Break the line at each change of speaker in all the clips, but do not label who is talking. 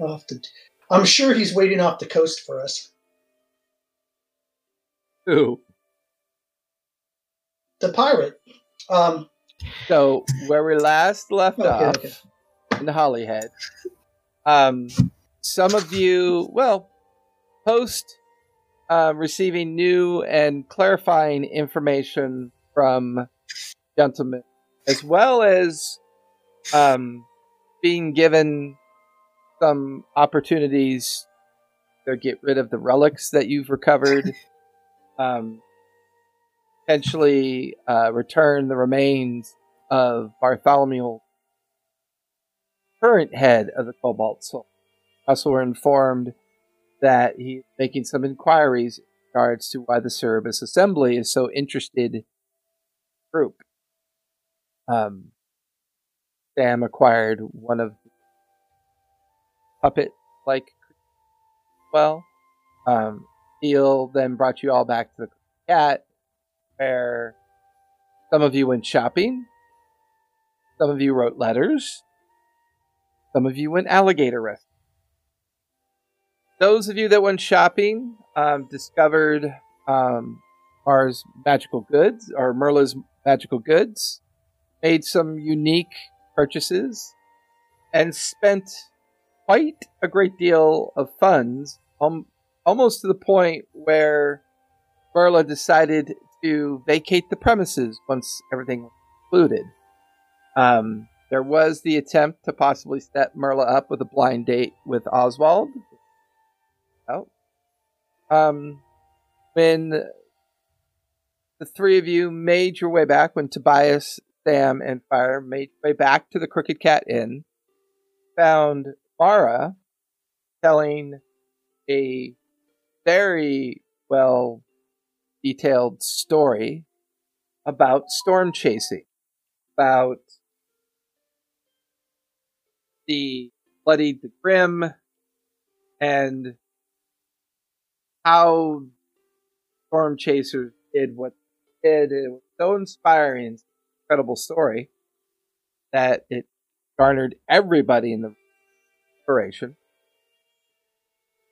off the. I'm sure he's waiting off the coast for us.
Who?
The pirate. Um,
So where we last left
okay,
off
okay.
in Hollyhead, um, some of you, well, post uh, receiving new and clarifying information from gentlemen, as well as um, being given some opportunities to get rid of the relics that you've recovered. Um, potentially uh, return the remains of Bartholomew, current head of the Cobalt Soul. Also, were informed that he's making some inquiries in regards to why the Cerberus Assembly is so interested in group. Um, Sam acquired one of puppet like well. Um, Eel then brought you all back to the cat where some of you went shopping, some of you wrote letters, some of you went alligator rescue. Those of you that went shopping um, discovered um, Mars magical goods or Merla's magical goods, made some unique purchases, and spent quite a great deal of funds, um, almost to the point where Merla decided to vacate the premises once everything was concluded. Um, there was the attempt to possibly set Merla up with a blind date with Oswald. Oh. Um, when the three of you made your way back, when Tobias, Sam, and Fire made your way back to the Crooked Cat Inn, found Mara telling a very well detailed story about storm chasing, about the Bloody the grim, and how storm chasers did what they did. It was so inspiring, incredible story that it garnered everybody in the inspiration.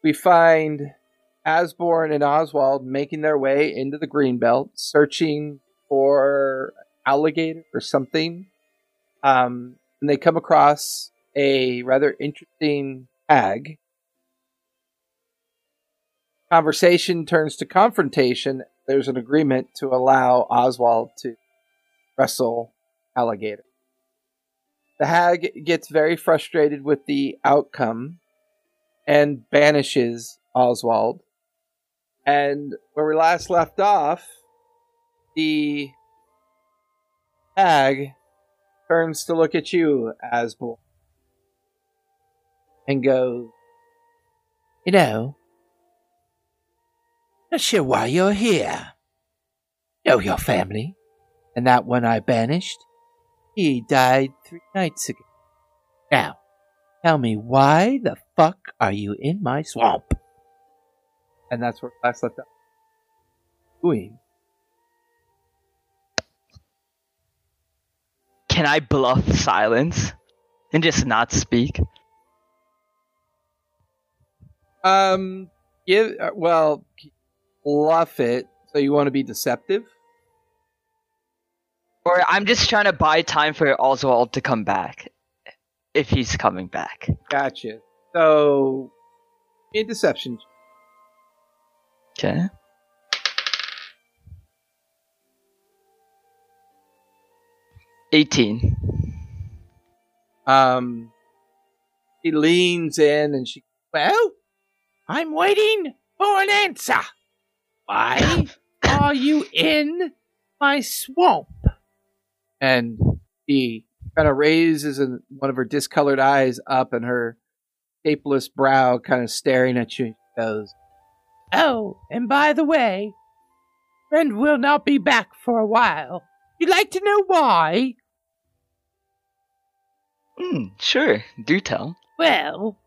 We find Asborn and Oswald making their way into the Greenbelt, searching for alligator or something. Um, and they come across a rather interesting hag. Conversation turns to confrontation. There's an agreement to allow Oswald to wrestle alligator. The hag gets very frustrated with the outcome and banishes Oswald. And where we last left off, the hag turns to look at you, Asbel, and goes,
You know, not sure why you're here. Know your family, and that one I banished. He died three nights ago. Now, tell me why the fuck are you in my swamp?
and that's where last left off. Queen.
Can I bluff silence and just not speak?
Um, give uh, well, bluff it. So you want to be deceptive?
Or I'm just trying to buy time for Oswald to come back. If he's coming back.
Gotcha. So, a deception.
Okay. Eighteen.
Um, he leans in and she,
Well, I'm waiting for an answer. Why are you in my swamp?
And he kind of raises an, one of her discolored eyes up and her shapeless brow kind of staring at you. She goes,
Oh, and by the way, friend will not be back for a while. You'd like to know why?
Hmm, sure. Do tell.
Well,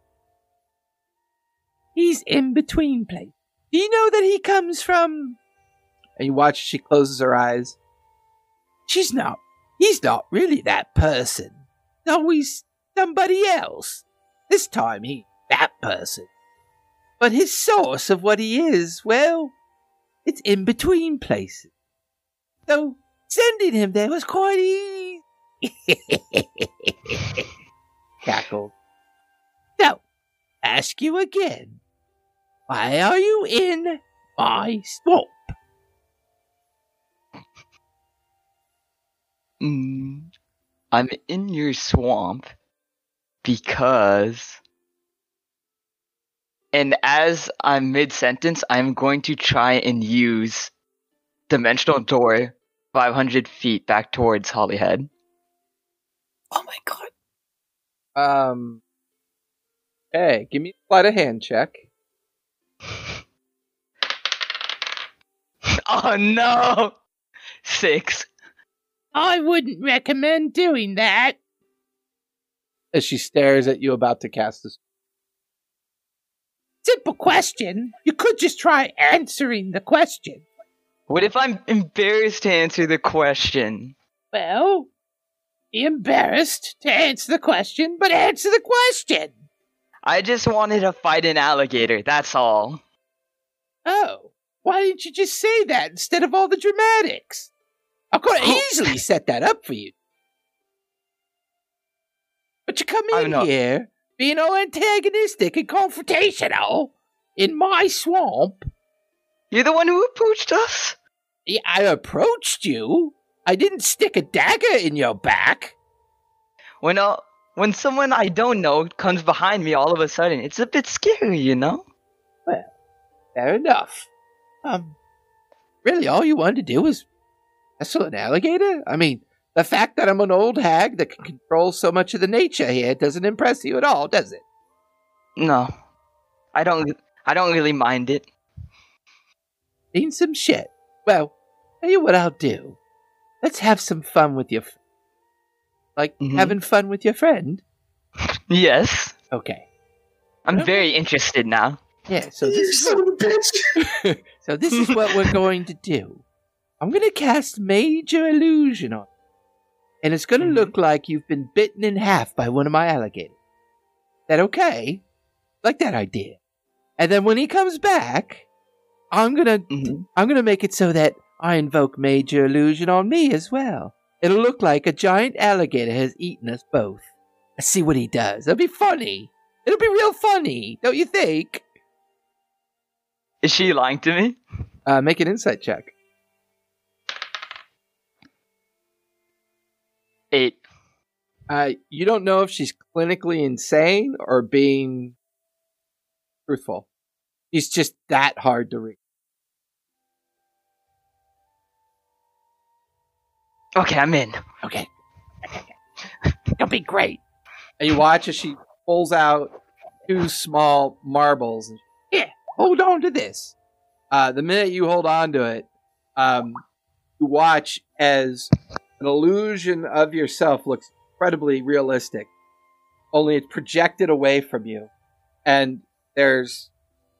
he's in between places. Do you know that he comes from?
and you watch as she closes her eyes.
She's not. He's not really that person. Always somebody else. This time he that person. But his source of what he is, well, it's in between places. So sending him there was quite easy. Cackled. So, ask you again. Why are you in my swamp?
Mm, I'm in your swamp because. And as I'm mid sentence, I'm going to try and use Dimensional Door 500 feet back towards Hollyhead.
Oh my god.
Um. Hey, give me a sleight of hand check.
Oh no! Six.
I wouldn't recommend doing that.
As she stares at you about to cast a
Simple question. You could just try answering the question.
What if I'm embarrassed to answer the question?
Well, be embarrassed to answer the question, but answer the question.
I just wanted to fight an alligator, that's all.
Oh, why didn't you just say that instead of all the dramatics? I could have
Oh.
easily set that up for you. But you come in here being all antagonistic and confrontational in my swamp.
You're the one who approached us?
Yeah, I approached you. I didn't stick a dagger in your back.
When uh, when someone I don't know comes behind me all of a sudden, it's a bit scary, you know?
Well, Fair enough. Um, really, all you wanted to do was wrestle an alligator? I mean, the fact that I'm an old hag that can control so much of the nature here doesn't impress you at all, does it?
No. I don't I don't really mind it.
Seen some shit. Well, tell you what I'll do. Let's have some fun with your. F- like
Mhm.
having fun with your friend.
Yes.
Okay.
I'm
Okay.
very interested now.
Yeah. So
you
this is
son
what,
bitch.
so this is what we're going to do. I'm going to cast major illusion on, you. and it's going to
Mhm.
look like you've been bitten in half by one of my alligators. That okay? Like that idea. And then when he comes back, I'm gonna
Mhm.
I'm gonna make it so that I invoke major illusion on me as well. It'll look like a giant alligator has eaten us both. Let's see what he does. It'll be funny. It'll be real funny, don't you think?
Is she lying to me?
Uh, make an insight check.
Eight.
Uh, you don't know if she's clinically insane or being truthful. She's just that hard to read.
Okay, I'm in.
Okay. It'll be great.
And you watch as she pulls out two small marbles. And, yeah, hold on to this. Uh, the minute you hold on to it, um, you watch as an illusion of yourself looks incredibly realistic. Only it's projected away from you, and there's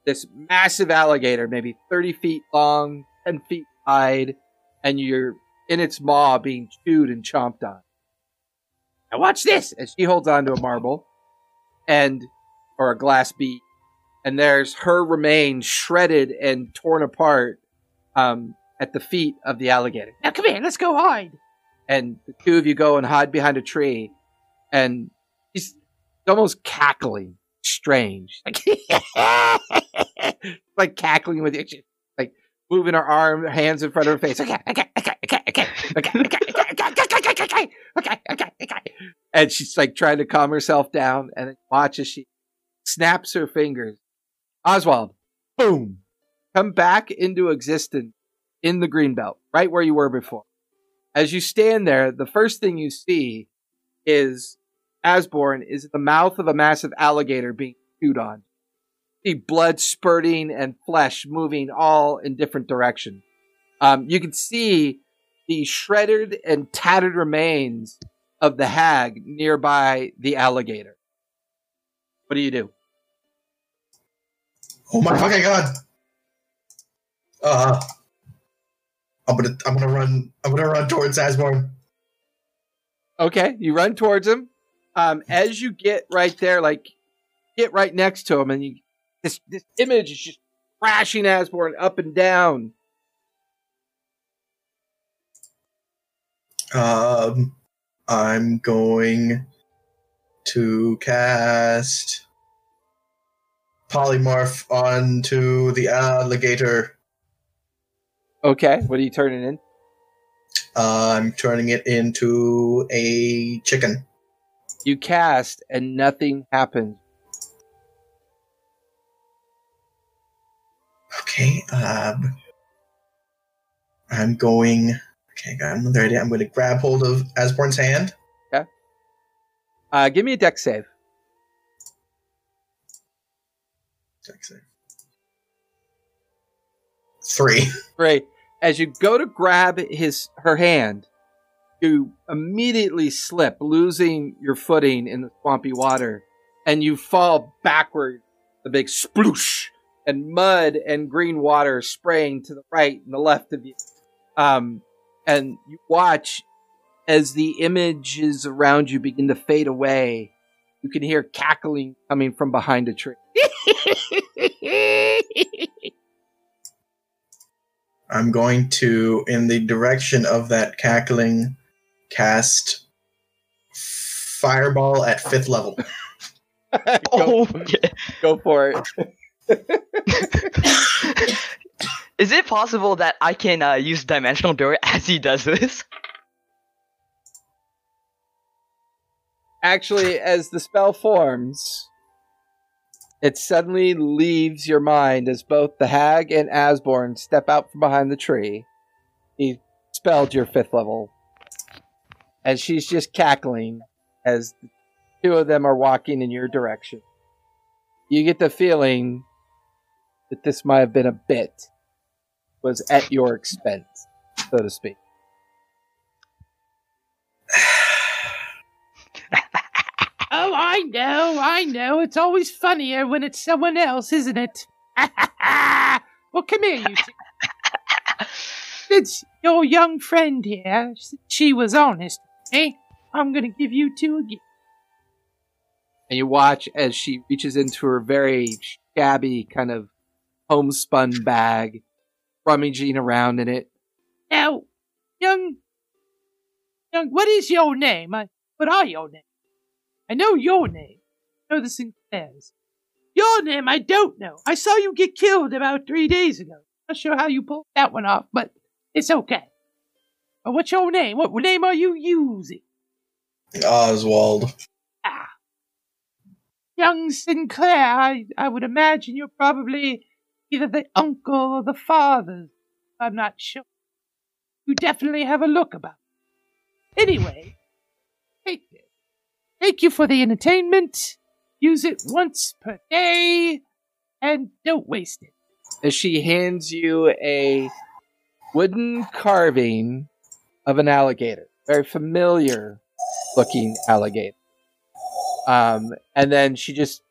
this massive alligator, maybe 30 feet long, 10 feet wide, and you're in its maw being chewed and chomped on. Now watch this! As she holds onto a marble, and or a glass bead, and there's her remains shredded and torn apart um, at the feet of the alligator.
Now come here, let's go hide.
And the two of you go and hide behind a tree, and she's almost cackling, strange, like like cackling with you, like moving her arm, hands in front of her face. Okay, okay, okay, okay, okay, okay, okay, okay, okay, okay, okay, okay, okay. And she's like trying to calm herself down, and then watch as she snaps her fingers. Oswald, boom, come back into existence in the green belt, right where you were before. As you stand there, the first thing you see is Asborn is the mouth of a massive alligator being chewed on. See blood spurting and flesh moving all in different directions. Um, you can see the shredded and tattered remains of the hag nearby the alligator. What do you do?
Oh my fucking god. Uh I'm gonna I'm gonna run I'm gonna run towards Asborn.
Okay, you run towards him. Um, as you get right there, like get right next to him, and you this this image is just crashing Asborn up and down.
Um, I'm going to cast polymorph onto the alligator.
Okay, what are you turning in?
Uh, I'm turning it into a chicken.
You cast, and nothing happens.
Okay. Um, I'm going. Okay, I got another idea. I'm going to grab hold of Asborn's hand.
Uh, give me a dex save. dex save.
Three.
Great. As you go to grab his her hand, you immediately slip, losing your footing in the swampy water, and you fall backward. A big sploosh, and mud and green water spraying to the right and the left of you. Um, and you watch as the images around you begin to fade away. You can hear cackling coming from behind a tree.
I'm going to, in the direction of that cackling, cast Fireball at fifth level.
go,
Oh,
go for it.
Is it possible that I can uh, use dimensional door as he does this?
Actually, as the spell forms, it suddenly leaves your mind as both the hag and Asborn step out from behind the tree. He spelled your fifth level. And she's just cackling as the two of them are walking in your direction. You get the feeling that this might have been a bit, was at your expense, so to speak.
I know, I know. It's always funnier when it's someone else, isn't it? well, come here, you two. Since your young friend here, she was honest with me, I'm gonna give you two a gift.
and you watch as she reaches into her very shabby kind of homespun bag, rummaging around in it.
Now, young, young, what is your name? I, what are your names? I know your name. I know the Sinclairs. Your name, I don't know. I saw you get killed about three days ago. Not sure how you pulled that one off, but it's okay. But what's your name? What name are you using?
Oswald.
Ah. Young Sinclair, I, I would imagine you're probably either the uncle or the father. I'm not sure. You definitely have a look about. Anyway. Thank you for the entertainment. Use it once per day, and don't waste it.
As she hands you a wooden carving of an alligator, very familiar looking alligator. Um, and then she just,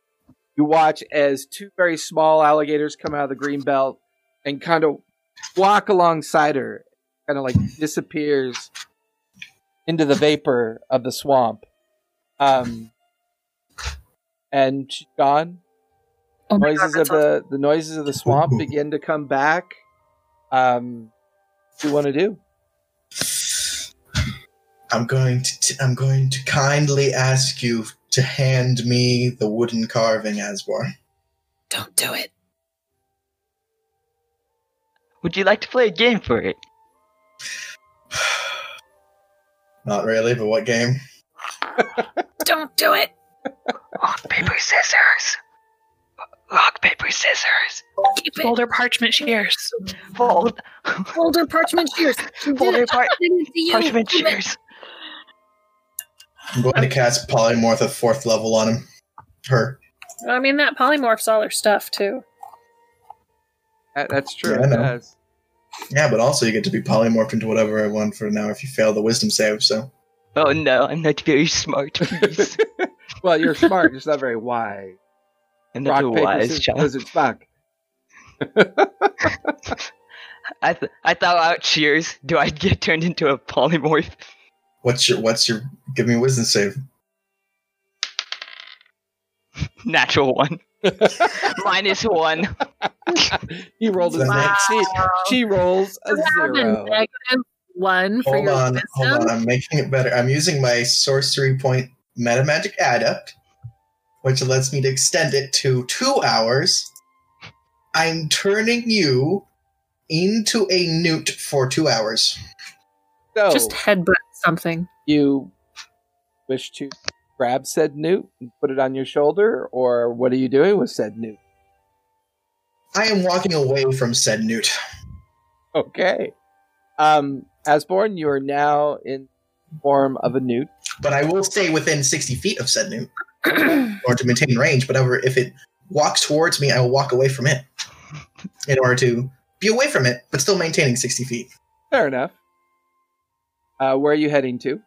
you watch as two very small alligators come out of the green belt and kind of walk alongside her, kind of like disappears into the vapor of the swamp. Um, and she's gone.
Oh
noises
God,
of
that's
the the noises of the swamp begin to come back. Um, what do you want to do?
I'm going to t- I'm going to kindly ask you to hand me the wooden carving, Asborn.
Don't do it.
Would you like to play a game for it?
Not really, but what game?
Don't do it.
Rock, paper, scissors. Rock, paper, scissors.
Keep it.
Folder parchment shears.
Fold.
Folder parchment shears. You
Folder par-
I didn't see you.
parchment shears.
I'm going to cast polymorph at fourth level on him. Her.
I mean, that polymorphs all her stuff too.
That, that's true.
Yeah, I know. Yeah, but also you get to be polymorphed into whatever I want for now if you fail the wisdom save. So
Oh no, I'm not very smart. Please.
Well, you're smart, just not very wise.
I'm not a
Rock, paper,
wise
scissors,
child.
lizard, fuck.
I th- I thought out cheers. Do I get turned into a polymorph?
what's your what's your give me a wisdom save?
Natural one. Minus one.
he rolled a
Wow.
zero. She, she rolls a
You have a
zero.
negative one for
Hold
your
on,
wisdom.
hold on. I'm making it better. I'm using my sorcery point meta magic adept, which lets me to extend it to two hours. I'm turning you into a newt for two hours.
So
Just headbutt something.
you wish to grab said newt and put it on your shoulder, or what are you doing with said newt?
I am walking away from said newt.
Okay. Um, Asborn, you are now in form of a newt.
but I will stay within 60 feet of said newt or to maintain range. But if it walks towards me, I will walk away from it in order to be away from it, but still maintaining 60 feet.
Fair enough. Uh, where are you heading to?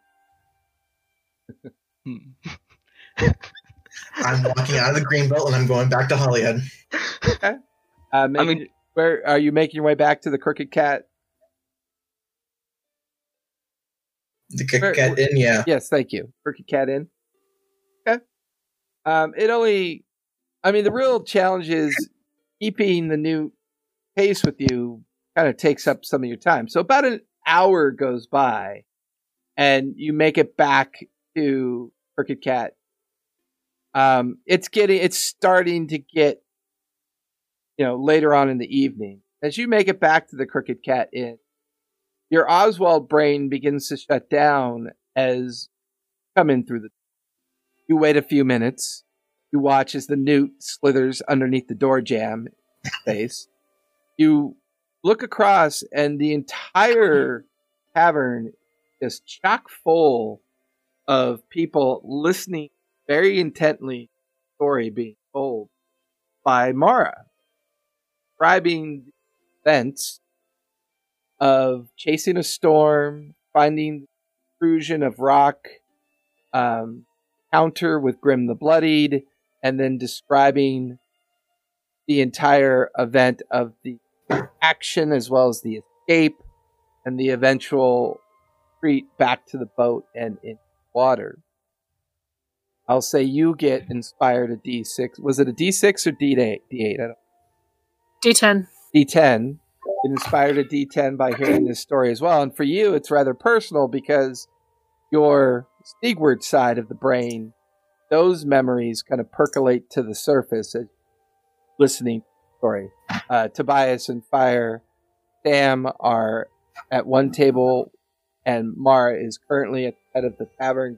I'm walking out of the green belt and I'm going back to Hollyhead.
Uh, make-
mean-
where are you making your way back to the Crooked Cat?
The kick
Where-
get in, yeah.
Yes, thank you. Crooked Cat Inn. Okay. Um, it only, I mean, the real challenge is keeping the new pace with you kind of takes up some of your time. So about an hour goes by and you make it back to Crooked Cat. Um, it's getting, it's starting to get, you know, later on in the evening. As you make it back to the Crooked Cat Inn, your Oswald brain begins to shut down as you come in through the. You wait a few minutes. You watch as the newt slithers underneath the door jam face. You look across, and the entire tavern is chock full of people listening very intently to the story being told by Mara, describing the events of chasing a storm, finding the intrusion of rock, um, counter with Grim the Bloodied, and then describing the entire event of the action as well as the escape and the eventual retreat back to the boat and in water. I'll say you get inspired a D6. Was it a D6 or D8? D8. I don't
D10.
D10. It inspired a D10 by hearing this story as well. And for you, it's rather personal because your Stigward side of the brain, those memories kind of percolate to the surface as listening to story. Uh, Tobias and Fire, Sam are at one table, and Mara is currently at the head of the tavern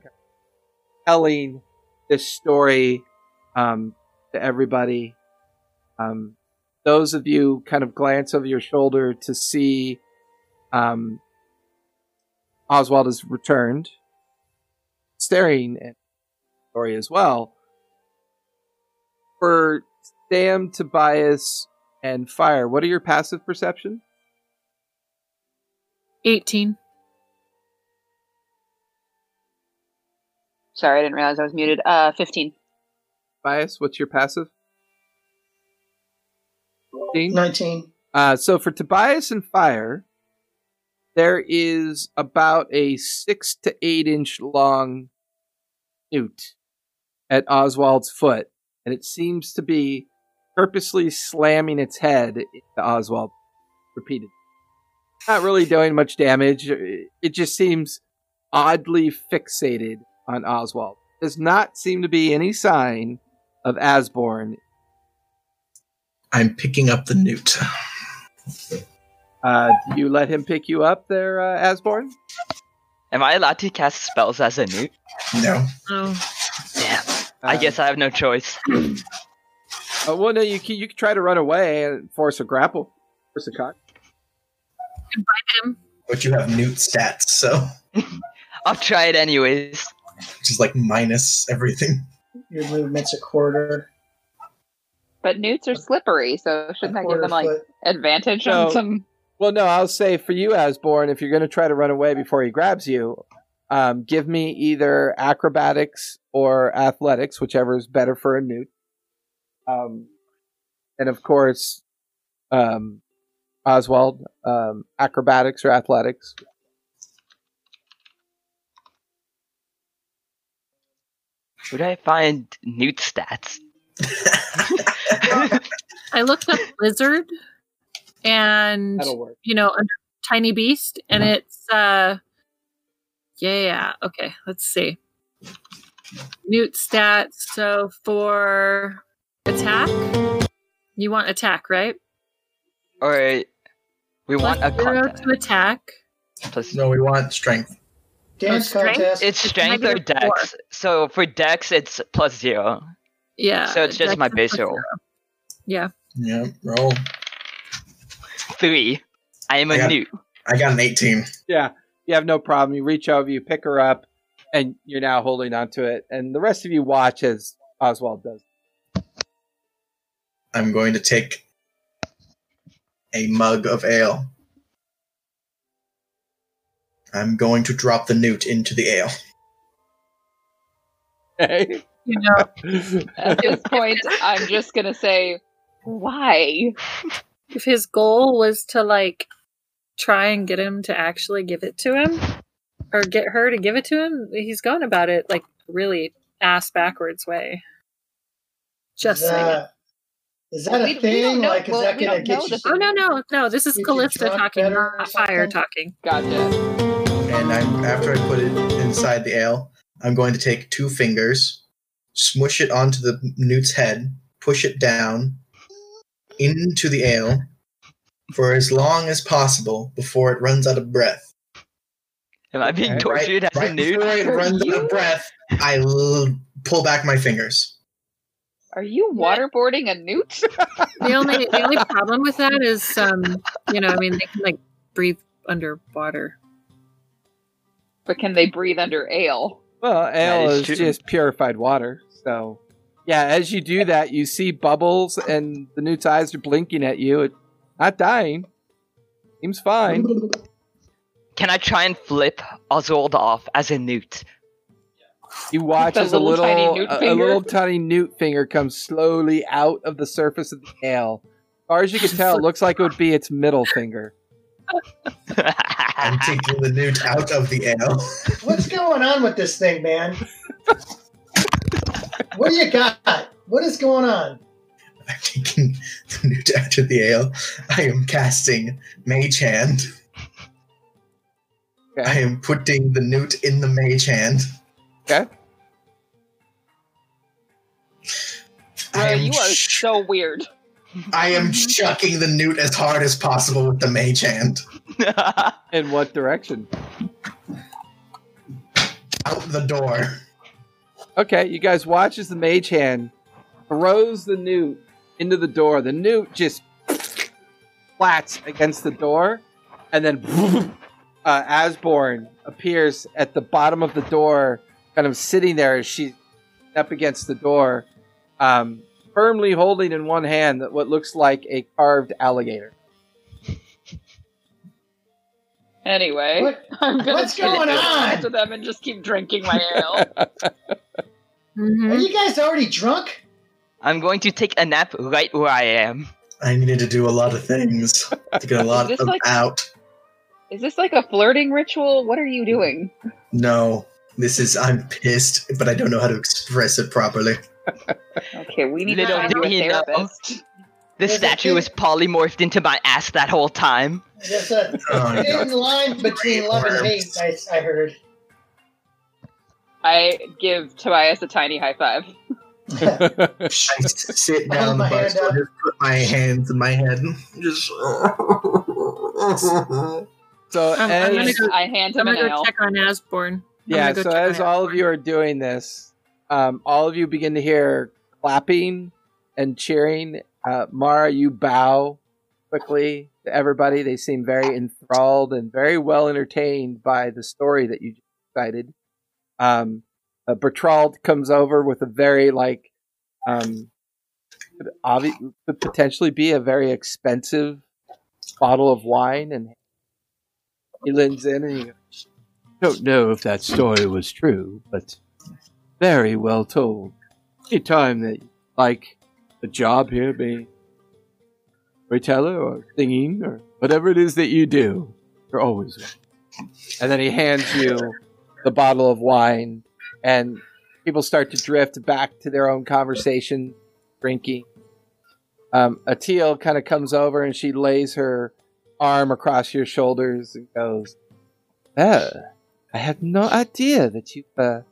telling this story um, to everybody. Um, those of you kind of glance over your shoulder to see um, Oswald has returned, staring at the story as well. For Sam, Tobias, and Fire, what are your passive perception?
18.
Sorry, I didn't realize I was muted. Uh, 15.
Tobias, what's your passive? 15?
19.
Uh, so for Tobias and Fire, there is about a six to eight inch long newt at Oswald's foot, and it seems to be purposely slamming its head into Oswald repeatedly. Not really doing much damage. It just seems oddly fixated on Oswald. Does not seem to be any sign of Asborn.
I'm picking up the newt.
Uh, do you let him pick you up there, uh, Asborn?
Am I allowed to cast spells as a newt?
No.
Oh.
Damn. I
Uh,
guess I have no choice.
Uh, well, no, you can, you can try to run away and force a grapple, force a cut.
Him.
But you have newt stats, so
I'll try it anyways.
which is like minus everything.
Your movement's a quarter.
But newts are slippery, so shouldn't
a
that give them like
foot.
advantage
No.
on some?
Well, no, I'll say for you, Asborn, if you're going to try to run away before he grabs you, um, give me either acrobatics or athletics, whichever is better for a newt. Um, and of course, um, Oswald, um, acrobatics or athletics.
Would I find newt stats?
I looked up lizard, and
work.
you know under tiny beast, and it's uh, yeah. Okay, let's see. Newt stats. So for attack, you want attack, right?
All right. we
Plus
want a
zero
contest.
to attack.
Plus,
No, we want strength.
Dance
strength?
contest.
it's strength or
negative four.
dex. So for dex, it's plus zero.
Yeah.
So it's just my
is
base
plus
roll.
Zero. Yeah.
Yeah, roll.
Three. I am a
I got-
newt.
I got an 18.
Yeah, you have no problem. You reach over, you pick her up, and you're now holding onto it. And the rest of you watch as Oswald does.
I'm going to take a mug of ale. I'm going to drop the newt into the ale.
Okay.
You know,
At this point, I'm just gonna say, why?
if his goal was to like try and get him to actually give it to him or get her to give it to him, he's going about it like really ass backwards way. Just
is
saying.
that, is that a
We- we
thing?
don't know-
like, is
well,
that
we
going to get you?
Oh no no no! This is Callista talking, not uh,
Fire
talking.
Gotcha.
And I'm after I put it inside the ale, I'm going to take two fingers, smush it onto the newt's head, push it down into the ale for as long as possible before it runs out of breath.
Am I being
Okay.
tortured as a
right before it runs out of breath, I l- pull back my fingers.
Are you waterboarding a newt?
The only the only problem with that is, um, you know, I mean, they can like breathe underwater.
But can they breathe under ale?
Well, ale
is
is, just purified water. So, yeah, as you do that, you see bubbles, and the newt's eyes are blinking at you. It, not dying. Seems fine.
Can I try and flip Oswald off as a newt?
You watch as a
little
little,
tiny newt
a, a
finger?
little tiny newt finger comes slowly out of the surface of the ale. As far as you can tell, it looks like it would be its middle finger.
I'm taking the newt out of the ale.
What's going on with this thing, man? what do you got? What is going on?
I'm taking the newt out of the ale. I am casting Mage Hand. I am putting the newt in the mage hand.
Okay.
I
Bro, you are
ch-
so weird.
I am chucking the newt as hard as possible with the mage hand.
In what direction?
Out the door.
Okay, you guys watch as the mage hand throws the newt into the door. The newt just flats against the door, and then uh, Asborn appears at the bottom of the door, kind of sitting there as she's up against the door, um, firmly holding in one hand what looks like a carved alligator.
Anyway,
What-
I'm gonna
what's
sit
going on?
to them and just keep drinking my ale.
Mm-hmm.
Are you guys already drunk?
I'm going to take a nap right where I am.
I needed to do a lot of things to get a lot
Is this
of
like-
out.
Is this like a flirting ritual? What are you doing?
No, this is I'm pissed, but I don't know how to express it properly.
Okay, we need
Little
to find you a
do know.
therapist.
The
There's
statue was polymorphed into my ass that whole time.
There's a
Oh,
thin line between love and hate, I, I heard.
I give Tobias a tiny high five.
I sit down the
my
bar
hand
stool,
up.
just put my hands in my head, just.
So
Um, I'm gonna go-
I hand
I'm gonna
an
go
ale.
check on Asborn.
Yeah,
go
so as
on
all of you are doing this, um, all of you begin to hear clapping and cheering. Uh, Mara, you bow quickly to everybody. They seem very enthralled and very well entertained by the story that you just cited. Um, uh, comes over with a very like, um, could, obvi- could potentially be a very expensive bottle of wine, and he leans in and he goes, don't know if that story was true, but very well told. Any time that like a job here, be storyteller or singing or whatever it is that you do, you're always welcome. And then he hands you the bottle of wine, and people start to drift back to their own conversation. drinking. Um, Atil kind of comes over and she lays her arm across your shoulders and goes, "Oh, I had no idea that you were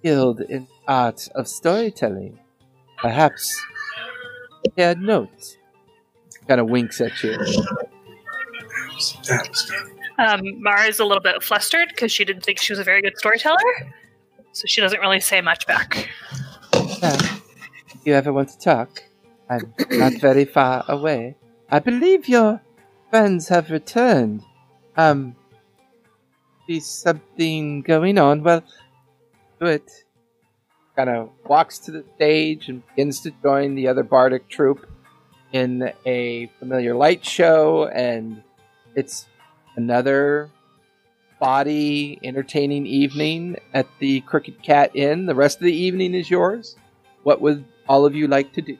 skilled in art of storytelling. Perhaps had notes." Kind of winks at you.
That was good.
Um, Mara's a little bit flustered because she didn't think she was a very good storyteller, so she doesn't really say much back.
Well, if you ever want to talk, I'm not very far away. I believe your friends have returned. Um, is something going on? Well, do it.
Kind of walks to the stage and begins to join the other bardic troupe in a familiar light show, and it's another body entertaining evening at the Crooked Cat Inn. The rest of the evening is yours. What would all of you like to do?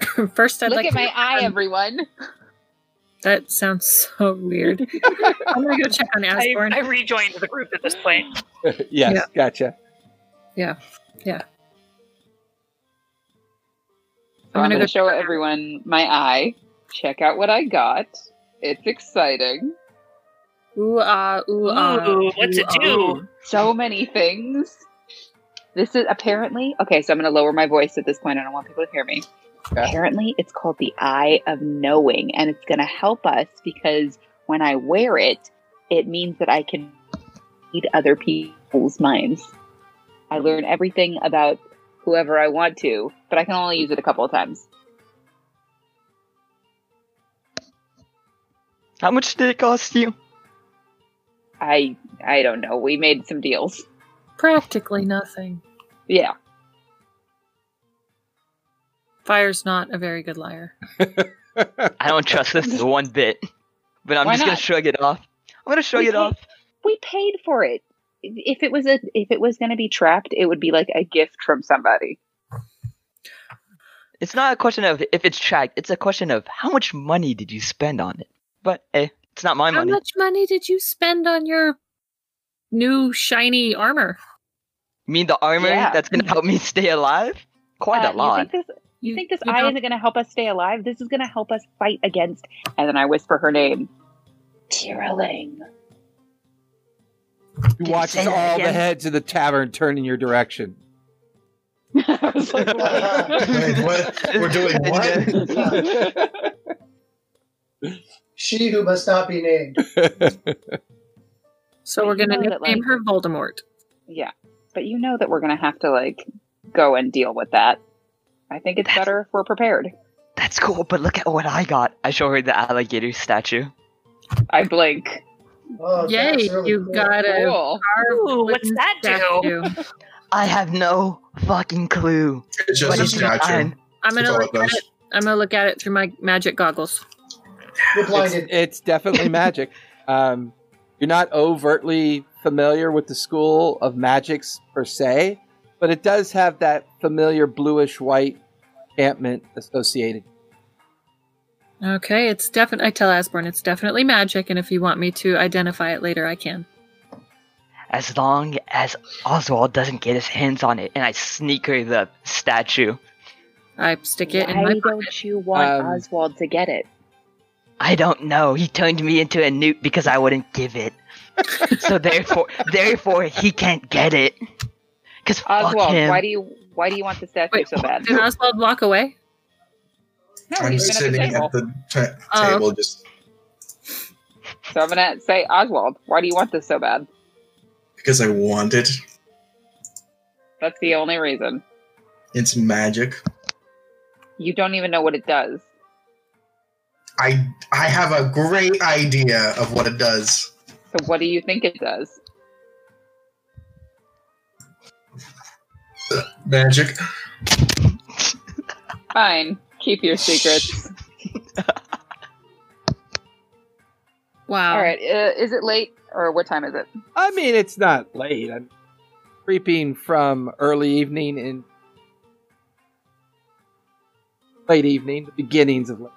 First, I'd
Look
like
at
to
my eye, everyone.
That sounds so weird. I'm gonna go check on
I, I rejoined the group at this point.
yes,
Yeah.
gotcha.
So I'm
gonna
going
go
to show everyone my eye. Check out what I got. It's exciting.
Ooh ah ooh ah.
Ooh, what's it do?
ah.
So many things. This is apparently okay. So I'm going to lower my voice at this point. I don't want people to hear me.
Okay.
Apparently, it's called the Eye of Knowing, and it's going to help us because when I wear it, it means that I can read other people's minds. I learn everything about whoever I want to, but I can only use it a couple of times.
How much did it cost you?
I I don't know. We made some deals.
Practically nothing.
Yeah.
Fire's not a very good liar.
I don't trust this one bit. But I'm
Why
just gonna
not?
shrug it off. I'm gonna shrug
We
it
paid-
off.
We paid for it. If it was a if it was going to be trapped, it would be like a gift from somebody.
It's not a question of if it's tracked. It's a question of how much money did you spend on it. But hey, it's not my
How
money.
How much money did you spend on your new shiny armor?
You mean the armor
Yeah.
that's gonna help me stay alive? Quite
Uh,
a lot.
You think this, you think this
you
eye
don't-
isn't going to help us stay alive? This is going to help us fight against. And then I whisper her name, Tiraling.
You
you
watch
say
as all the heads of the tavern turn in your direction.
I was like, what?
Wait, what? We're doing what?
She who must not be named.
So we're gonna
You know that,
nickname
like-
her Voldemort.
yeah, but you know that we're going to have to like go and deal with that. I think it's
That's-
better if we're prepared.
That's cool, but look at what I got. I show her the alligator statue.
I blink.
Oh,
Yay,
really
you
cool.
got a
Cool.
carved
Ooh, what's
wooden
that do?
I have no fucking clue.
It's
What
just a
is
statue.
mine?
I'm gonna look at it. I'm gonna look at it through my magic goggles.
You're
It's, it's definitely magic. Um, you're not overtly familiar with the school of magics per se, but it does have that familiar bluish white encampment associated.
Okay, it's definitely. I tell Asborn it's definitely magic, and if you want me to identify it later, I can.
As long as Oswald doesn't get his hands on it and I sneak her the statue.
I stick it in
Why
my pocket.
don't you want
Um,
Oswald to get it?
I don't know. He turned me into a newt because I wouldn't give it. so therefore, therefore, he can't get it. Cause fuck
Oswald,
him.
why do you why do you want the statue
Wait,
so bad?
did Oswald walk away?
No,
I'm sitting
at the table.
at um. the t-
Oh.
table, just
So I'm gonna say, Oswald, why do you want this so bad?
because I want it.
That's the only reason.
It's magic.
You don't even know what it does.
I I have a great idea of what it does.
So what do you think it does?
Magic.
Fine. Keep your secrets.
Wow.
All right. Uh, is it late or what time is it?
I mean, it's not late. I'm creeping from early evening in late evening, the beginnings of late.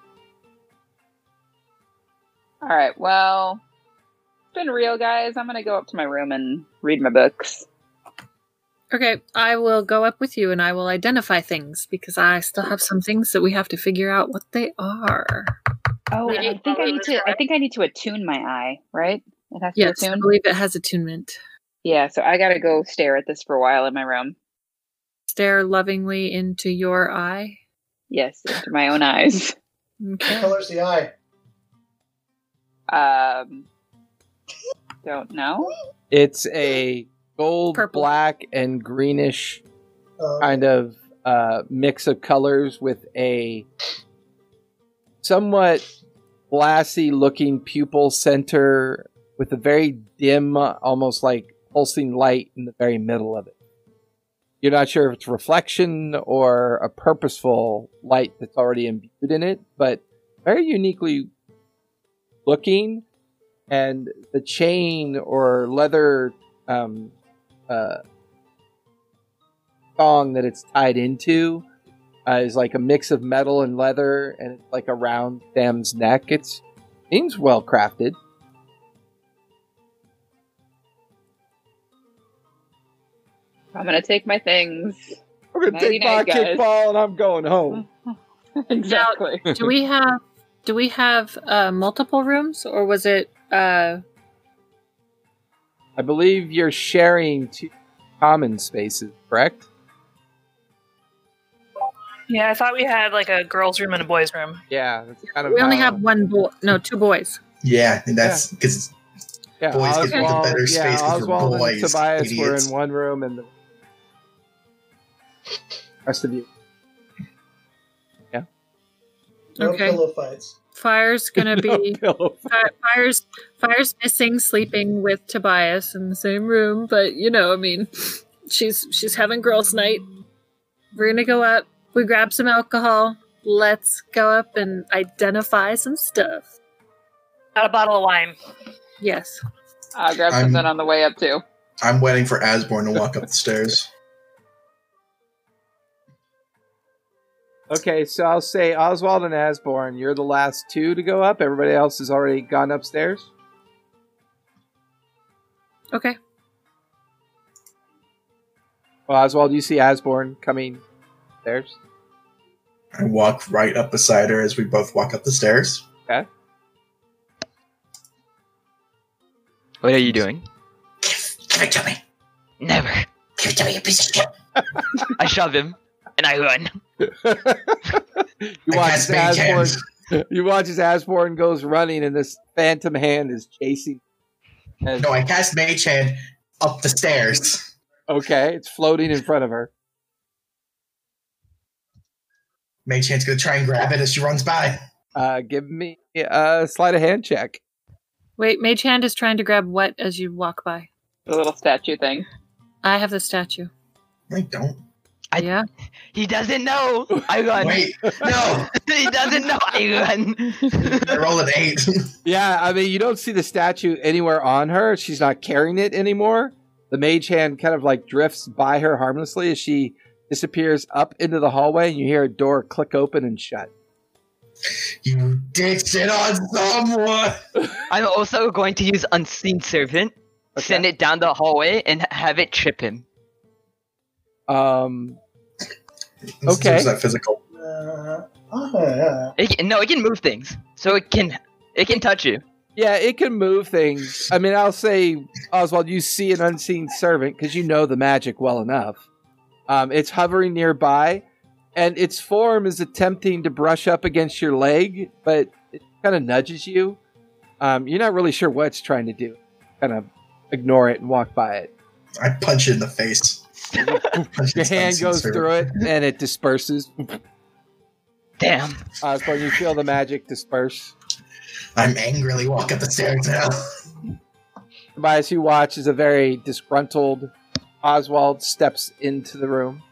All right. Well, it's been real, guys. I'm gonna go up to my room and read my books.
Okay, I will go up with you and I will identify things because I still have some things that we have to figure out what they are.
Oh, and I think I need to. I think I need to attune my eye. Right? It has to
Yes, I believe it has attunement.
Yeah. So I gotta go stare at this for a while in my room.
Stare lovingly into your eye.
Yes, into my own eyes.
Okay.
What color's the eye?
Um. Don't know.
It's a gold,
Purple.
black, and greenish
Uh,
kind of uh, mix of colors with a somewhat glassy looking pupil center with a very dim, almost like pulsing light in the very middle of it. You're not sure if it's reflection or a purposeful light that's already imbued in it, but very uniquely looking. And the chain or leather um, uh, thong that it's tied into uh, is like a mix of metal and leather, and it's like around Sam's neck. It's seems well crafted.
I'm gonna take my things.
I'm gonna take my
guys.
kickball and I'm going home.
exactly.
Do we have do we have uh, multiple rooms or was it uh
I believe you're sharing two common spaces, correct?
Yeah, I thought we had like a girls' room and a boys' room.
Yeah, that's kind of.
we only
how-
have one boy no, two boys.
Yeah, and that's because
yeah,
boys get the
Oswald,
better
yeah,
space 'cause we're
Oswald and
boys,
Tobias were in one room, and the rest of you.
no
Okay.
pillow fights.
Fire's gonna be
Pillow
Fi- Fire's Fire's missing sleeping with Tobias in the same room, but you know, I mean, she's she's having girls' night. We're gonna go up. We grab some alcohol. Let's go up and identify some stuff.
Got a bottle of wine.
Yes.
I'll grab
I'm-
something on the way up too.
I'm waiting for Asborn to walk up the stairs.
Okay, so I'll say Oswald and Asborn, you're the last two to go up. Everybody else has already gone upstairs.
Okay.
Well, Oswald, you see Asborn coming upstairs.
I walk right up beside her as we both walk up the stairs. Okay.
What are you doing?
Give it to me.
Never.
Give it to me, you piece of shit.
I shove him and I run.
you
I
watch
cast
as
mage.
Asborn. You watch as Asborn goes running, and this phantom hand is chasing. And-
No, I cast Mage Hand up the stairs.
okay, it's floating in front of her.
Mage Hand's gonna try and grab it as she runs by.
Uh, give me a sleight of hand check.
Wait, Mage Hand is trying to grab what as you walk by?
The little statue thing.
I have the statue.
I don't.
I-
yeah.
He doesn't know. I run.
Wait, no.
he doesn't know. I run.
I roll an eight.
Yeah, I mean, you don't see the statue anywhere on her. She's not carrying it anymore. The mage hand kind of like drifts by her harmlessly as she disappears up into the hallway, and you hear a door click open and shut.
you ditched it on someone.
I'm also going to use Unseen Servant, send it down the hallway, and have it trip him.
Um, Okay.
is that physical.
It can, no, it can move things, so it can it can touch you.
yeah, it can move things. I mean, I'll say, Oswald, you see an unseen servant because you know the magic well enough. Um, it's hovering nearby, and its form is attempting to brush up against your leg, but it kind of nudges you. Um, you're not really sure what it's trying to do. Kind of ignore it and walk by it.
I punch it in the face. Punch
Your hand goes through it, and it disperses.
Damn.
Oswald, you feel the magic disperse.
I'm angrily walking up the stairs now.
Tobias, you watch as a very disgruntled Oswald steps into the room.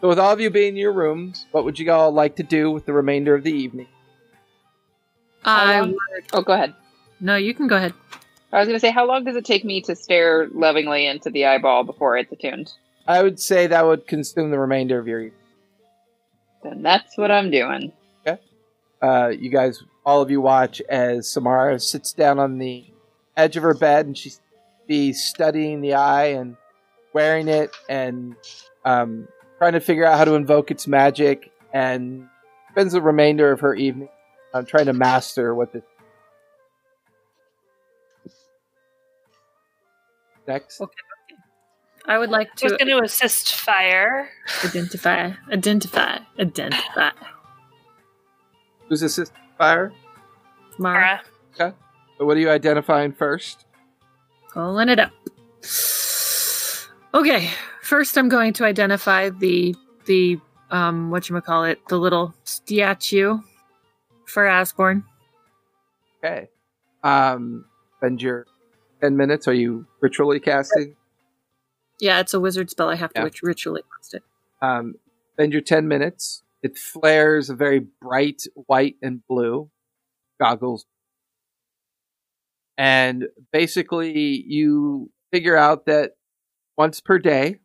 So, with all of you being in your rooms, what would you all like to do with the remainder of the evening?
I
How Oh, go ahead.
no, you can go ahead.
I was gonna say, how long does it take me to stare lovingly into the eyeball before it's attuned?
I would say that would consume the remainder of your evening.
Then that's what I'm doing.
Uh, you guys, all of you watch as Samara sits down on the edge of her bed and she's be studying the eye and wearing it and um, trying to figure out how to invoke its magic, and spends the remainder of her evening uh, trying to master what this. Next,
I would like
I was
to
going to assist fire.
identify, identify, identify.
who's assist fire?
Mara,
Mara.
So what are you identifying first?
pulling it up. Okay, first I'm going to identify the the um what you call it, the little statue for Asborn.
Okay. Um, spend your ten minutes. Are you ritually casting?
Yeah, it's a wizard spell. I have to
Yeah.
ritually cast it.
Um, spend your 10 minutes. It flares a very bright white and blue goggles. And basically, you figure out that once per day,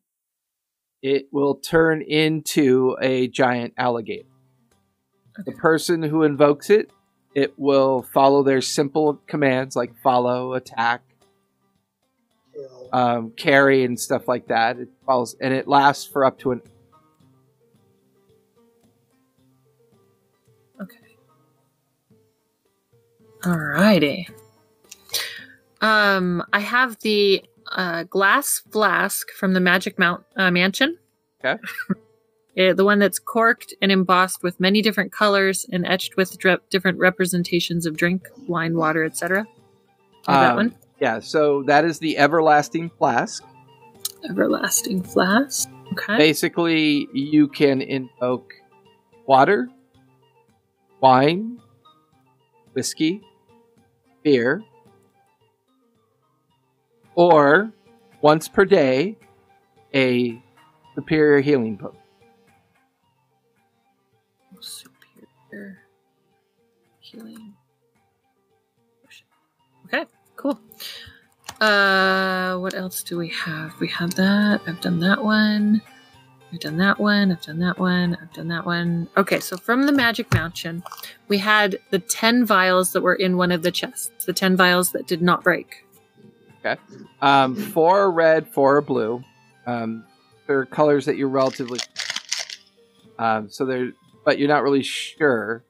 it will turn into a giant alligator. The person who invokes it, it will follow their simple commands like follow, attack. Um, carry and stuff like that. It follows, and it lasts for up to an.
Okay. Alrighty. Um, I have the uh, glass flask from the Magic Mount uh, Mansion.
Okay.
Eh, the one that's corked and embossed with many different colors and etched with dre- different representations of drink, wine, water, etc. Have that
Um,
one.
Yeah, so that is the everlasting flask.
Everlasting flask. Okay.
Basically, you can invoke water, wine, whiskey, beer, or once per day, a superior healing potion.
Superior healing. Cool. Uh, what else do we have? We have that. I've done that one. I've done that one. I've done that one. I've done that one. Okay, so from the Magic Mansion, we had the 10 vials that were in one of the chests, the 10 vials that did not break. Okay.
Um, four red, four blue. Um, they're colors that you're relatively. Um, so they're, but you're not really sure.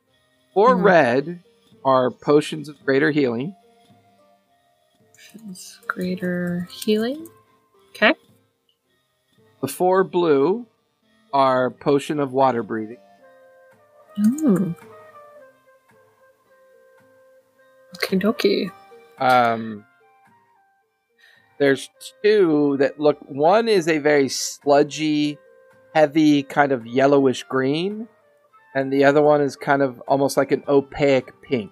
4
Mhm.
red are potions of greater healing.
Greater healing. Okay.
The four blue are potion of water breathing.
Ooh. Okie dokie.
Um, there's two that look. One is a very sludgy, heavy, kind of yellowish green, and the other one is kind of almost like an opaque pink.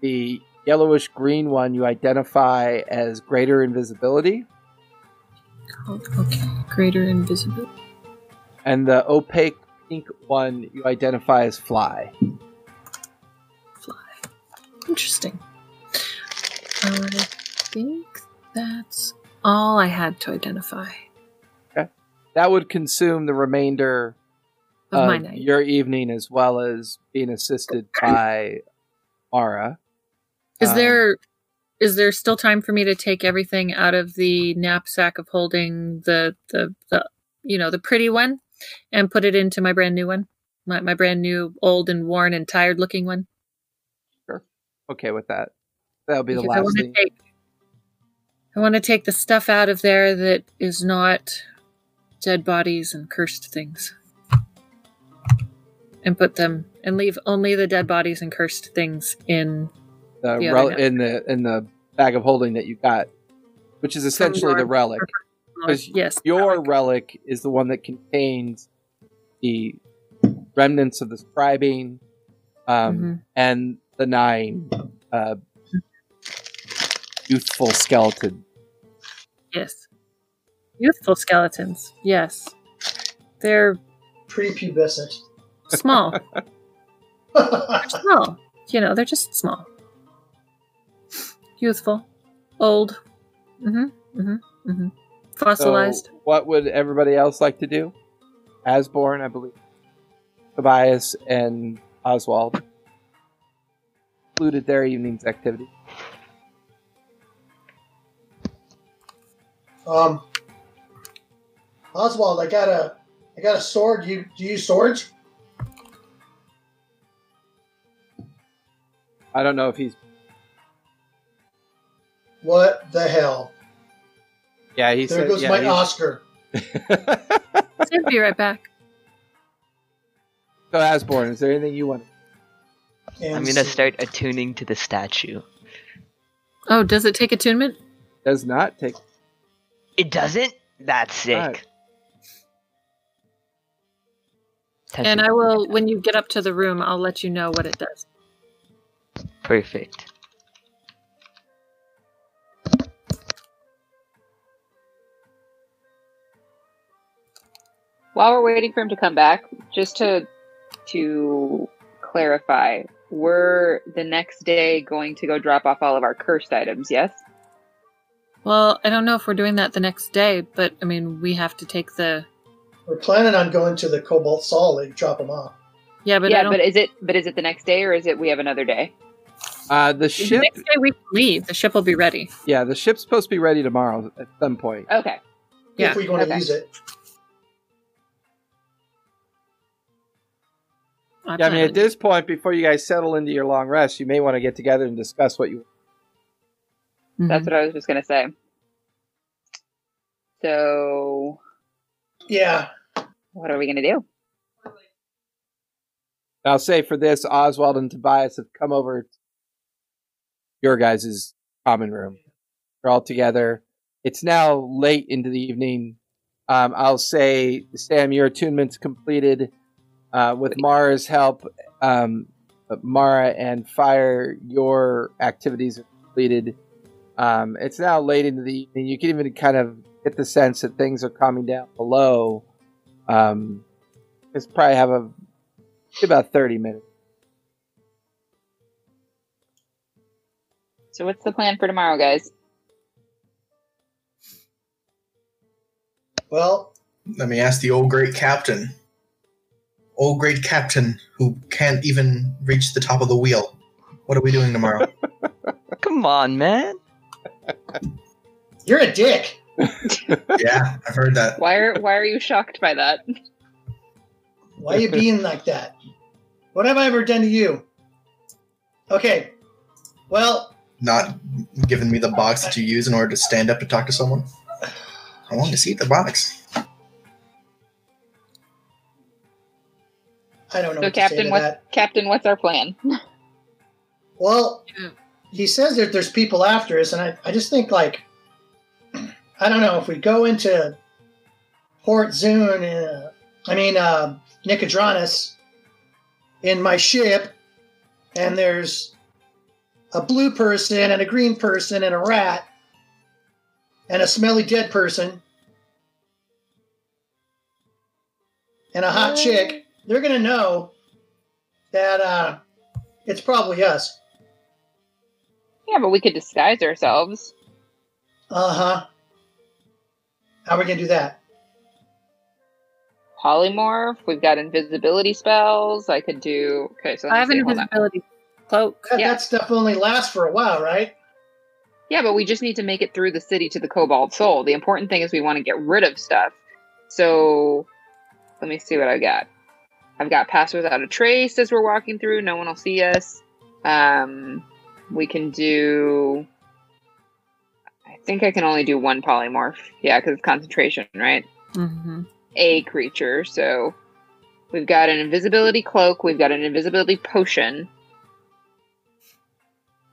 The yellowish green one you identify as greater invisibility,
Called- Okay. Greater invisibility.
and the opaque pink one you identify as fly.
fly. Interesting. I think that's all I had to identify Okay.
That would consume the remainder
of my
of
night.
your evening as well as being assisted by Mara.
Is
Um,
there is there still time for me to take everything out of the knapsack of holding the the, the you know the pretty one and put it into my brand new one? My my brand new old and worn and tired looking one.
sure okay with that? That'll be the
Because
last
to
thing.
take I want to take the stuff out of there that is not dead bodies and cursed things. And put them and leave only the dead bodies and cursed things in
the
the
rel- in the in the bag of holding that you got, which is essentially the relic. Because
yes.
Your relic is the one that contains the remnants of the scribing um,
Mhm.
and the nine uh, youthful skeleton.
Yes. Youthful skeletons. Yes. They're
Prepubescent.
small. They're small. You know, they're just small. Youthful. Old. Mm-hmm. Mm-hmm. Mm-hmm. Fossilized.
So, what would everybody else like to do? Asborn, I believe. Tobias and Oswald concluded their evening's activity.
Um, Oswald, I got a, I got a sword. You do you use swords?
I don't know if he's.
What the hell?
Yeah, he
There
said.
goes
yeah,
my
he's-
Oscar.
I'll be right back.
so, Asborn, is there anything you want?
And
I'm gonna start attuning to the statue.
Oh, does it take attunement?
Does not take.
It doesn't? That's sick.
Right.
And I will, when you get up to the room, I'll let you know what it does.
Perfect.
While we're waiting for him to come back, just to to clarify, we're the next day going to go drop off all of our cursed items, yes?
Well, I don't know if we're doing that the next day, but I mean, we have to take the.
We're planning on going to the Cobalt Soul to drop them off.
Yeah, but I
yeah,
don't.
but is it but is it the next day or is it we have another day?
Uh, the
the
ship.
next day we leave, the ship will be ready.
Yeah, the ship's supposed to be ready tomorrow at some point.
Okay.
Yeah,
If we want to
okay.
use it.
I
Yeah, I mean, at this point, before you guys settle into your long rest, you may want to get together and discuss what you.
That's
Mhm.
what I was just gonna say. So
Yeah.
what are we gonna do?
I'll say for this, Oswald and Tobias have come over to your guys' common room. They're all together. It's now late into the evening. Um, I'll say, Sam, your attunement's completed. Uh, with Mara's help, um, Mara and Fire, your activities are completed. Um, it's now late into the evening. You can even kind of get the sense that things are calming down below. Um, it's probably have a about 30 minutes.
So what's the plan for tomorrow, guys?
Well,
Let me ask the old great captain. Old great captain who can't even reach the top of the wheel. What are we doing tomorrow?
Come on, man.
you're a dick.
yeah, I've heard that.
Why are why are you shocked by that?
Why are you being like that? What have I ever done to you? Okay. Well,
Not giving me the box that you use in order to stand up to talk to someone. I want to see the box.
I don't know
So
what to say
Captain,
to
what's
that.
Captain, what's our plan?
Well, he says that there's people after us, and I, I just think like, I don't know if we go into Port Zoon, uh, I mean uh, Nicodranus, in my ship, and there's a blue person and a green person and a rat and a smelly dead person and a hot chick. They're gonna know that uh, it's probably us.
Yeah, but we could disguise ourselves.
Uh huh. How are we gonna do that?
Polymorph. We've got invisibility spells. I could do. Okay, so
I have an invisibility cloak.
That,
Yeah.
that stuff only lasts for a while, right?
Yeah, but we just need to make it through the city to the Cobalt Soul. The important thing is we want to get rid of stuff. So let me see what I got. I've got pass without a trace as we're walking through. No one will see us. Um, we can do. I think I can only do one polymorph. Yeah, because it's concentration, right?
hmm
A creature. So we've got an invisibility cloak. We've got an invisibility potion.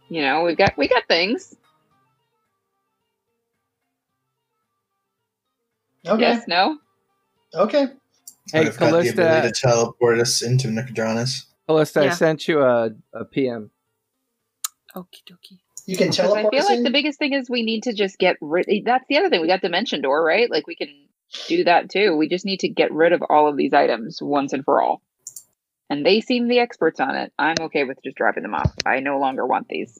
You know, we've got we got things.
Okay.
Yes. No.
Okay.
Hey,
I've got the ability
Callista,
to teleport us into Nicodranus.
Callista, I sent you a, a PM.
Okie dokie.
You can teleport
I feel
us
like
in?
the biggest thing is we need to just get rid. That's the other thing. We got Dimension Door, right? Like we can do that too. We just need to get rid of all of these items once and for all. And they seem the experts on it. I'm okay with just dropping them off. I no longer want these.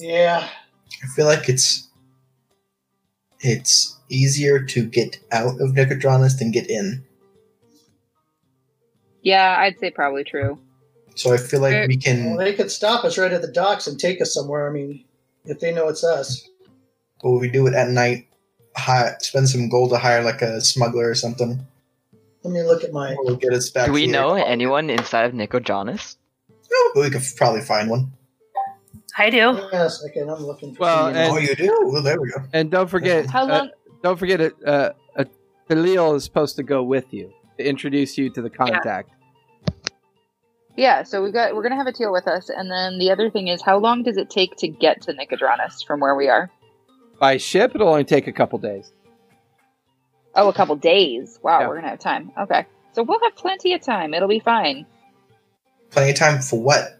Yeah.
I feel like it's it's easier to get out of Nicodranus than get in.
Yeah, I'd say probably true.
So I feel like we
Well,
can,
they could stop us right at the docks and take us somewhere. I mean, if they know it's us.
but we do it at night hi- spend some gold to hire like a smuggler or something.
Let me look at my.
We'll get us back.
Do we
here.
know anyone inside of Nicodranus?
No, but we could probably find one.
I do.
Yes, okay. I'm looking for.
Well,
some-
and-
oh, you do? Well, there we go.
And don't forget,
How
uh,
long?
Don't forget it. Uh, uh, Khalil is supposed to go with you to introduce you to the contact.
Yeah, so we got we're gonna have a teal with us, and then the other thing is, how long does it take to get to Nicodranus from where we are?
By ship, it'll only take a couple days.
Oh, a couple days. Wow,
Yeah.
we're gonna have time. Okay, so we'll have plenty of time. It'll be fine
Plenty of time for what?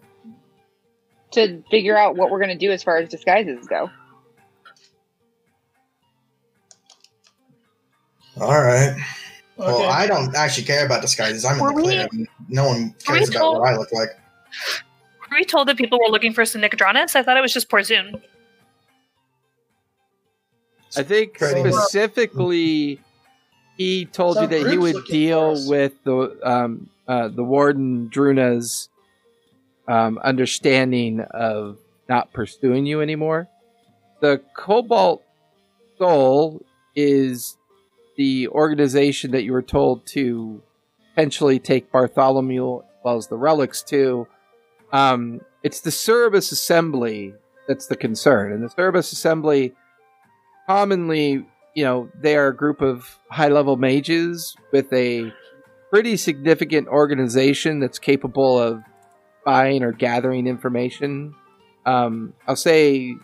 to figure out what we're gonna do as far as disguises go.
All right.
Okay.
Well, I don't actually care about disguises. I'm
Were
in the
we-
No one
were we
cares about
told-
what I look like.
Were we told that people were looking for some Nicodranus? I thought it was just Port Zoon.
I think
Pretty
specifically, he told you that he would deal with the um, uh, the warden Druna's um, understanding of not pursuing you anymore. The Cobalt Soul is the organization that you were told to potentially take Bartholomew as well as the relics to. Um, it's the Cerberus Assembly that's the concern, and the Cerberus Assembly commonly, you know, they are a group of high level mages with a pretty significant organization that's capable of buying or gathering information. Um, I'll say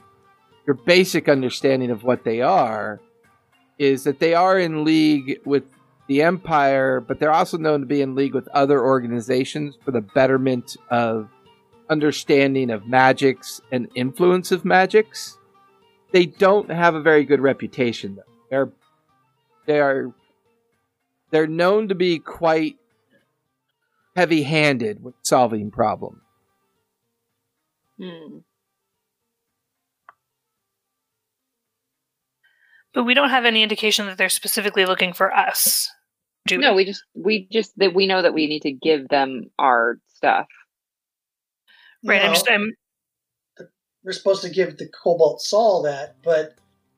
your basic understanding of what they are is that they are in league with the Empire, but they're also known to be in league with other organizations for the betterment of understanding of magics and influence of magics they don't have a very good reputation though. They're they are they're known to be quite heavy-handed with solving problems.
Hmm.
But we don't have any indication that they're specifically looking for us. Do
No, we just we just that we know that we need to give them our stuff.
Right. I'm just. I'm.
we're supposed to give the Cobalt Soul that, but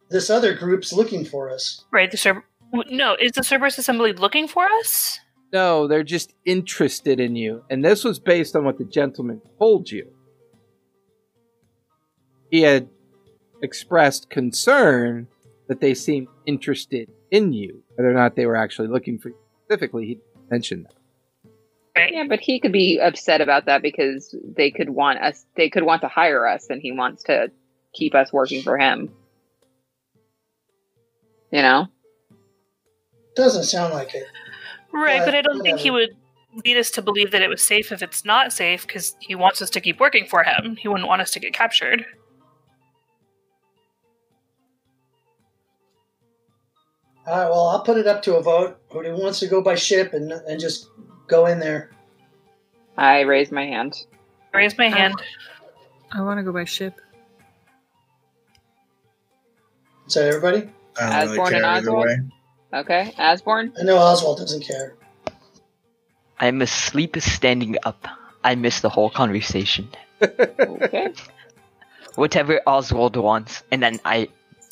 this other group's looking for us.
Right. The Cer- w- No, is the Cerberus Assembly looking for us?
No, they're just interested in you. And this was based on what the gentleman told you. He had expressed concern that they seemed interested in you. Whether or not they were actually looking for you specifically, he mentioned that.
Yeah, but he could be upset about that because they could want us. They could want to hire us, and he wants to keep us working for him. You know.
Doesn't sound like it.
Right,
But
but I don't think he
uh,
would lead us to believe that it was safe if it's not safe because he wants us to keep working for him. He wouldn't want us to get captured.
All right, well, I'll put it up to a vote. Who wants to go by ship and and just go in there?
I raise my hand.
I raise my hand.
I want to go by ship.
Is that everybody?
I don't really
Asborn and
care either
Oswald?
way.
Okay, Asborn.
I know Oswald doesn't care.
I'm asleep standing up. I missed the whole conversation.
Okay.
Whatever Oswald wants, and then I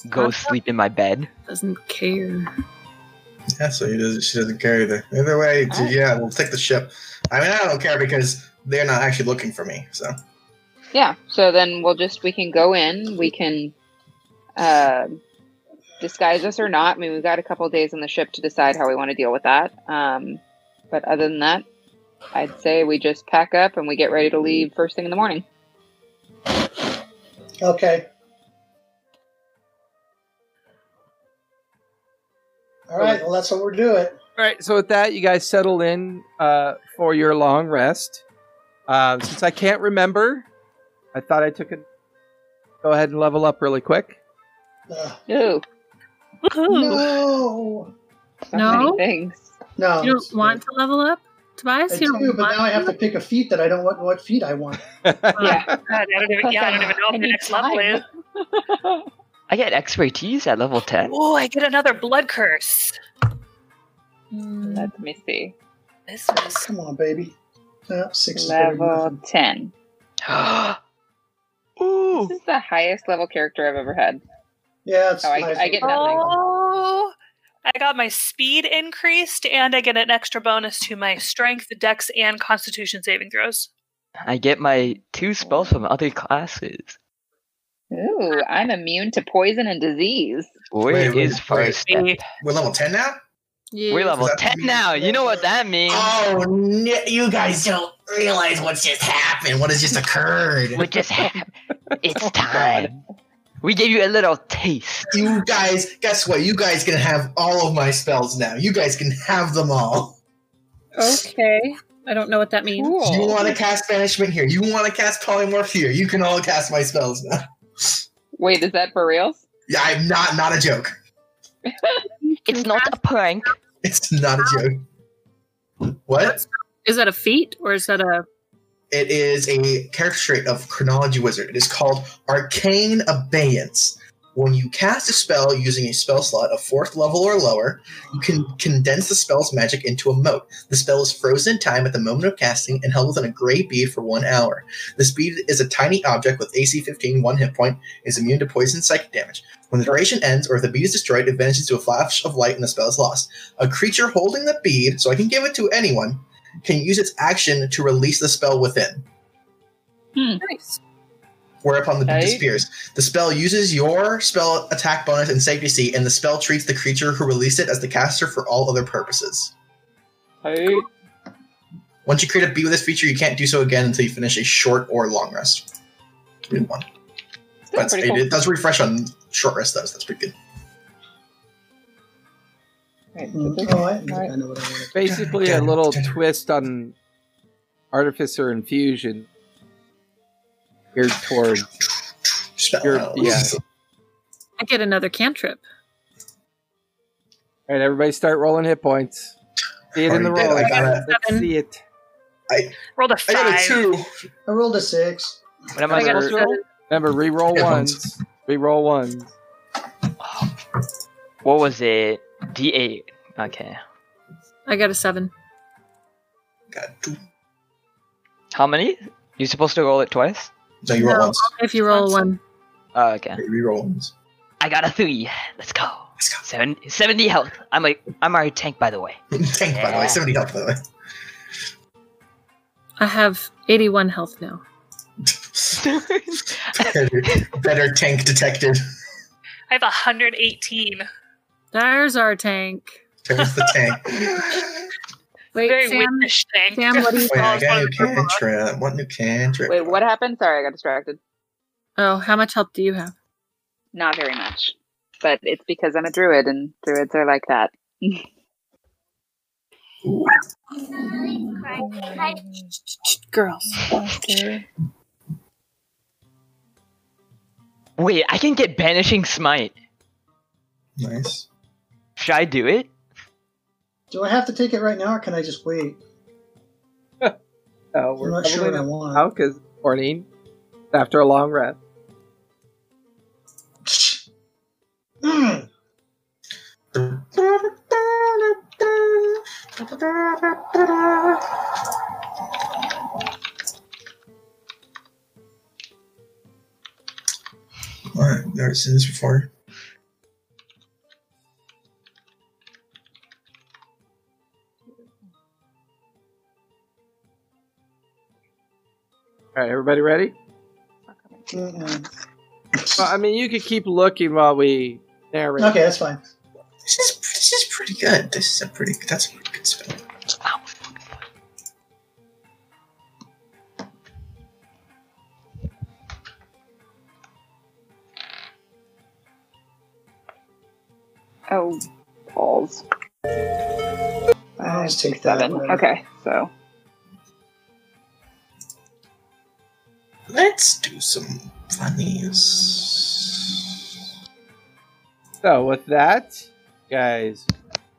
go
Huh?
sleep in my bed.
Doesn't care.
Yeah, so he doesn't, she doesn't care either. Either way,
Alright.
yeah, we'll take the ship. I mean, I don't care because they're not actually looking for me. So
Yeah. So then we'll just we can go in. We can uh, disguise us or not. I mean, we've got a couple days on the ship to decide how we want to deal with that. Um, but other than that, I'd say we just pack up and we get ready to leave first thing in the morning.
Okay. All right, well, that's what we're doing.
All right, so with that, you guys settle in uh, for your long rest. Um, since I can't remember, I thought I took a go ahead and level up really quick.
Uh,
Ooh,
Woohoo!
no,
so
No?
many things.
no.
You don't want to level up, Tobias?
I
you don't
do, but
want
now I have to pick a feat that I don't want. What feat I want?
Yeah.
God, I don't even, yeah, I don't even know what the
need
next level is.
I get expertise at level 10.
Oh, I get another blood curse.
Mm,
Let me see.
This was
Come on, baby. Uh, six is
Level ten.
Ooh!
This is the highest level character I've ever had.
Yeah, it's
Oh, I- I get nothing.
Oh, I got my speed increased, and I get an extra bonus to my strength, dex, and constitution saving throws.
I get my two spells from other classes.
Ooh, I'm immune to poison and disease.
Where
Wait,
is
wait, wait.
first step?
We're level 10 now?
Yeah.
We're level 10
mean-
now. You know what that means.
Oh, n- you guys don't realize what's just happened. What has just occurred.
What just happened? It's time. We gave you a little taste.
You guys, guess what? You guys can have all of my spells now. You guys can have them all.
Okay. I don't know what that means.
You want to cast Banishment here. You want to cast Polymorph here. You can all cast my spells now.
Wait, is that for real?
Yeah, I'm not not a joke.
It's not a prank.
It's not a joke. What?
Is that a feat or is that a?
It is a character trait of Chronurgy Wizard. It is called Arcane Abeyance. When you cast a spell using a spell slot of fourth level or lower, you can condense the spell's magic into a mote. The spell is frozen in time at the moment of casting and held within a gray bead for one hour. This bead is a tiny object with AC 15, one hit point, is immune to poison and psychic damage. When the duration ends or if the bead is destroyed, it vanishes to a flash of light and the spell is lost. A creature holding the bead, so I can give it to anyone, can use its action to release the spell within hmm.
Nice.
Whereupon the bead
Right.
disappears. The spell uses your spell attack bonus and save DC, and the spell treats the creature who released it as the caster for all other purposes.
Hey.
Once you create a bead with this feature, you can't do so again until you finish a short or long rest. Good one. But
pretty
it,
cool.
it does refresh on short rest, though, so that's pretty good.
Right,
Mm,
this is-
I,
Alright.
I know what I want.
Basically, a little twist on Artificer Infusion geared toward.
Spell.
You're- yeah.
I get another cantrip.
All right, everybody, start rolling hit points. See it in the roll.
I got a,
Let's
Seven.
see it.
I Rolled a
I got a two.
I rolled a six.
What am I
I
supposed to roll?
Remember, re-roll
Yeah,
ones. Re-roll ones.
What was it? D8. Okay.
I got a seven.
Got two.
How many? You're supposed to roll it twice?
So you roll
No.
once.
If you roll one,
Oh, okay.
You reroll once.
I got a three. Let's go.
Let's go.
Seven, 70 health. I'm like, I'm already tank, by the way.
Tank, by the way. 70 health, by the way.
I have eighty-one health now.
better, better tank detected.
I have 118.
There's our tank.
There's the tank.
Wait,
Very
Sam.
weakish tank.
Sam, what do you?
Wait, I got a new cantrip. What new cantrip?
Wait, what happened? Sorry, I got distracted.
Oh, how much help do you have?
Not very much. But it's because I'm a druid and druids are like that.
Girls.
Wait, I can get Banishing Smite.
Nice.
Should I do it?
Do I have to take it right now, or can I just wait?
Oh,
I'm
we're
not sure
probably
what I
not
want.
now because morning after a long rest.
Mm.
What? Never seen this before.
All right, everybody ready?
Mm-mm.
Well, I mean, you could keep looking while we narrate.
Okay, that's fine.
This is this is pretty good. This is a pretty that's a pretty good spell.
Oh, balls.
I'll just take that.
Seven. Okay, so
Let's do some funnies.
So with that, guys,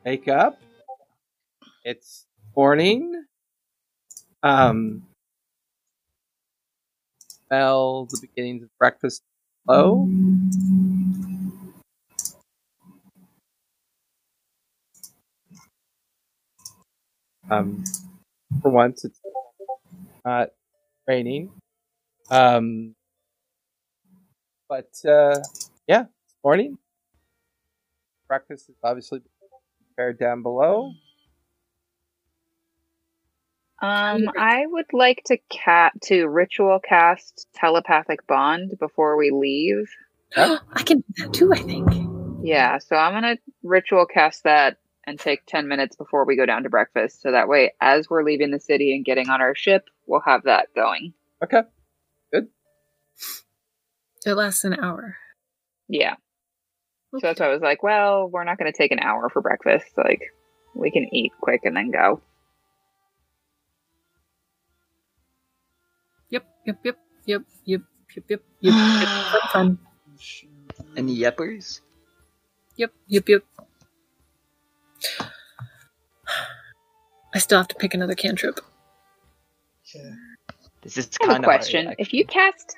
wake up. It's morning. Um, smell the beginnings of breakfast. Hello. Um, for once, it's not raining. Um, but uh, yeah, it's morning. breakfast is obviously prepared down below.
Um, I would like to cat to ritual cast telepathic bond before we leave.
I can do that too, I think.
Yeah, so I'm gonna ritual cast that and take ten minutes before we go down to breakfast. So that way, as we're leaving the city and getting on our ship, we'll have that going.
Okay.
It lasts an hour.
Yeah. So that's why I was like, well, we're not gonna take an hour for breakfast. Like, we can eat quick and then go.
Yep, yep, yep, yep, yep, yep, yep, yep. yep. Fun, fun.
Any yeppers?
Yep, yep, yep. I still have to pick another cantrip.
Yeah.
This is
I have
kind
a
of
question. If you cast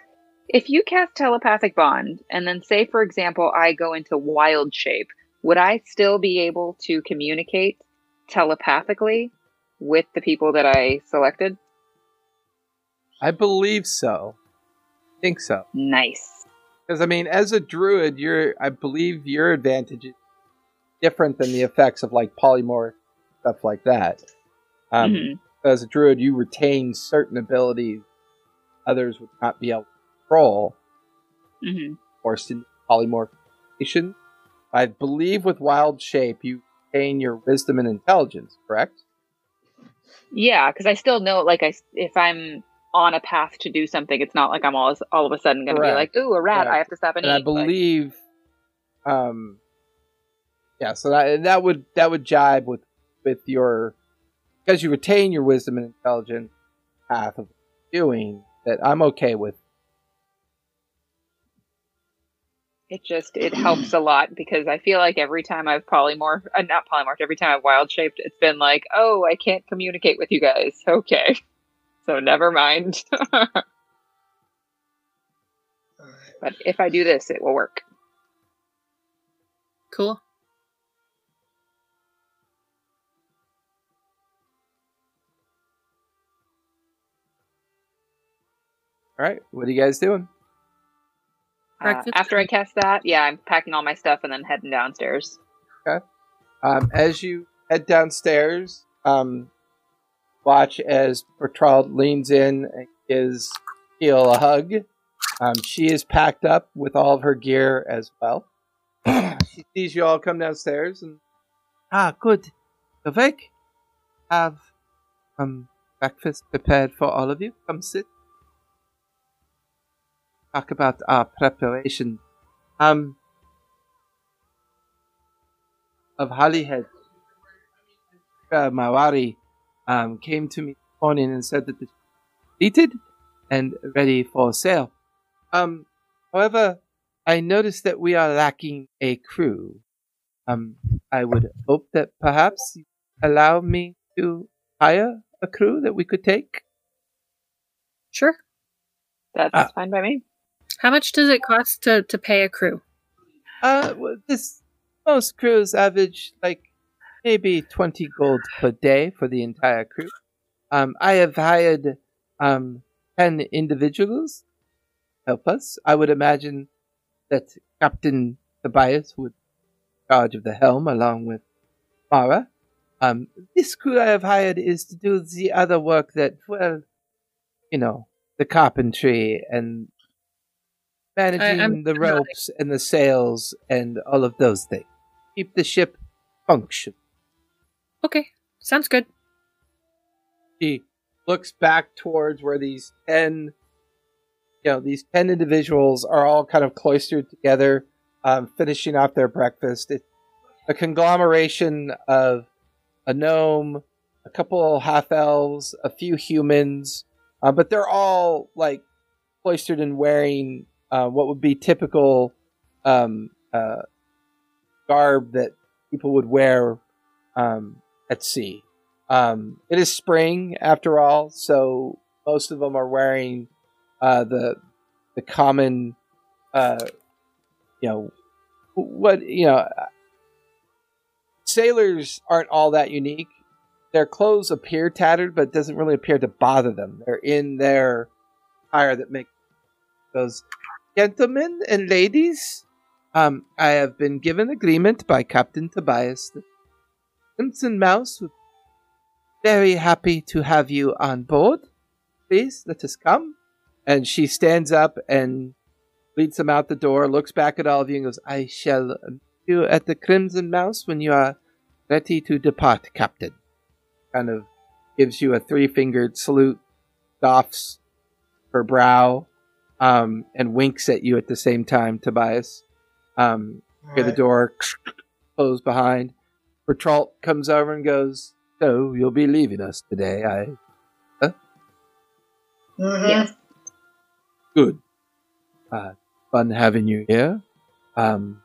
if you cast telepathic bond and then say for example I go into wild shape, would I still be able to communicate telepathically with the people that I selected?
I believe so. I think so.
Nice.
Because I mean, as a druid, your I believe your advantage is different than the effects of like polymorph stuff like that. Um,
Mhm.
As a druid, you retain certain abilities others would not be able to control,
hmm
forced into polymorphization. I believe with wild shape, you gain your wisdom and intelligence. Correct?
Yeah, because I still know like I if I'm on a path to do something, it's not like I'm all all of a sudden going to be like, ooh, a rat,
Correct.
I have to stop and,
and I
eat. Like,
believe, um, yeah. So that that would that would jibe with with your because you retain your wisdom and intelligence path of doing that. I'm okay with.
It just it helps a lot because I feel like every time I've polymorphed, uh, not polymorphed, every time I've wild shaped, it's been like, oh, I can't communicate with you guys. Okay, so never mind.
All right.
but if I do this, it will work.
Cool.
All right, what are you guys doing?
Uh, after I cast that, yeah, I'm packing all my stuff and then heading downstairs.
Um, as you head downstairs, um, watch as Bertrand leans in and gives Keel a hug. Um, she is packed up with all of her gear as well. she sees you all come downstairs and
Ah, good. Vivek, have um breakfast prepared for all of you. Come sit. Talk about our preparation. Um, of Hollyhead. Uh, Mawari um, came to me this morning and said that the completed and ready for sale. Um, however, I noticed that we are lacking a crew. Um, I would hope that perhaps you allow me to hire a crew that we could take.
Sure.
That's
Ah.
fine by me.
How much does it cost to, to pay a crew?
Uh, this most crews average like maybe twenty gold per day for the entire crew. Um, I have hired um ten individuals help us. I would imagine that Captain Tobias would charge of the helm along with Mara. Um, this crew I have hired is to do the other work that, well, you know, the carpentry and managing
I'm
the
nodding.
ropes and the sails and all of those things. Keep the ship function.
Okay. Sounds good.
she looks back towards where these 10 you know these 10 individuals are all kind of cloistered together um, finishing off their breakfast it's a conglomeration of a gnome a couple half elves a few humans uh, but they're all like cloistered and wearing uh, what would be typical um, uh, garb that people would wear um, at sea um, it is spring after all, so most of them are wearing uh, the the common, uh, you know, what you know. Sailors aren't all that unique. Their clothes appear tattered, but it doesn't really appear to bother them. They're in their attire that makes those gentlemen and ladies. Um, I have been given agreement by Captain Tobias that Crimson Mouse would be very happy to have you on board. Please let us come. And she stands up and leads them out the door, looks back at all of you, and goes, I shall meet you at the Crimson Mouse when you are ready to depart, Captain. Kind of gives you a three fingered salute, doffs her brow, um, and winks at you at the same time, Tobias. Um, hear the door close behind. Bertralt comes over and goes, So, you'll be leaving us today, I.
Mhm.
Yes.
Good. Uh, fun having you here. Um,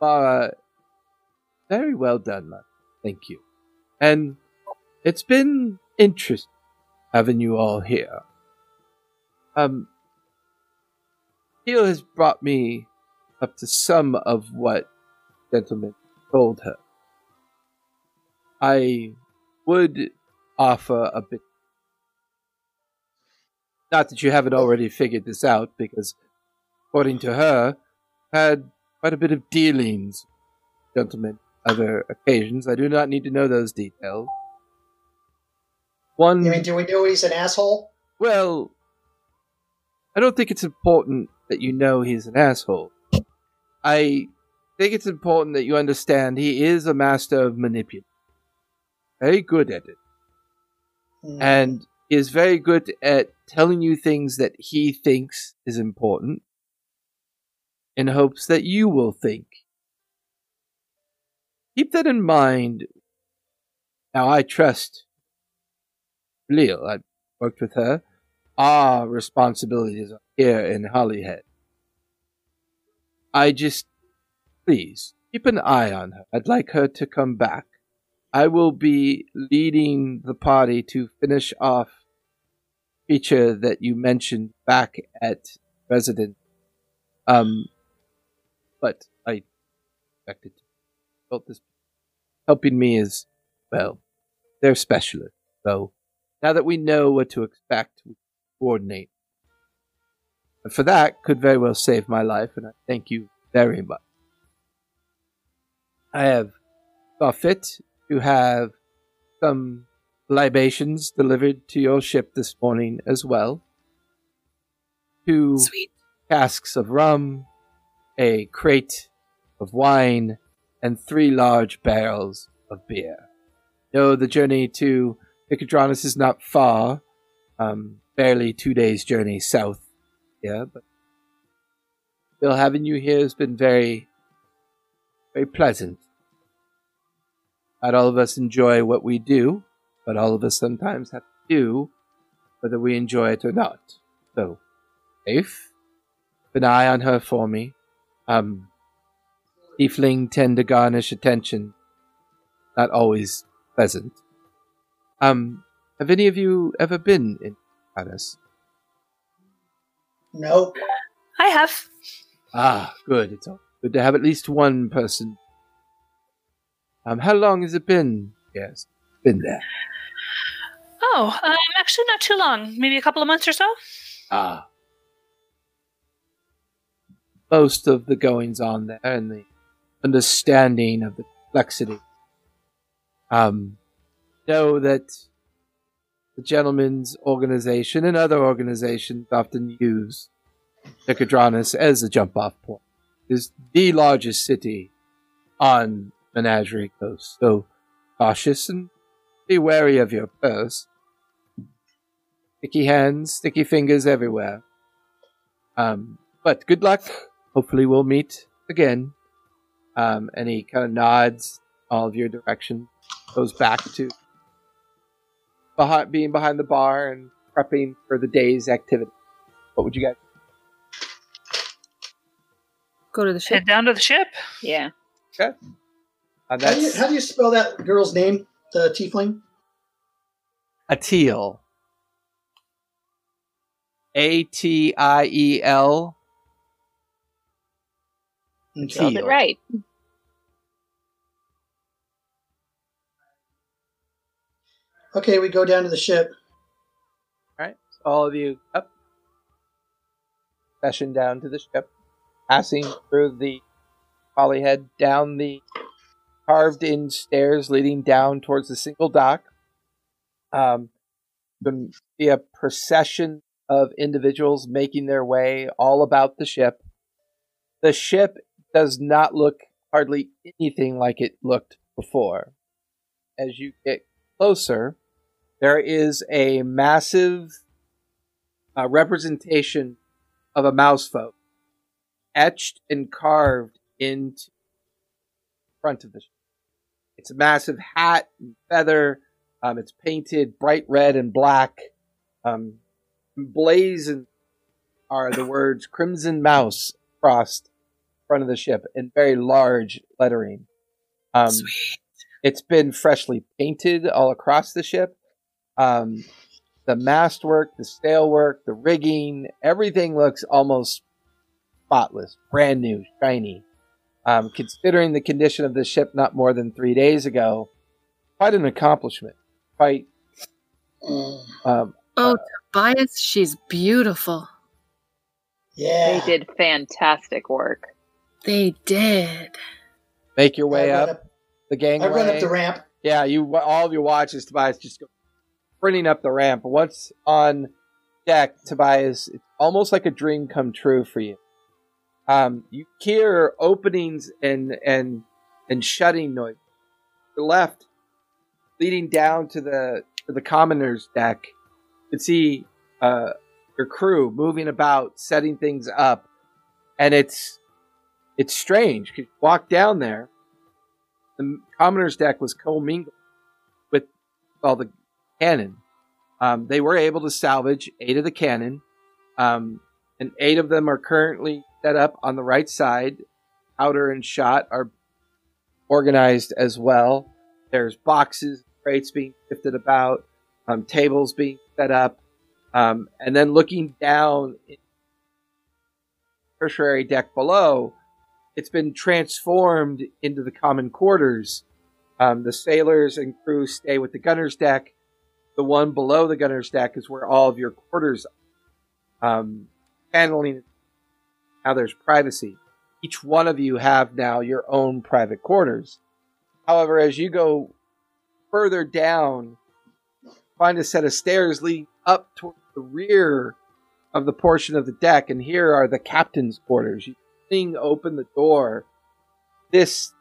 Mara, very well done, man. Thank you. And it's been interesting having you all here. Um, Teal has brought me up to some of what gentleman told her. I would offer a bit not that you haven't already figured this out, because according to her, had quite a bit of dealings, gentlemen, other occasions. I do not need to know those details. One,
You mean, do we know he's an asshole?
well, I don't think it's important that you know he's an asshole. I think it's important that you understand he is a master of manipulation. Very good at it
Hmm.
and is very good at telling you things that he thinks is important in hopes that you will think. Keep that in mind. Now, I trust Lil. I worked with her. Our responsibilities here in Hollyhead. I just, please, keep an eye on her. I'd like her to come back. I will be leading the party to finish off feature that you mentioned back at residence. Um, but I expected to felt this helping me is well, they're specialists. So now that we know what to expect, we coordinate. But for that, could very well save my life, and I thank you very much. I have thought fit to have some libations delivered to your ship this morning as well. Two
Sweet.
casks of rum, a crate of wine, and three large barrels of beer. No, the journey to Nicodranus is not far, um, barely two days' journey south. Yeah, but still having you here has been very, very pleasant. Not all of us enjoy what we do, but all of us sometimes have to do whether we enjoy it or not. So, safe. Keep an eye on her for me. Um, tiefling tend to garnish attention. Not always pleasant. Um, have any of you ever been in Paris?
Nope.
I have.
Ah, good. It's all good to have at least one person. Um, how long has it been? Yes, been there.
Oh, um, actually, not too long. Maybe a couple of months or so.
Ah. Most of the goings on there and the understanding of the complexity. Um, know that the gentleman's organization and other organizations often use Nicodranus as a jump off point. Is the largest city on Menagerie Coast, so cautious and be wary of your purse. Sticky hands, sticky fingers everywhere. Um, but good luck. Hopefully, we'll meet again. Um, and he kind of nods all of your direction, goes back to behind, being behind the bar and prepping for the day's activity. What would you guys?
Go to the ship.
Head down to the ship.
Yeah.
Uh,
How do, you, how do you spell that girl's name? The tiefling.
a teal. A T I E L.
Spelled it right.
Okay, we go down to the ship.
All right, so all of you up. Session down to the ship. passing through the Hollyhead down the carved in stairs leading down towards the single dock. Um, can see a procession of individuals making their way all about the ship. The ship does not look hardly anything like it looked before. As you get closer, there is a massive uh, representation of a mouse folk etched and carved into the front of the ship. It's a massive hat and feather. Um, it's painted bright red and black. Um, blazoned are the words "Crimson Mouse" crossed front of the ship in very large lettering. Um,
Sweet.
it's been freshly painted all across the ship. Um, the mastwork, the sailwork, the rigging, everything looks almost spotless, brand new, shiny. Um, considering the condition of the ship not more than three days ago, quite an accomplishment. Quite. Um,
Oh, Tobias, she's beautiful.
yeah.
They did fantastic work.
They did.
make your way up,
up,
the gangway.
I run up the ramp.
Yeah, you all of your watches, Tobias just go sprinting up the ramp. Once on deck, Tobias, it's almost like a dream come true for you. Um, you hear openings and and and shutting noise. The left, leading down to the to the commoner's deck, you can see uh, your crew moving about, setting things up, and it's it's strange. 'cause walk down there, the commoner's deck was commingled with all the cannon. Um, they were able to salvage eight of the cannon, um, and eight of them are currently set up on the right side. Powder and shot are organized as well. There's boxes, crates being shifted about, um, tables being set up, um, and then looking down in tertiary deck below, it's been transformed into the common quarters. Um, the sailors and crew stay with the gunner's deck. The one below the gunner's deck is where all of your quarters. Um, handling how there's privacy. Each one of you have now your own private quarters. However, as you go further down, find a set of stairs leading up toward the rear of the portion of the deck, and here are the captain's quarters. You fling open the door. This,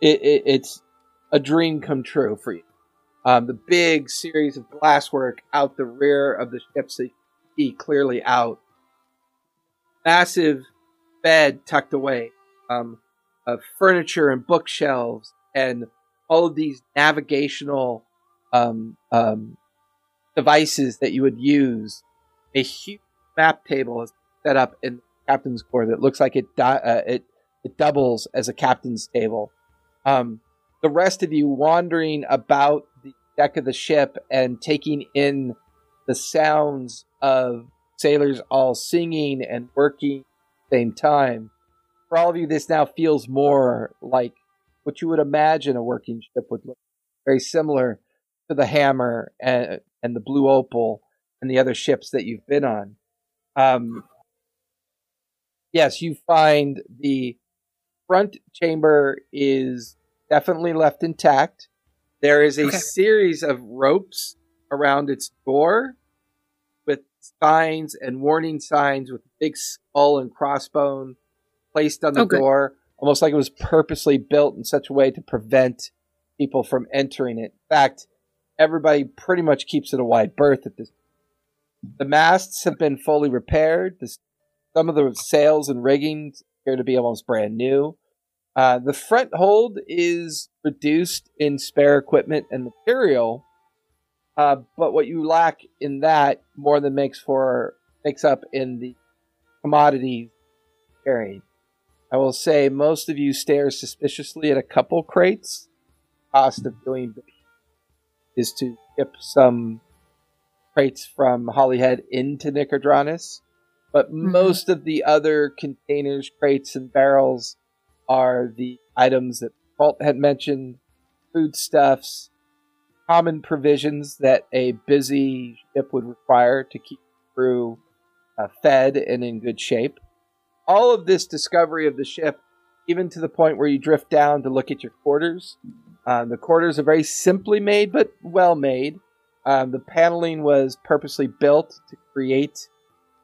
it, it, it's a dream come true for you. Um, the big series of glasswork out the rear of the ship, so you can see clearly out. Massive bed tucked away, um, of furniture and bookshelves, and all of these navigational um, um, devices that you would use. A huge map table is set up in the captain's quarter that looks like it uh, it it doubles as a captain's table. Um, the rest of you wandering about the deck of the ship and taking in the sounds of sailors all singing and working at the same time. For all of you, this now feels more like what you would imagine a working ship would look. Very similar to the Hammer and, and the Blue Opal and the other ships that you've been on. Um, yes, you find the front chamber is definitely left intact. There is a
Okay.
series of ropes around its door with signs and warning signs with a big skull and crossbone placed on the
Oh, good.
door, almost like it was purposely built in such a way to prevent people from entering it. In fact, everybody pretty much keeps it a wide berth at this. The masts have been fully repaired. Some of the sails and rigging appear to be almost brand new. Uh, the front hold is reduced in spare equipment and material, uh, but what you lack in that more than makes for makes up in the commodities carried. I will say most of you stare suspiciously at a couple crates. Cost of doing is to ship some crates from Hollyhead into Nicodranus, but most of the other containers, crates, and barrels are the items that Walt had mentioned, foodstuffs, common provisions that a busy ship would require to keep crew uh, fed and in good shape. all of this discovery of the ship, even to the point where you drift down to look at your quarters. Um, the quarters are very simply made, but well made. Um, the paneling was purposely built to create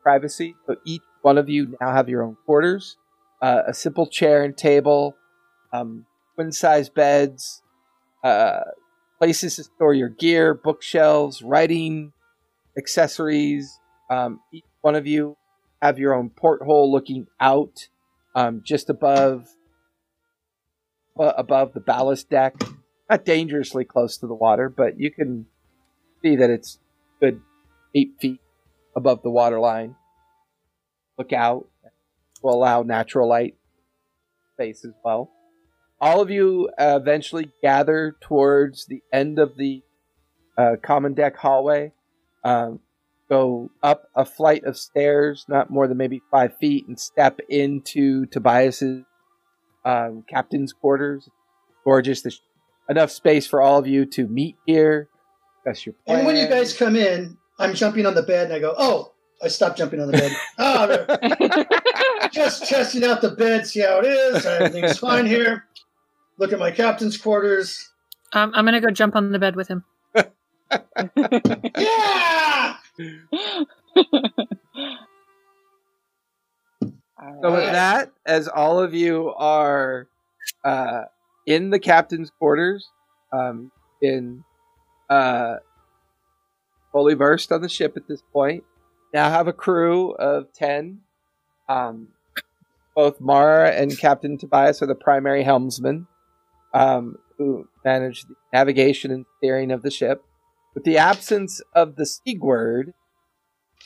privacy. So each one of you now have your own quarters, uh, a simple chair and table, um, twin size beds, uh, places to store your gear, bookshelves, writing accessories. Um, each one of you have your own porthole looking out um, just above uh, above the ballast deck. Not dangerously close to the water, but you can see that it's good eight feet above the water line. Look out. Will allow natural light space as well. All of you uh, eventually gather towards the end of the uh, common deck hallway. Um, go up a flight of stairs, not more than maybe five feet, and step into Tobias's um, captain's quarters. Gorgeous. There's enough space for all of you to meet here. That's your plan.
And when you guys come in, I'm jumping on the bed and I go, oh, I stopped jumping on the bed. oh, just testing out the bed, see how it is. Everything's fine here. Look at my captain's quarters.
Um, I'm gonna go jump on the bed with him.
Yeah!
So with that, as all of you are uh, in the captain's quarters, um, in uh, fully versed on the ship at this point, now have a crew of ten. Um, both Mara and Captain Tobias are the primary helmsmen, um, who manage the navigation and steering of the ship. With the absence of the Sigward,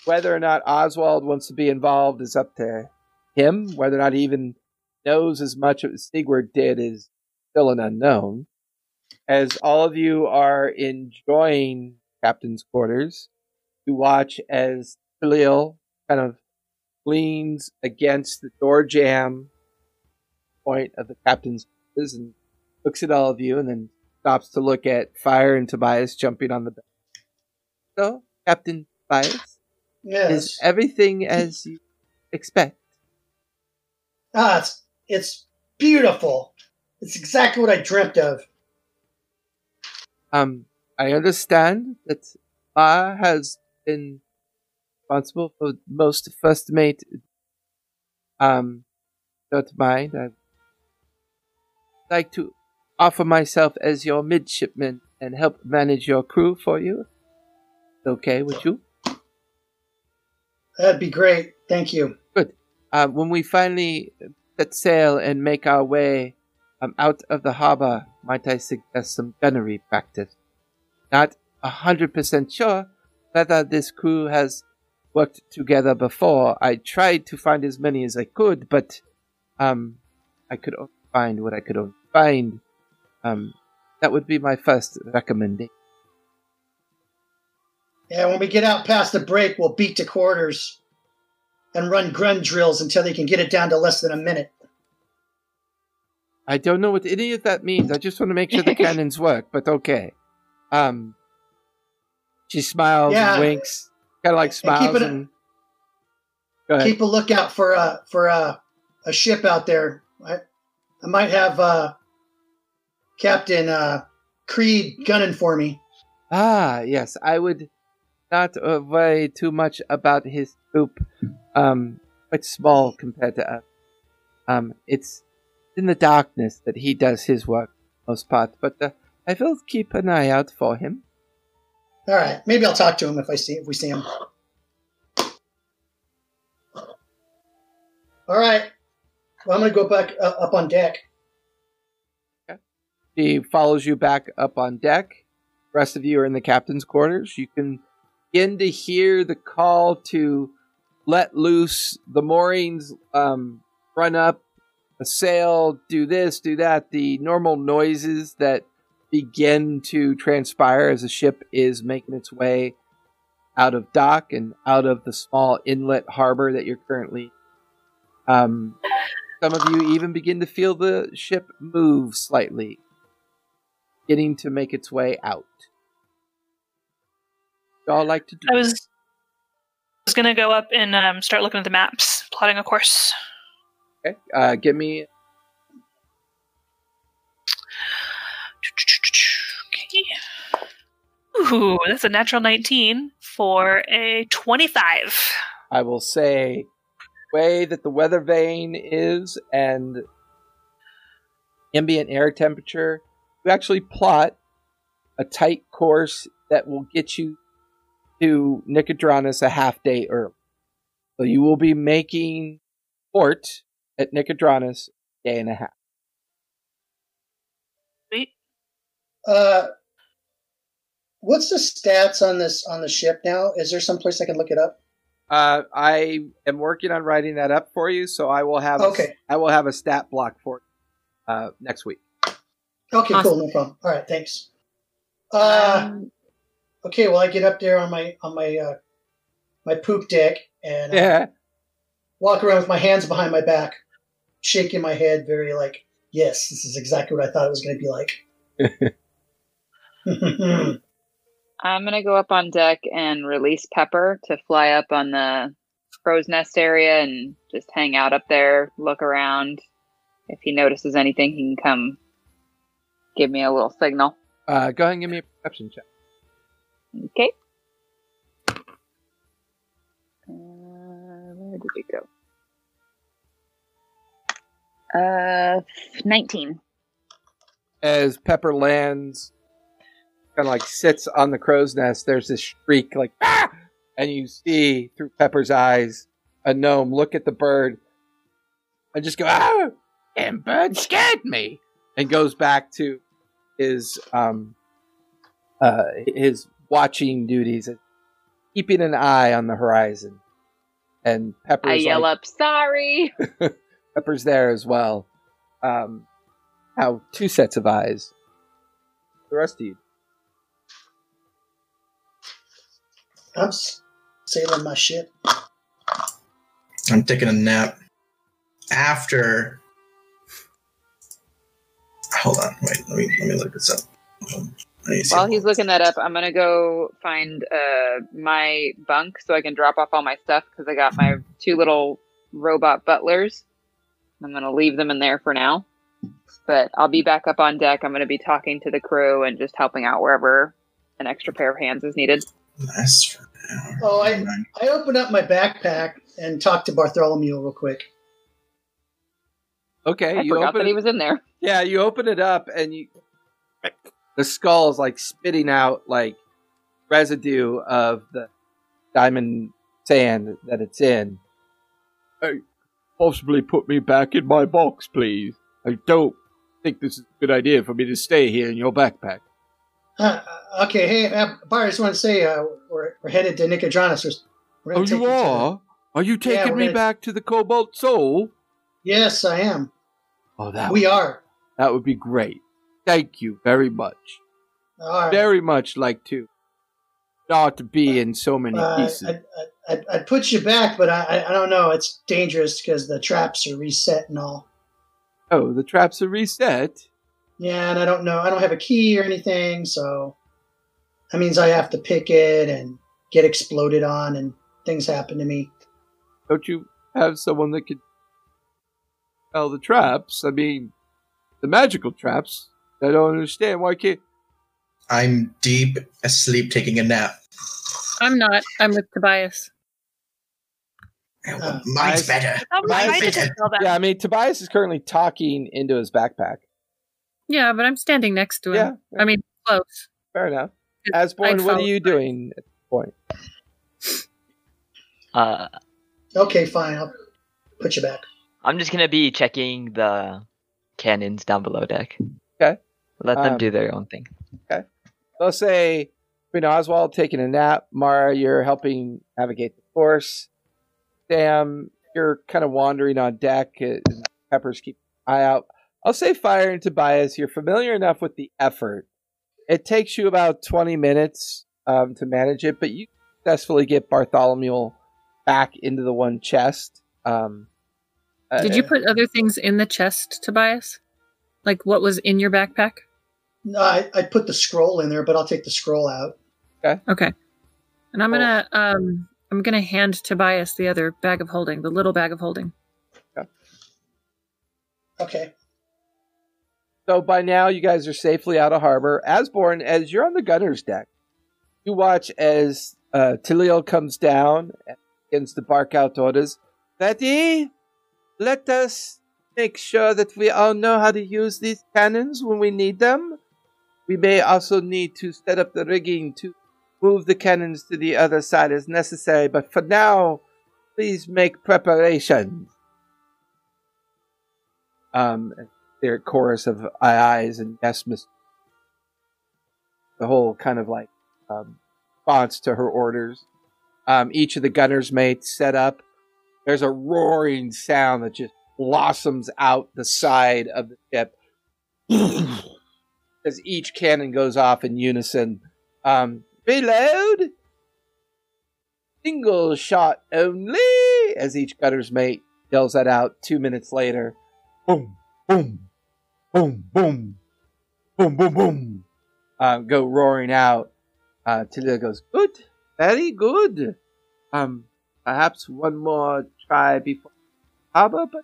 whether or not Oswald wants to be involved is up to him. Whether or not he even knows as much as Sigward did is still an unknown. As all of you are enjoying Captain's quarters, you watch as Khalil kind of leans against the door jamb point of the captain's quarters and looks at all of you and then stops to look at Fire and Tobias jumping on the bed. So, Captain Tobias,
Yes.
is everything as you expect?
Ah, it's, it's beautiful. It's exactly what I dreamt of.
Um, I understand that Ma has been responsible for most first mate. Um, don't mind. I'd like to offer myself as your midshipman and help manage your crew for you. Okay with you?
That'd be great. Thank you.
Uh, when we finally set sail and make our way um, out of the harbor, might I suggest some gunnery practice? Not a hundred percent sure whether this crew has worked together before. I tried to find as many as I could, but um, I could only find what I could only find. Um, that would be my first recommendation.
Yeah, when we get out past the break, we'll beat to quarters and run grun drills until they can get it down to less than a minute.
I don't know what any of that means. I just want to make sure the cannons work, but okay. Um, she smiles
Yeah.
and winks, kind of like
And keep
smiles and. Go ahead.
Keep a lookout for a for a, a ship out there. I, I might have uh, Captain uh, Creed gunning for me.
Ah, yes, I would not uh, worry too much about his troop. Um, quite small compared to us. Um, it's in the darkness that he does his work, most part. But uh, I will keep an eye out for him.
All right, maybe I'll talk to him if I see if we see him. All right, well, I'm gonna go back uh, up on deck.
He follows you back up on deck. The rest of you are in the captain's quarters. You can begin to hear the call to let loose the moorings, um, run up a sail, do this, do that. The normal noises that begin to transpire as the ship is making its way out of dock and out of the small inlet harbor that you're currently. Um, some of you even begin to feel the ship move slightly getting to make its way out. Y'all like to do?
I was was gonna go up and um, start looking at the maps, plotting a course.
Okay. Uh, give me
Ooh, that's a natural 19 for a 25.
I will say way that the weather vane is and ambient air temperature, you actually plot a tight course that will get you to Nicodranus a half day early. So you will be making port at Nicodranus a day and a half.
Sweet.
Uh, what's the stats on this on the ship now? Is there some place I can look it up?
Uh, I am working on writing that up for you, so I will have
Okay.
a, I will have a stat block for you, uh, next week.
Okay,
Awesome.
cool, no problem. All right, thanks. Uh,
Um,
okay, well, I get up there on my on my uh, my poop deck and uh,
Yeah.
walk around with my hands behind my back, shaking my head, very like, yes, this is exactly what I thought it was going to be like.
I'm gonna go up on deck and release Pepper to fly up on the crow's nest area and just hang out up there, look around. If he notices anything, he can come give me a little signal.
Uh, go ahead and give me a perception check.
Okay. Uh, where did it go? Uh, 19.
as Pepper lands, kind of like sits on the crow's nest, there's this shriek like, ah! And you see through Pepper's eyes a gnome look at the bird and just go, ah! And bird scared me. And goes back to his, um, uh, his watching duties, keeping an eye on the horizon. And Pepper's
I yell
like,
up, sorry!
Pepper's there as well. Um, how two sets of eyes. The rest of you.
I'm sailing my ship.
I'm taking a nap. After. Hold on, wait. Let me let me look this up. I need to see
While he's looking that up, I'm gonna go find uh my bunk so I can drop off all my stuff because I got my two little robot butlers. I'm gonna leave them in there for now, but I'll be back up on deck. I'm gonna be talking to the crew and just helping out wherever an extra pair of hands is needed.
Last for an hour.
Oh, I I open up my backpack and talk to Bartholomew real quick.
Okay,
I
you
forgot
open
that he was in there.
yeah, you open it up and you the skull is like spitting out like residue of the diamond sand that it's in. Hey, possibly put me back in my box, please. I don't think this is a good idea for me to stay here in your backpack.
Uh, uh, okay, hey, uh, Bar, I just want to say uh, we're, we're headed to Nicodranus. We're- We're
Oh, you
to-
are? Are you taking
we're
me
gonna-
back to the Cobalt Soul?
Yes, I am.
Oh, that
we
would,
are.
That would be great. Thank you very much.
Right.
Very much like to not to be in so many
Uh,
pieces.
I'd, I'd, I'd put you back, but I, I, I don't know. It's dangerous because the traps are reset and all.
oh, the traps are reset.
Yeah, and I don't know. I don't have a key or anything, so that means I have to pick it and get exploded on, and things happen to me.
Don't you have someone that could tell the traps? I mean, the magical traps. I don't understand. Why can't?
I'm deep asleep taking a nap.
I'm not. I'm with Tobias.
Oh,
Uh,
mine's better.
Mine's
better.
Yeah, I mean, Tobias is currently talking into his backpack.
Yeah, but I'm standing next to him.
Yeah,
I mean, close.
fair enough.
I'd
Asborn, what are you
Tobias.
doing at this point?
Uh,
Okay, fine. I'll put you back.
I'm just gonna be checking the cannons down below deck.
Okay.
Let them
Um,
do their own thing. Okay.
Let's say Queen Oswald taking a nap. Mara, you're helping navigate the course. Sam, you're kind of wandering on deck. uh, Peppers keep an eye out. I'll say Fire and Tobias, you're familiar enough with the effort. It takes you about 20 minutes um, to manage it, but you successfully get Bartholomew back into the one chest. Um,
Did
uh,
you put other things in the chest, Tobias? Like what was in your backpack?
No, I, I put the scroll in there, but I'll take the scroll out.
Okay. Okay. And I'm gonna um I'm gonna hand Tobias the other bag of holding, the little bag of holding.
Okay.
So by now, you guys are safely out of harbor. Asborn, as you're on the gunner's deck, you watch as uh, Talil comes down and begins to bark out orders. Betty, let us make sure that we all know how to use these cannons when we need them. We may also need to set up the rigging to move the cannons to the other side as necessary, but for now, please make preparations. Um, their chorus of aye ayes and yes, miss. The whole kind of like um, response to her orders. Um, each of the gunners' mates set up. There's a roaring sound that just blossoms out the side of the ship as each cannon goes off in unison. Um, reload! Single shot only! As each gunner's mate yells that out two minutes later. Boom, boom, boom, boom, boom, boom, boom. Um, go roaring out. Uh, Talia goes, good, very good. Um, perhaps one more try before harbor, but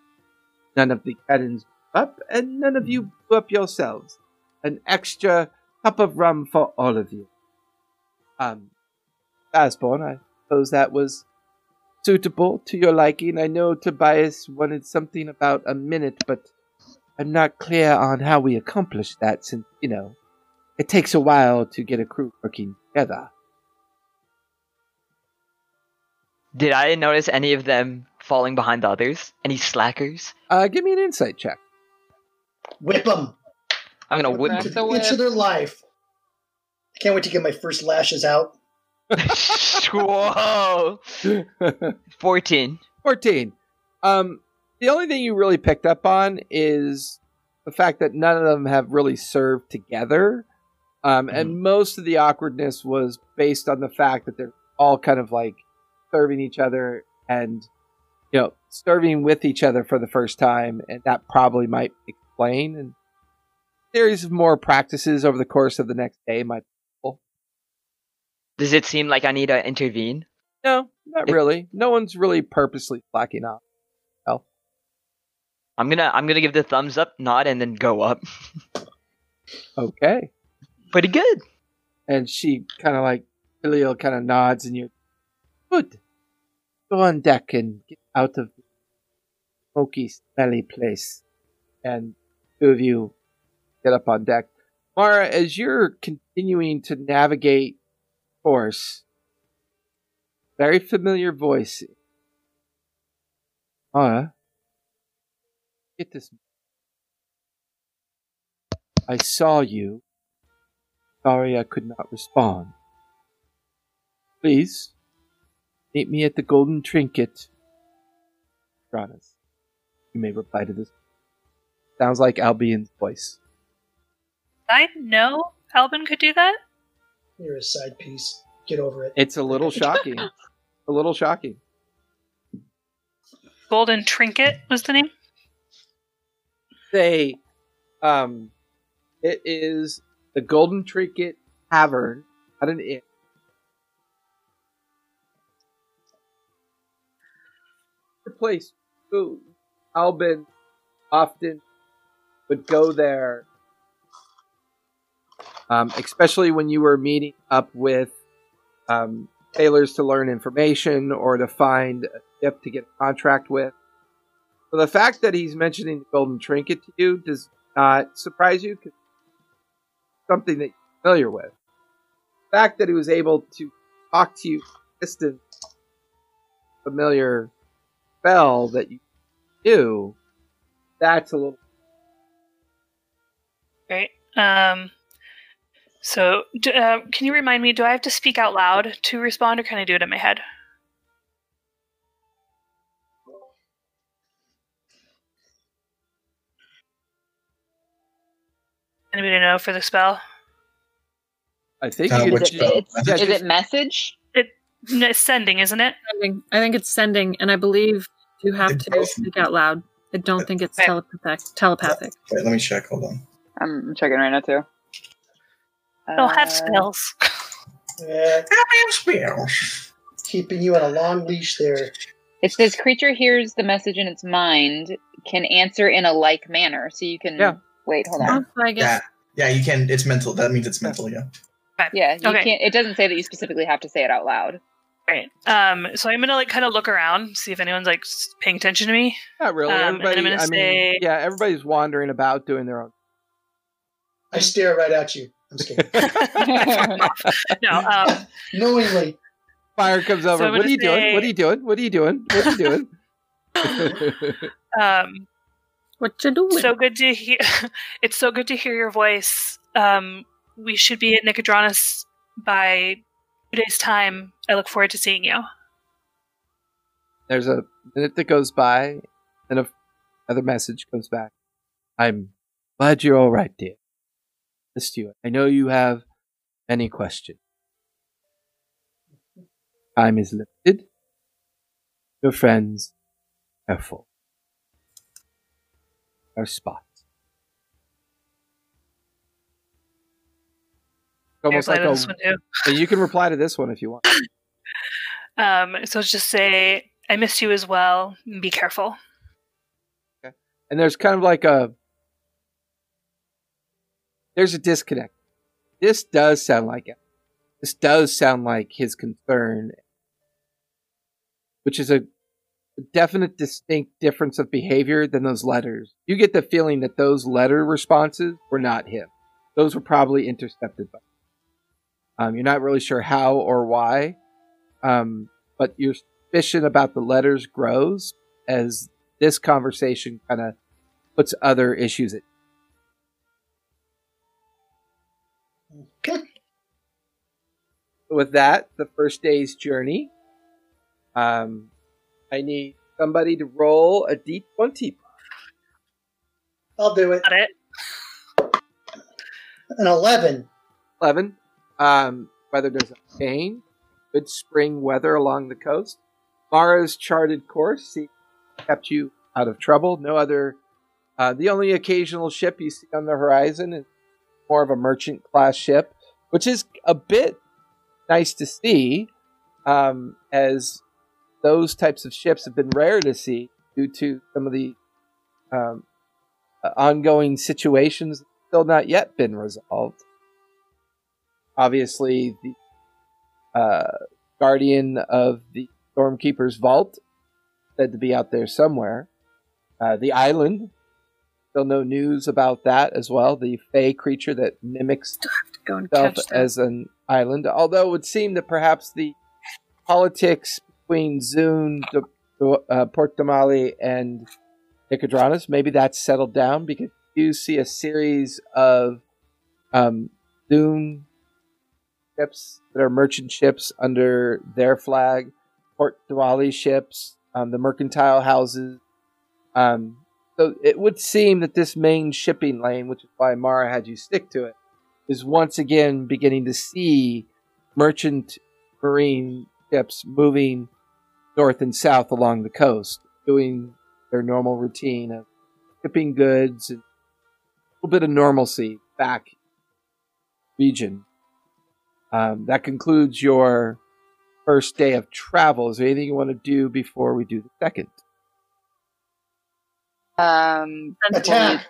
none of the cannons up, and none of you blew up yourselves. An extra cup of rum for all of you. Um, Asborn, I suppose that was suitable to your liking. I know Tobias wanted something about a minute, but I'm not clear on how we accomplish that since, you know, it takes a while to get a crew working together.
Did I notice any of them falling behind the others? Any slackers?
Uh, give me an insight check.
Whip them
I'm gonna whip.
them.
the whip.
into their life. I can't wait to get my first lashes out.
Whoa! 14.
14. Um, the only thing you really picked up on is the fact that none of them have really served together. Um, and most of the awkwardness was based on the fact that they're all kind of like serving each other and, you know, serving with each other for the first time. And that probably might explain. And series of more practices over the course of the next day might.
Does it seem like I need to intervene?
No, not
If-
really. No one's really purposely slacking off.
I'm gonna I'm gonna give the thumbs up nod and then go up.
Okay.
Pretty good.
and she kind of like Khalil kind of nods and you're good. Go on deck and get out of the smoky, smelly place. And two of you get up on deck. Mara, as you're continuing to navigate course, very familiar voice. Mara, get this. I saw you. Sorry I could not respond. Please, meet me at the Golden Trinket. Granas. You may reply to this. Sounds like Albion's voice.
I know Albin could do that.
You're a side piece. Get over it.
It's a little shocking. a little shocking.
Golden Trinket was the name.
Um, it is the Golden Trinket Tavern at an inn. The place who Albin often would go there, um, especially when you were meeting up with um, sailors to learn information or to find a ship to get a contract with. So the fact that he's mentioning the golden trinket to you does not surprise you because something that you're familiar with. The fact that he was able to talk to you distant, familiar spell that you do, that's a little.
Right. Um. So, uh, can you remind me? Do I have to speak out loud to respond, or can I do it in my head? Anybody know for the spell?
I think
Uh,
you
which
could
spell?
It's,
Yeah,
is
just-
it message?
No, it's sending, isn't it?
Sending. I think it's sending, and I believe you have
It's
to speak out loud. I don't think it's
Okay.
telepathic. Telepathic.
Wait, let me check. Hold on.
I'm checking right now too.
I'll have
Uh,
spells.
Yeah, I have
Spells.
keeping you on a long leash there.
It says creature hears the message in its mind, can answer in a like manner. So you can
Yeah.
Wait, hold
Oh,
on.
so I guess
Yeah, yeah, you can. It's mental. That means it's mental. Yeah.
Yeah, you
Okay.
can't it doesn't say that you specifically have to say it out loud.
Right. Um. So I'm gonna like kind of look around, see if anyone's like paying attention to me.
Not really.
Um, and I'm
Everybody,
gonna
I mean, yeah, everybody's wandering about doing their own.
I stare right at you. I'm just kidding.
No. Um.
Knowingly.
Fire comes over.
I'm
what are
gonna
you doing? What are you doing? What are you doing? What are you doing?
um.
What you doing?
So good to hear. it's so good to hear your voice. Um. We should be at Nicodranus by two days' time. I look forward to seeing you.
There's a minute that goes by, and a, another message comes back. I'm glad you're all right, dear. Missed you. I know you have many questions. Time is limited. Your friends, careful. Our spot. Almost
Reply
like
to
a,
this one too.
you can reply to this one if you want.
Um. So just say I missed you as well. Be careful.
and there's kind of like a there's a disconnect. This does sound like it. This does sound like his concern, which is a definite, distinct difference of behavior than those letters. You get the feeling that those letter responses were not him; those were probably intercepted by. Um, you're not really sure how or why, um, but your suspicion about the letters grows as this conversation kind of puts other issues at
Okay.
with that the first day's journey um i need somebody to roll a d20
I'll do it.
Got it.
An 11.
11 um weather doesn't change good spring weather along the coast mara's charted course see, kept you out of trouble no other uh, the only occasional ship you see on the horizon is more of a merchant class ship which is a bit nice to see um, as those types of ships have been rare to see due to some of the um, uh, ongoing situations that still not yet been resolved. Obviously, the uh, guardian of the Stormkeeper's vault said to be out there somewhere. Uh, the island, still no news about that as well. The Fey creature that mimics itself as an island. Although it would seem that perhaps the politics between Zoon, De, uh, Port Damali, and Nicodranus, maybe that's settled down because you see a series of um, Zoon ships that are merchant ships under their flag, Port Damali ships, um, the mercantile houses. Um, so it would seem that this main shipping lane, which is why Mara had you stick to it, is once again beginning to see merchant marine ships moving north and south along the coast, doing their normal routine of shipping goods and a little bit of normalcy back region. Um, that concludes your first day of travel. Is there anything you want to do before we do the second?
Um,
Attack.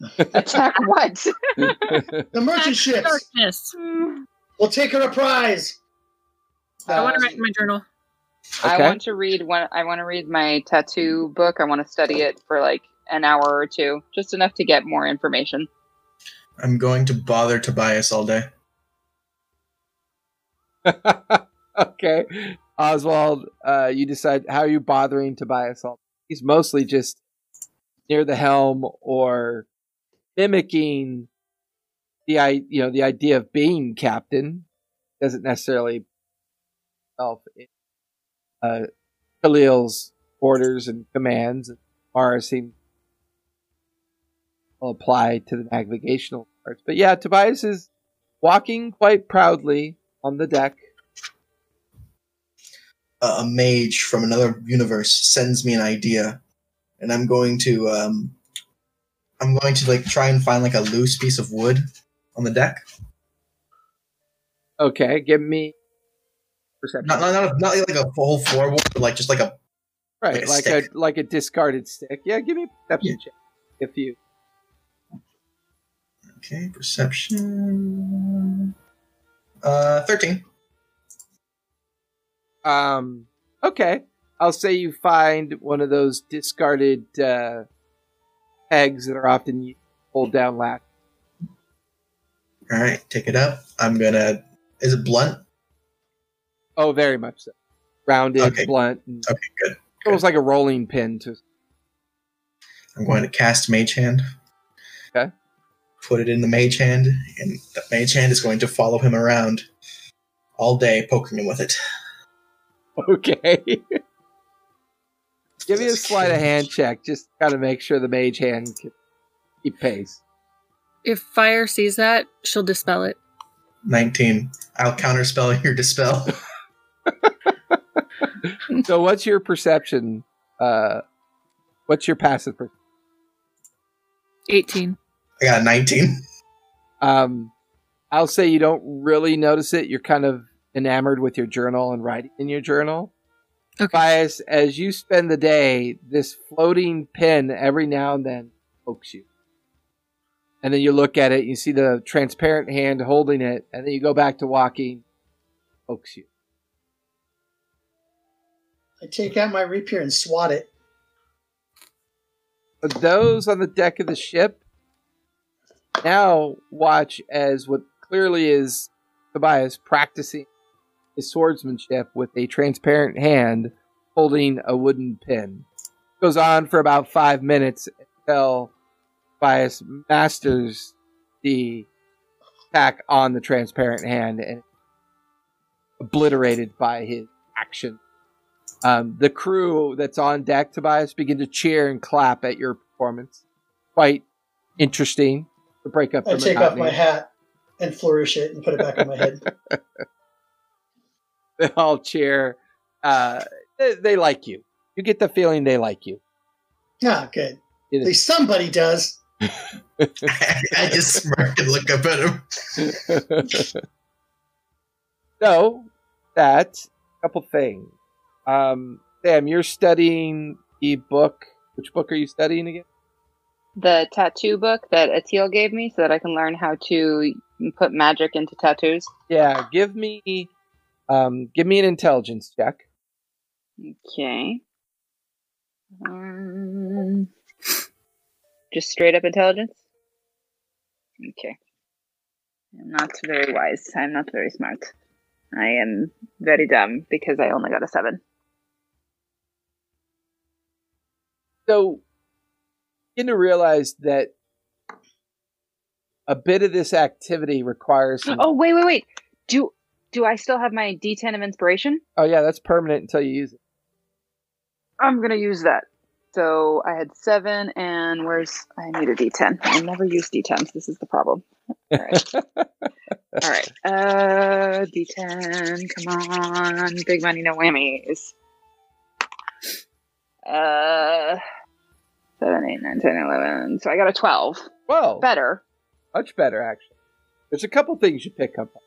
attack what?
The merchant ships.
Darkness.
We'll take her a prize.
I want
Um,
to write in my journal.
I want to read one. I want to read my tattoo book. I want to study it for like an hour or two, just enough to get more information.
I'm going to bother Tobias all day.
okay. Oswald, uh, you decide how are you bothering Tobias? All day? he's mostly just near the helm or mimicking the i you know the idea of being captain. Doesn't necessarily self in uh, Khalil's orders and commands. Mara seems will apply to the navigational parts. But yeah, Tobias is walking quite proudly on the deck.
a, a mage from another universe sends me an idea, and I'm going to um, I'm going to like try and find like a loose piece of wood on the deck.
Okay, give me perception.
Not not not, not like a full floorboard, but like just like a
Right,
Like a
like,
stick.
a like a discarded stick. Yeah, give me a perception check if you.
Okay, perception. Uh, thirteen.
Um. Okay, I'll say you find one of those discarded uh, pegs that are often pulled down latch.
All right, take it up. I'm gonna. Is it blunt?
Oh, very much so. Rounded,
Okay.
blunt, and
Okay, good.
almost like a rolling pin. To
I'm going to cast Mage Hand.
Okay.
Put it in the Mage Hand, and the Mage Hand is going to follow him around all day, poking him with it.
okay. Give me a sleight of hand check, just gotta make sure the mage hand can keep pace.
If fire sees that, she'll dispel it.
19. I'll counterspell your dispel.
So, what's your perception? Uh, what's your passive? Per-
18.
I got a 19.
um, I'll say you don't really notice it. You're kind of enamored with your journal and writing in your journal.
Okay.
Bias, as you spend the day, this floating pen every now and then pokes you. And then you look at it, you see the transparent hand holding it, and then you go back to walking, pokes you.
I take out my rapier and swat it.
But those on the deck of the ship now watch as what clearly is Tobias practicing his swordsmanship with a transparent hand holding a wooden pin. Goes on for about five minutes until Tobias masters the attack on the transparent hand and obliterated by his action. Um, the crew that's on deck, Tobias, begin to cheer and clap at your performance. Quite interesting to break up the
I take off my hat and flourish it and put it back on my head.
They all cheer. Uh, they, they like you. You get the feeling they like you.
Ah, good.
It
At
is-
least somebody does.
I just smirk and look up at him.
so that a couple things. Um, Sam, you're studying the book. Which book are you studying again?
The tattoo book that Atil gave me so that I can learn how to put magic into tattoos.
Yeah, give me, um, give me an intelligence check.
Okay. Um, just straight up intelligence? Okay. I'm not very wise. I'm not very smart. I am very dumb because I only got a seven.
So, begin to realize that a bit of this activity requires some.
Oh wait, wait, wait. Do do I still have my D10 of inspiration?
oh yeah, that's permanent until you use it.
I'm gonna use that. So I had seven, and where's I need a D10. I never use D10s. This is the problem. All right. All right. Uh, D10. Come on, big money, no whammies. Uh, seven, eight, nine, ten, eleven. So I got a twelve.
Well,
Better.
much better actually. There's a couple things you pick up on.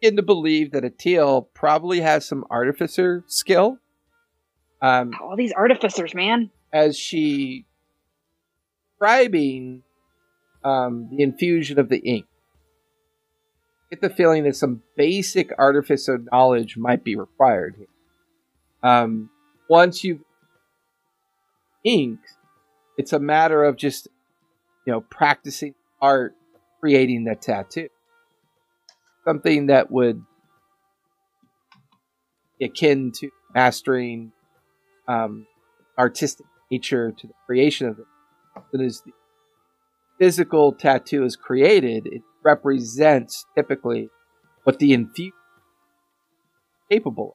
Begin to believe that Atil probably has some artificer skill. Um,
All these artificers, man.
as she describing um, the infusion of the ink. Get the feeling that some basic artificer knowledge might be required here. Um, once you've inked, it's a matter of just you know practicing art, creating the tattoo. Something that would be akin to mastering um, artistic nature to the creation of it. But as the physical tattoo is created, it represents typically what the infused is capable of.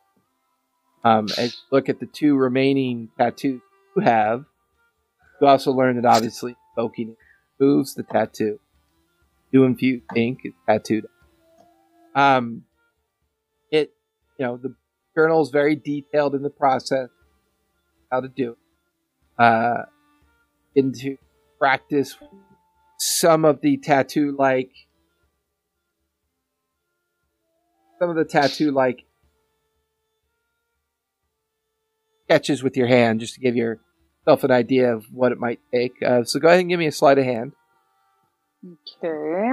Um, as you look at the two remaining tattoos have, you also learn that obviously invoking moves the tattoo. You infuse ink is tattooed. Um, it, you know, the journal is very detailed in the process how to do it. Uh, into practice some of the tattoo like some of the tattoo like sketches with your hand just to give yourself an idea of what it might take. Uh, so go ahead and give me a sleight of hand.
Okay.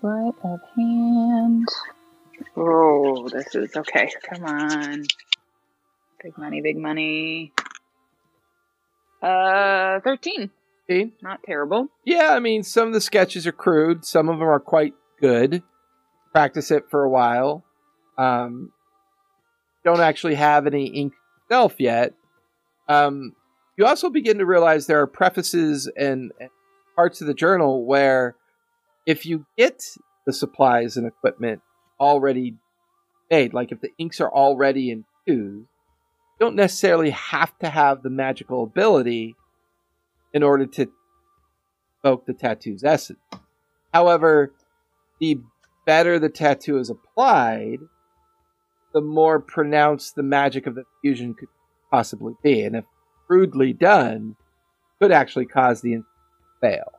Sleight of hand. Oh, this is okay. Come on. Big money, big money. Uh, 13.
Okay.
Not terrible.
Yeah, I mean, some of the sketches are crude. Some of them are quite good. Practice it for a while. Um, don't actually have any ink itself yet. Um, you also begin to realize there are prefaces and, and parts of the journal where if you get the supplies and equipment already made, like if the inks are already infused, you don't necessarily have to have the magical ability in order to evoke the tattoo's essence. However, the better the tattoo is applied, the more pronounced the magic of the fusion could possibly be. And if crudely done, could actually cause the ink to fail.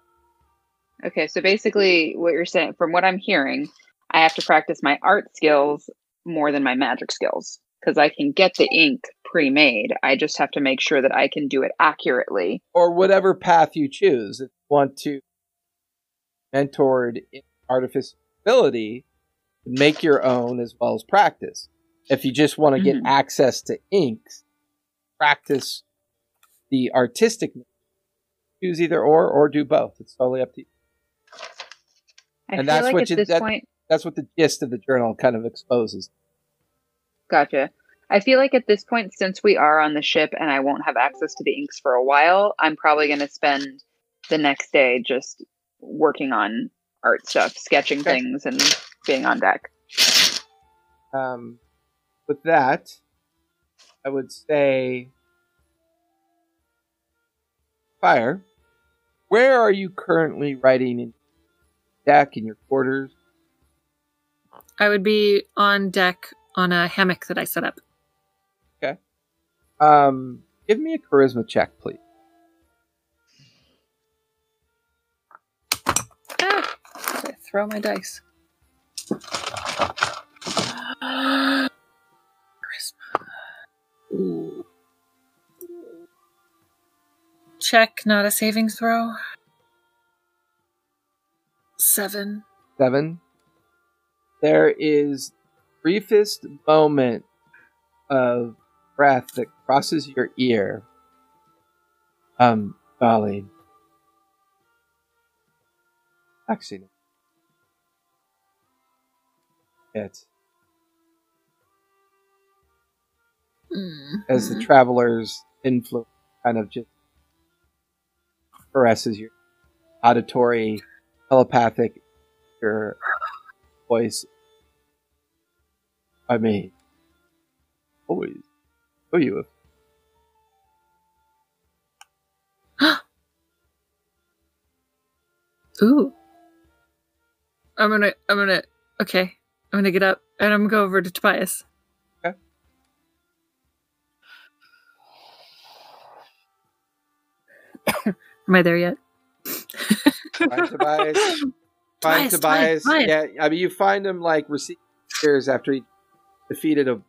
Okay, so basically, what you're saying, from what I'm hearing, I have to practice my art skills more than my magic skills because I can get the ink pre made. I just have to make sure that I can do it accurately.
Or whatever path you choose. If you want to mentored in artificial ability, make your own as well as practice. If you just want to get
Mhm.
access to inks, practice the artistic. Choose either or or do both. It's totally up to you.
I
And that's
like
what
at
you-
this
that-
point,
That's what the gist of the journal kind of exposes.
gotcha. I feel like at this point, since we are on the ship and I won't have access to the inks for a while, I'm probably going to spend the next day just working on art stuff, sketching
Okay.
things, and being on deck.
Um, with that, I would say, Fire, where are you currently writing in deck in your quarters?
I would be on deck on a hammock that I set up. Okay.
Um, give me a charisma check, please.
Ah, throw my dice. Check, not a savings throw. Seven.
Seven. There is briefest moment of breath that crosses your ear. Um. Actually, no. it
Mm.
as the traveler's influence kind of just caresses your auditory, telepathic, your voice. I mean, always. Oh, you.
Ooh. I'm gonna, I'm gonna, okay. I'm gonna get up and I'm gonna go over to Tobias. Am I there yet?
Find Tobias. Find
Tobias,
Tobias.
Tobias.
Yeah, I mean, you find him like receiving tears after he defeated a.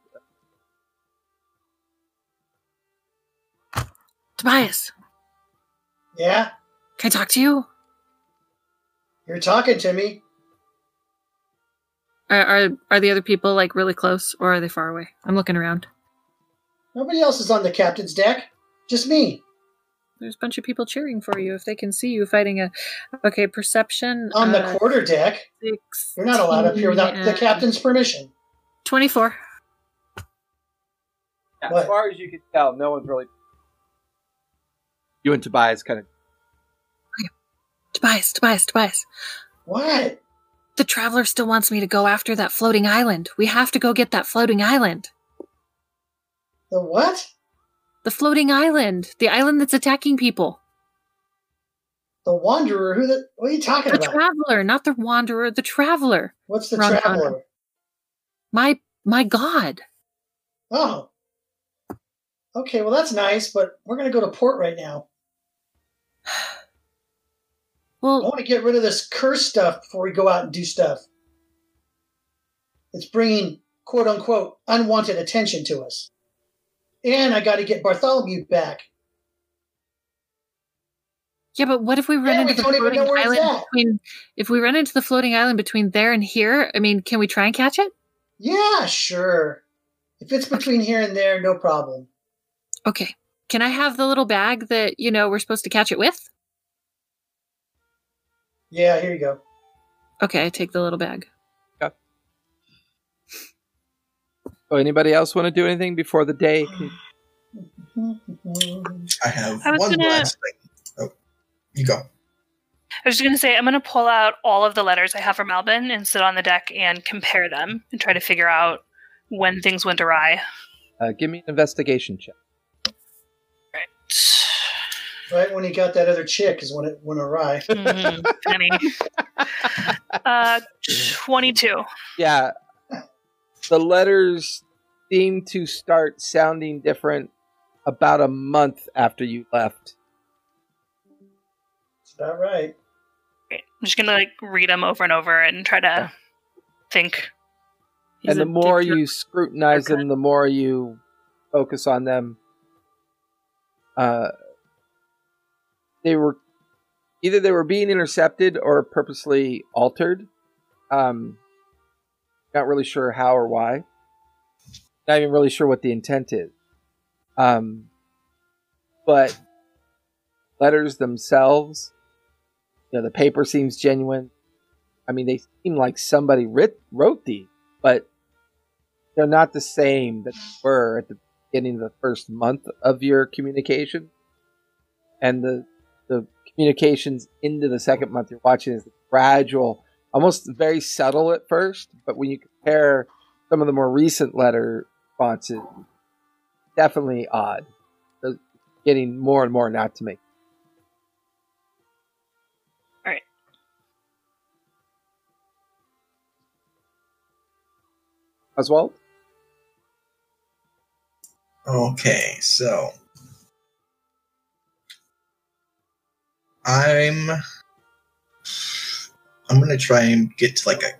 Tobias,
Yeah,
can I talk to you?
you're talking to me.
Are, are are the other people like really close or are they far away? I'm looking around.
Nobody else is on the captain's deck. Just me.
There's a bunch of people cheering for you if they can see you fighting a. Okay, perception.
On the
uh,
quarter deck. You're not allowed up here without the captain's permission.
Twenty-four.
Yeah, as far as you can tell, no one's really. You and Tobias kind of.
Tobias, Tobias, Tobias.
What?
The traveler still wants me to go after that floating island. We have to go get that floating island.
The what?
The floating island. The island that's attacking people.
The wanderer? Who the? What are you talking
The
about?
The traveler, not the wanderer, the traveler.
What's the
Ron
traveler?
My my god.
Oh. Okay, well that's nice, but we're gonna go to port right now.
Well I
want to get rid of this curse stuff before we go out and do stuff. It's bringing quote unquote unwanted attention to us. And I got to get Bartholomew back.
Yeah, but what if we run
Yeah,
into
we
the floating island between? If we run into the floating island between there and here, I mean, can we try and catch it?
Yeah, sure. If it's between here and there, no problem.
Okay. Can I have the little bag that you know we're supposed to catch it with?
Yeah, here you go.
Okay, I take the little bag.
So anybody else want to do anything before the day?
I have
I
one
gonna-
last thing. Oh, you go.
I was just going to say, I'm going to pull out all of the letters I have from Albin and sit on the deck and compare them and try to figure out when things went awry.
Uh, give me an investigation check.
Right when he got that other chick is when it went awry.
Mhm, Uh, 22.
Yeah, the letters seem to start sounding different about a month after you left.
That's about right.
I'm just going to like read them over and over and try to think.
and the more
dick-
you scrutinize them, the more you focus on them. Uh, they were either they were being intercepted or purposely altered. Um, not really sure how or why. Not even really sure what the intent is. Um, but letters themselves, you know, the paper seems genuine. I mean, they seem like somebody writ- wrote these, but they're not the same that they were at the beginning of the first month of your communication. And the the communications into the second month you're watching is gradual, almost very subtle at first, but when you compare some of the more recent letter responses, definitely odd. They're getting more and more not to make.
All right.
Oswald?
Okay, so I'm I'm gonna try and get to like a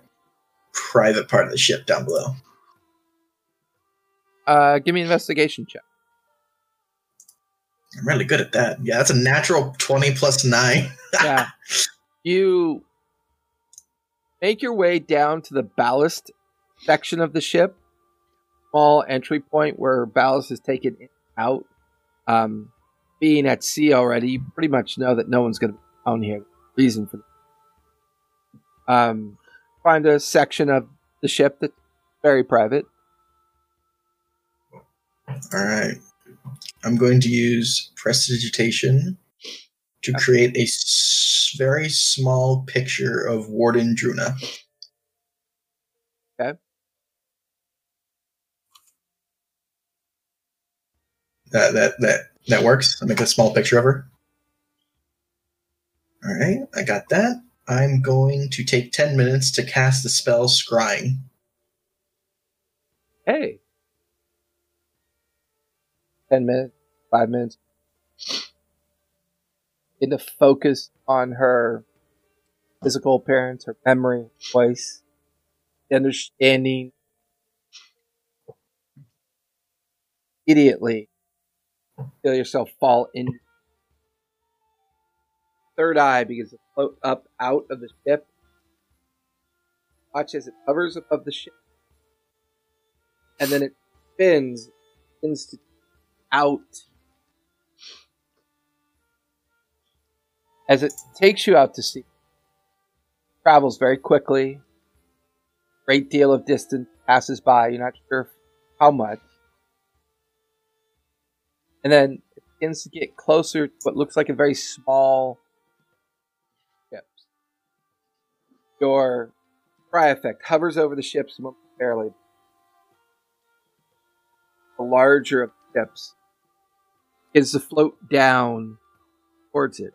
private part of the ship down below.
Uh, give me an investigation check.
I'm really good at that. Yeah, that's a natural twenty plus nine.
yeah. You make your way down to the ballast section of the ship. Small entry point where ballast is taken out. Um, being at sea already, you pretty much know that no one's going to be down here. Reason for um, find a section of the ship that's very private.
All right, I'm going to use prestidigitation to create a s- very small picture of Warden Druna.
Okay.
That that that that works. I make a small picture of her. All right, I got that. I'm going to take ten minutes to cast the spell Scrying.
Hey. 10 minutes, 5 minutes. Get to focus on her physical appearance, her memory, voice, the understanding. Immediately, feel yourself fall in. Third eye begins to float up out of the ship. Watch as it hovers above the ship and then it spins, spins to out. As it takes you out to sea, travels very quickly. Great deal of distance passes by. You're not sure how much. And then it begins to get closer to what looks like a very small Your cry effect hovers over the ships momentarily the larger of the ships begins to float down towards it.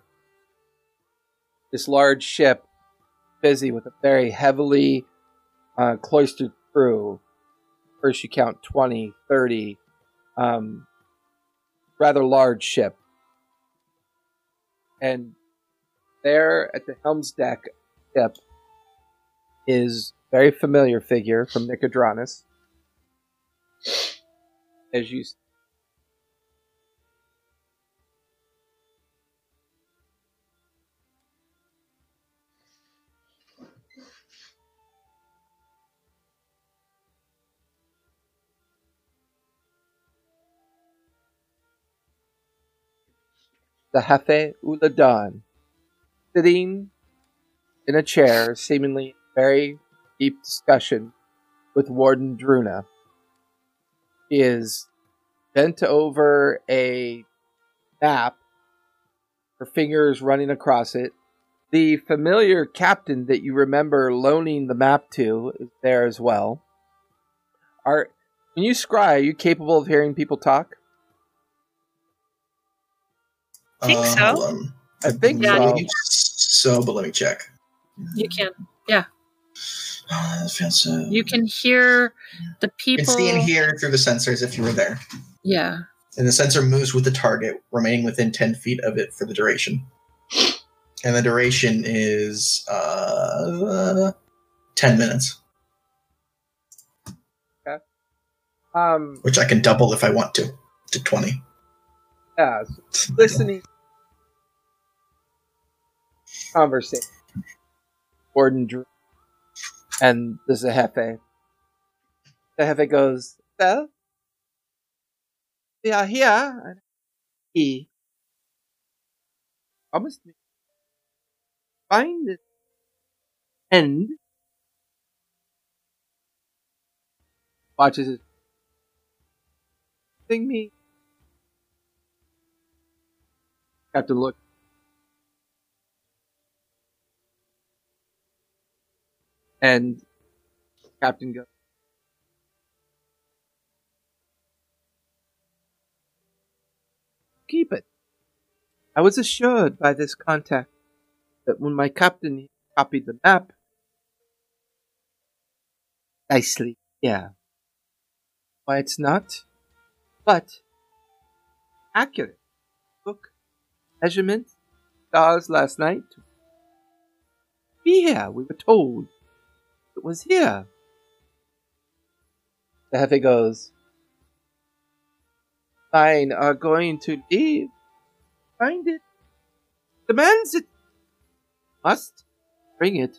This large ship, busy with a very heavily uh, cloistered crew. First, you count 20, 30, um, rather large ship. And there at the helm's deck ship is very familiar figure from Nicodranus, As you the Hefe Uladan, sitting in a chair, seemingly very deep discussion with Warden Druna. He is bent over a map, her fingers running across it. The familiar captain that you remember loaning the map to is there as well. Are when you scry, are you capable of hearing people talk?
I Think so.
Hold on.
I think
Yeah.
so.
so, but let me check.
You can.
Uh, feels, uh,
You can hear the
You
people.
can see and hear through the sensors if you were there.
Yeah.
And the sensor moves with the target, remaining within 10 feet of it for the duration. And the duration is uh, 10 minutes, Okay.
Um,
which I can double if I want to, to 20.
yeah, listening conversation. Warden Drew and there's a jefe. the. Zehefe goes, Well, we are here. and He promised me find the end. Watches it. Sing me. Have to look. And Captain goes. Keep it. I was assured by this contact that when my captain copied the map, nicely, yeah. Why it's not, but accurate. Look, measurement, stars last night. Be here, we were told. It was here. The Hefe goes, Fine, are going to leave. Find it. Demands it. Must bring it.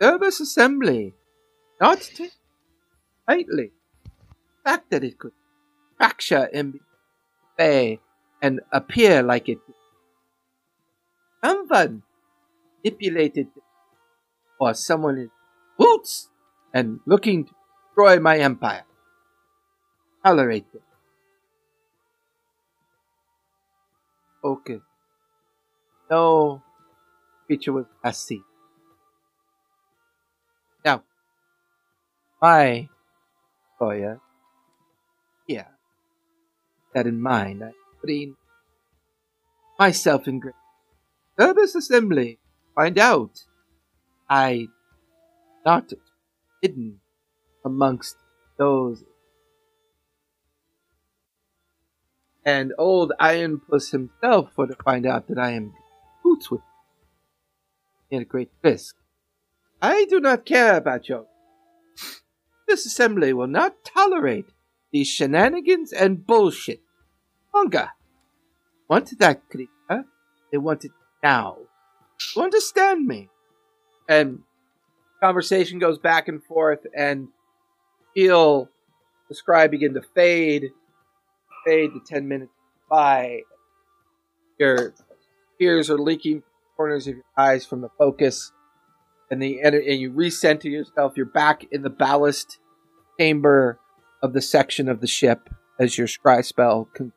Cerberus Assembly. Not take lightly. Fact that it could fracture and be and appear like it. Someone manipulated. Or someone in boots and looking to destroy my empire. Tolerate it. Okay. No creature was last seen. Now, my lawyer, yeah, that in mind, I putting myself in great Cerberus Assembly. Find out I not hidden amongst those. And old Iron Puss himself for to find out that I am boots with him a great risk. I do not care about your. This assembly will not tolerate these shenanigans and bullshit. Longer. Want that creature? They want it now. You understand me? And conversation goes back and forth, and feel the scribe begin to fade, fade to ten minutes by. Your tears are leaking corners of your eyes from the focus, and the and you recenter yourself. You're back in the ballast chamber of the section of the ship as your scry spell. Con-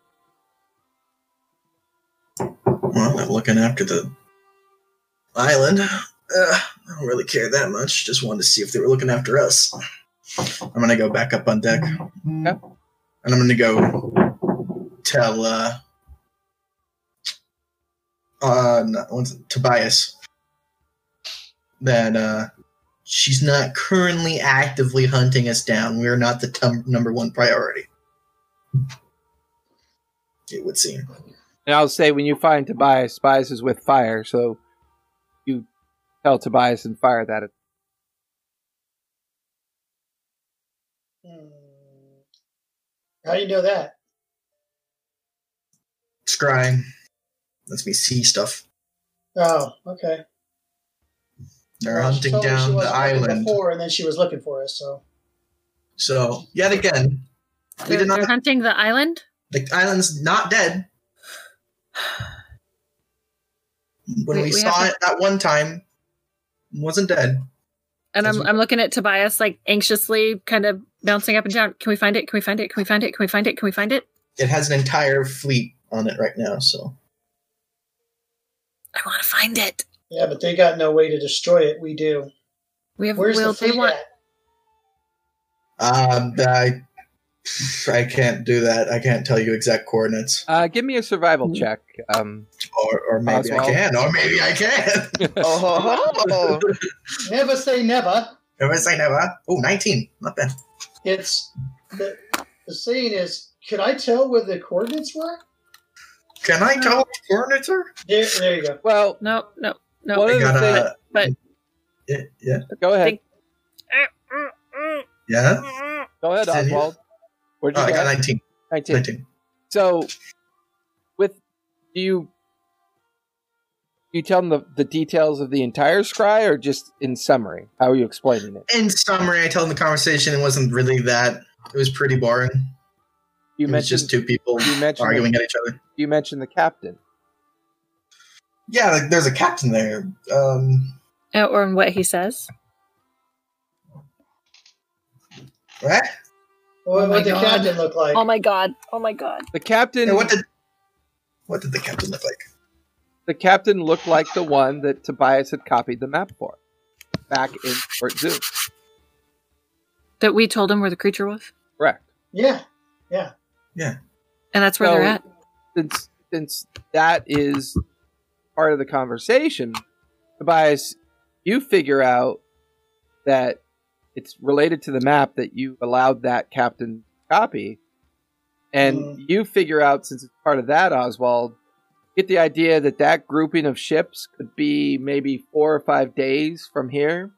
Well, I'm looking after the island. Uh, I don't really care that much. Just wanted to see if they were looking after us. I'm gonna go back up on deck. And I'm gonna go tell uh uh no, Tobias that uh she's not currently actively hunting us down. We are not the tum- number one priority. It would seem.
And I'll say when you find Tobias, Tobias is with fire, so you tell Tobias and fire that.
Hmm. How do you know that?
Scrying. Lets me see stuff.
Oh, okay.
They're
Well,
hunting
told me she
down the island.
before, and then she was looking for us. So
So, yet again, we
They're,
did
they're
not.
hunting the island.
The island's not dead. When
We-
we,
we
saw
have
it that one time, it wasn't dead.
And I'm I'm looking at Tobias like anxiously, kind of bouncing up and down. Can we find it? Can we find it? Can we find it? Can we find it? Can we find it?
It has an entire fleet on it right now, so
I want to find it.
Yeah, but they got no way to destroy it. We do.
We have.
Where's
will
the
they
fleet
want?
at?
um, I I can't do that. I can't tell you exact coordinates,
Uh, give me a survival
Mm.
check. Um,
or or maybe
Oswald?
I can, or maybe I can.
Oh,
Never say never.
Never say never. Oh, 19. Not bad.
It's the, the saying is, could I tell where the coordinates were?
Can I tell what the coordinates are?
There, there you go.
well,
No, no, no.
One
I
of the
got
things-
a.
but-
Yeah, yeah.
go ahead.
Think-
yeah.
Go ahead, Oswald. Where'd
Oh,
you
I got 19.
19.
19.
So, with do you do you tell them the, the details of the entire scry, or just in summary? How are you explaining it?
In summary, I told them the conversation It wasn't really that. It was pretty boring.
You
it was
mentioned
just two people
you mentioned
arguing
the,
at each other.
you mentioned the captain.
Yeah, like, there's a captain there. Um,
Uh, or in what he says.
what?
What
Oh my
would the
God.
captain look like?
Oh my god! Oh my god!
The captain.
Yeah, what did what did the captain look like?
the captain looked like the one that Tobias had copied the map for back in Port Zoon.
That we told him where the creature was,
Correct.
Yeah. Yeah. Yeah.
and that's where
So-
they're at.
Since since that is part of the conversation, Tobias, you figure out that it's related to the map that you allowed that captain copy, and
Mm.
you figure out since it's part of that, Oswald, get the idea that that grouping of ships could be maybe four or five days from here,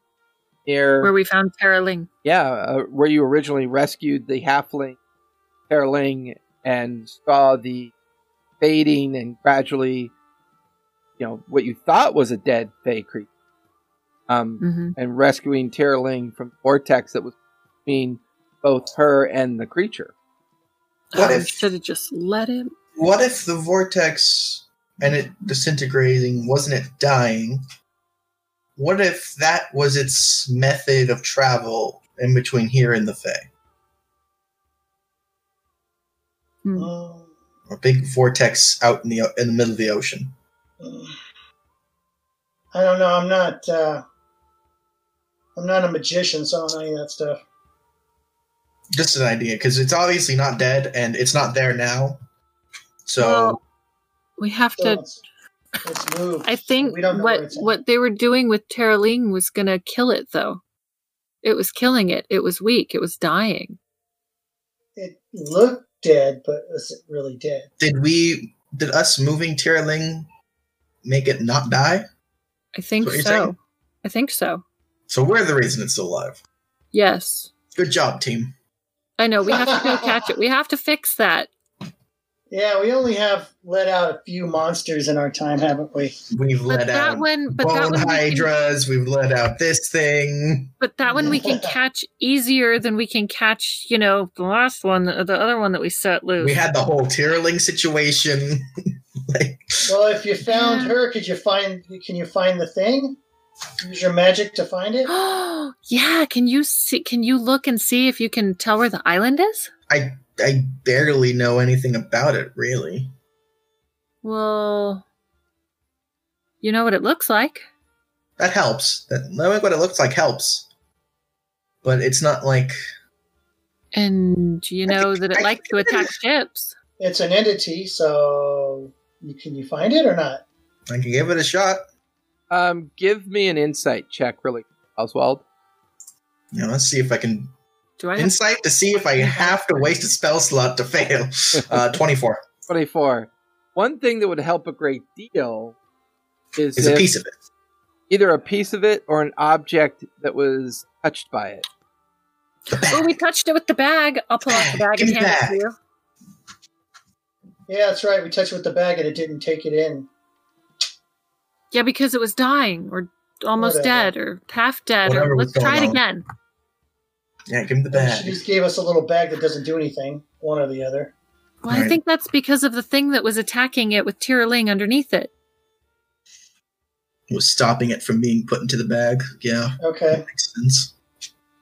near
Where we found Tara Ling.
yeah, uh, where you originally rescued the halfling Terling and saw the fading and gradually, you know, what you thought was a dead Fey creature. Um,
hmm
and rescuing Tara Ling from the vortex that was between both her and the creature.
What
I
if-
should have just let him?
What if the vortex and it disintegrating wasn't it dying? What if that was its method of travel in between here and the Fae?
Hmm.
Mm,
A big vortex out in the in the middle of the ocean.
I don't know. I'm not. Uh, I'm not a magician, so I don't know any of that stuff.
Just an idea, because it's obviously not dead and it's not there now. So
Well, We have
So
to.
let's, let's move.
I think
we don't know
what what they were doing with Tara Ling was gonna kill it, though. It was killing it. It was weak. It was dying.
It looked dead, but was it really dead?
did we did us moving Tierling make it not die?
I think so.
saying?
I think so.
So we're the reason it's still alive.
Yes.
Good job, team.
I know. We have to go catch it. We have to fix that.
Yeah, we only have let out a few monsters in our time, haven't we?
We've
But
let
that
out
one. But that
bone
one. We can,
hydras. We've let out this thing.
but that one we can catch easier than we can catch. You know, the last one, the, the other one that we set loose.
We had the whole Tierling situation. like,
Well, if you found
Yeah.
her, could you find? Can you find the thing? Use your magic to find it.
Oh yeah. Can you see? Can you look and see if you can tell where the island is?
I I barely know anything about it, really.
Well, you know what it looks like.
That helps. That knowing what it looks like helps. But it's not like
And you know
think-
that it
I
likes to
think it
attack
is.
ships.
It's an entity, so you, can you find it or not?
I can give it a shot.
Um, give me an insight check, really, Oswald.
Yeah, let's see if I can
Do I have
insight to see if I have to waste a spell slot to fail. Uh, Twenty-four
24. One thing that would help a great deal is,
is a piece of it.
either a piece of it or an object that was touched by it.
The
Oh, we touched it with the bag. I'll pull out the bag
Give
and hand it to you.
Yeah, that's right. We touched it with the bag and it didn't take it in.
Yeah, because it was dying or almost
Whatever.
dead or half dead.
Whatever
Or
was
let's try it
going on.
again.
Yeah, give him the bag.
She just gave us a little bag that doesn't do anything, one or the other.
Well, I
Right.
think that's because of the thing that was attacking it with Tiraling underneath it.
Was stopping it from being put into the bag. Yeah,
Okay.
that makes sense.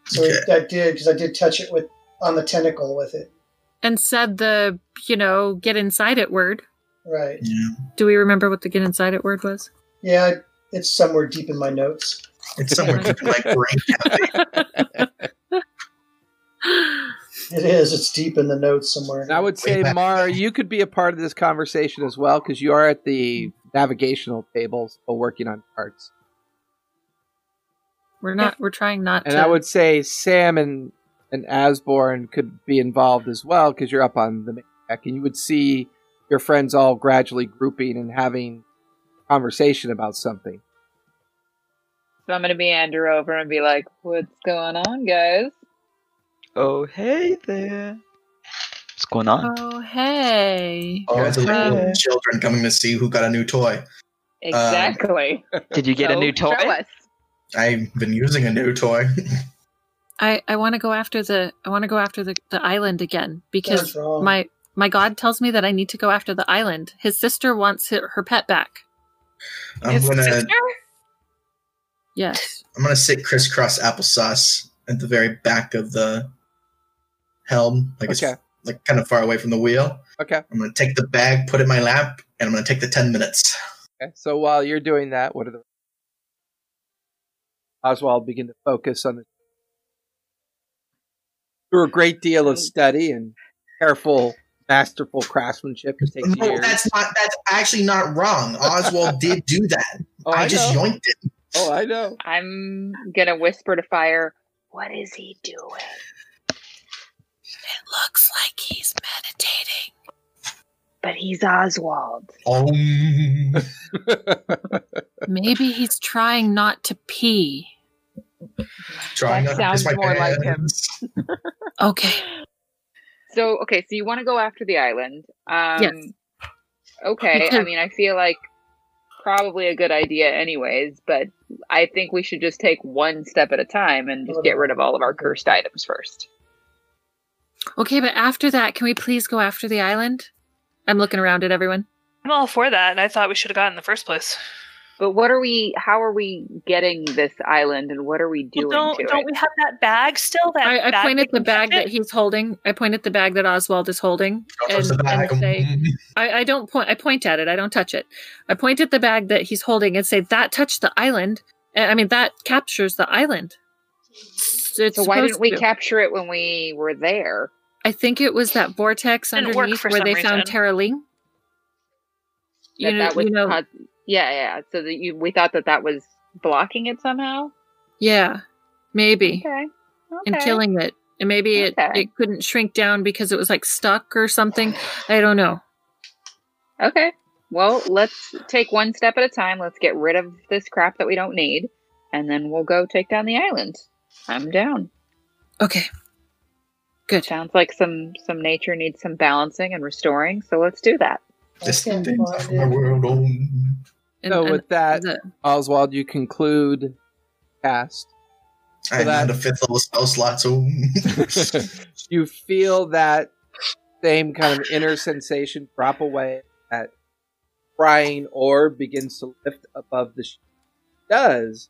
So
Okay.
I did because I did touch it with on the tentacle with it.
And said the, you know, get inside it word.
Right.
Yeah,
Do we remember what the get inside it word was?
Yeah, it's somewhere deep in my notes.
it's somewhere deep in my brain.
It is. It's deep in the notes somewhere.
I would say,
Way back.
Mara, you could be a part of this conversation as well because you are at the navigational table still working on charts.
We're not. We're trying not
And
to.
I would say Sam and and Asborn could be involved as well because you're up on the main deck, and you would see your friends all gradually grouping and having conversation about something.
So I'm gonna meander over and be like, "What's going on, guys?"
Oh, hey there. What's going on?
Oh hey.
Oh, it's like
Uh,
little children coming to see who got a new toy.
Exactly.
Did you get a new toy?
show us.
I've been using a new toy.
I I want to go after the. I want to go after the the island again because my my god tells me that I need to go after the island. His sister wants her, her pet back.
I'm
His
gonna
sister?
Yes.
I'm gonna sit crisscross applesauce at the very back of the helm, like
Okay.
it's like kind of far away from the wheel.
Okay.
I'm gonna take the bag, put it in my lap, and I'm gonna take the ten minutes.
Okay. So while you're doing that, what are the Oswald begin to focus on the through a great deal of study and careful, masterful craftsmanship. It takes
No,
years.
that's not. That's actually not wrong. Oswald did do that.
oh,
I,
I,
just
know.
yoinked it.
Oh, I know.
I'm gonna whisper to Fire, "What is he doing?"
It looks like he's meditating.
But he's Oswald.
Um,
Maybe he's trying not to pee.
trying
That
not to
sounds
my
more like him.
Okay.
So okay, so you want to go after the island? Um,
Yes.
Okay, I mean, I feel like probably a good idea, anyways. But I think we should just take one step at a time and just get rid of all of our cursed items first.
Okay, but after that, can we please go after the island? I'm looking around at everyone.
I'm all for that, and I thought we should have got in the first place.
But what are we? How are we getting this island, and what are we
Well,
doing
don't
to
don't
it?
we have that bag still? That
I, I point at the bag that he's holding. I point at the bag that Oswald is holding,
Don't
and, and say, I, I don't point. I point at it. I don't touch it. I point at the bag that he's holding and say, "That touched the island." I mean, that captures the island. It's
So why didn't we
to.
capture it when we were there?
I think it was that vortex underneath where
some
they found
reason.
Tara Ling. You
That
know,
that was
you know,
cause- yeah, yeah. So that you we thought that that was blocking it somehow.
yeah, maybe,
Okay.
and killing it, and maybe it
Okay.
it couldn't shrink down because it was like stuck or something. I don't know.
Okay. Well, let's take one step at a time. Let's get rid of this crap that we don't need, and then we'll go take down the island. I'm down.
Okay, good.
Sounds like some some nature needs some balancing and restoring. So let's do that.
This
I
thing's
find
from the world. Oh.
And-
so
and
with that, Oswald, you conclude cast.
I
that-
had a fifth level spell slot, so
you feel that same kind of inner sensation drop away. That crying orb begins to lift above the. Sh- does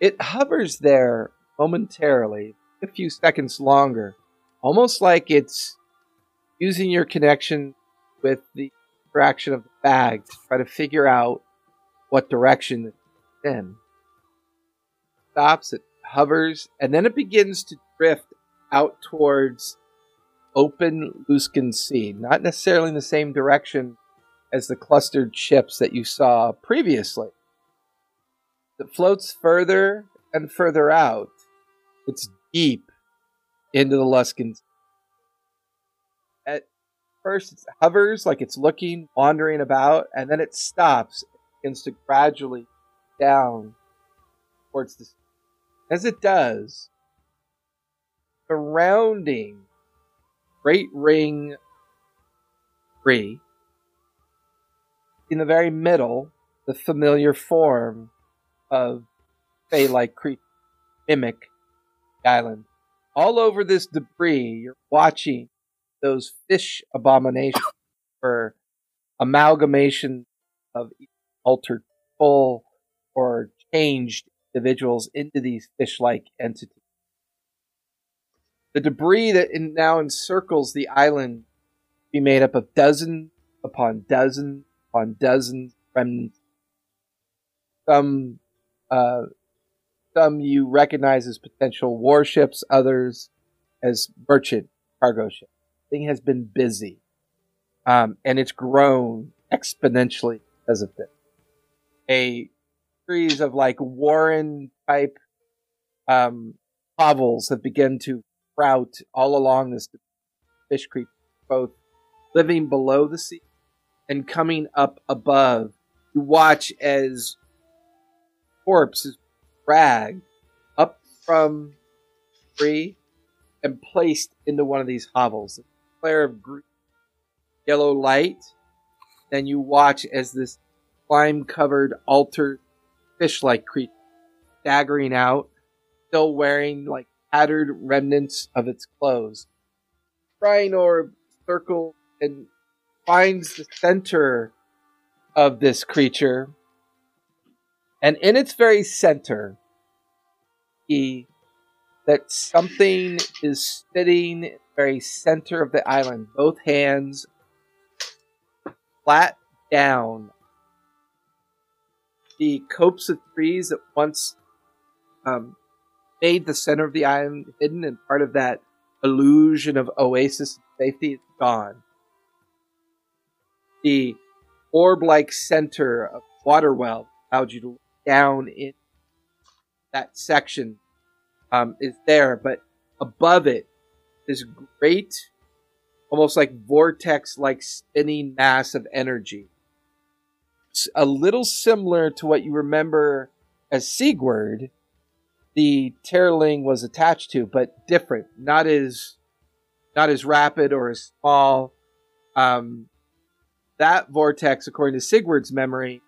it hovers there momentarily, a few seconds longer, almost like it's using your connection with the interaction of the bag to try to figure out what direction it's in. Stops, it hovers, and then it begins to drift out towards open Luskan Sea, not necessarily in the same direction as the clustered ships that you saw previously. It floats further and further out. It's deep into the Luskan Sea. At first, it hovers like it's looking, wandering about, and then it stops, begins to gradually down towards the. As it does, surrounding Great Ring 3, in the very middle, the familiar form of Fey like creature, mimic island. All over this debris, you're watching those fish abominations or amalgamation of altered full or changed individuals into these fish-like entities. The debris that in, now encircles the island be made up of dozen upon dozen upon dozen remnants. Some, uh, some you recognize as potential warships, others as merchant cargo ships. Thing has been busy, um, and it's grown exponentially because of this. A series of like Warren type um, hovels have begun to sprout all along this fish creek, both living below the sea and coming up above. You watch as corpse is dragged up from tree and placed into one of these hovels. A flare of green, yellow light. Then you watch as this slime covered, altered, fish like creature staggering out, still wearing like tattered remnants of its clothes. Crying orb circle and finds the center of this creature. And in its very center, he that something is sitting in the very center of the island, both hands flat down. The copse of trees that once um, made the center of the island hidden and part of that illusion of oasis safety is gone. The orb-like center of water well allowed you to look down in that section um, is there, but above it, this great, almost like vortex-like spinning mass of energy. A little similar to what you remember as Sigurd, the Terling was attached to, but different, not as not as rapid or as small. Um, that vortex, according to Sigurd's memory,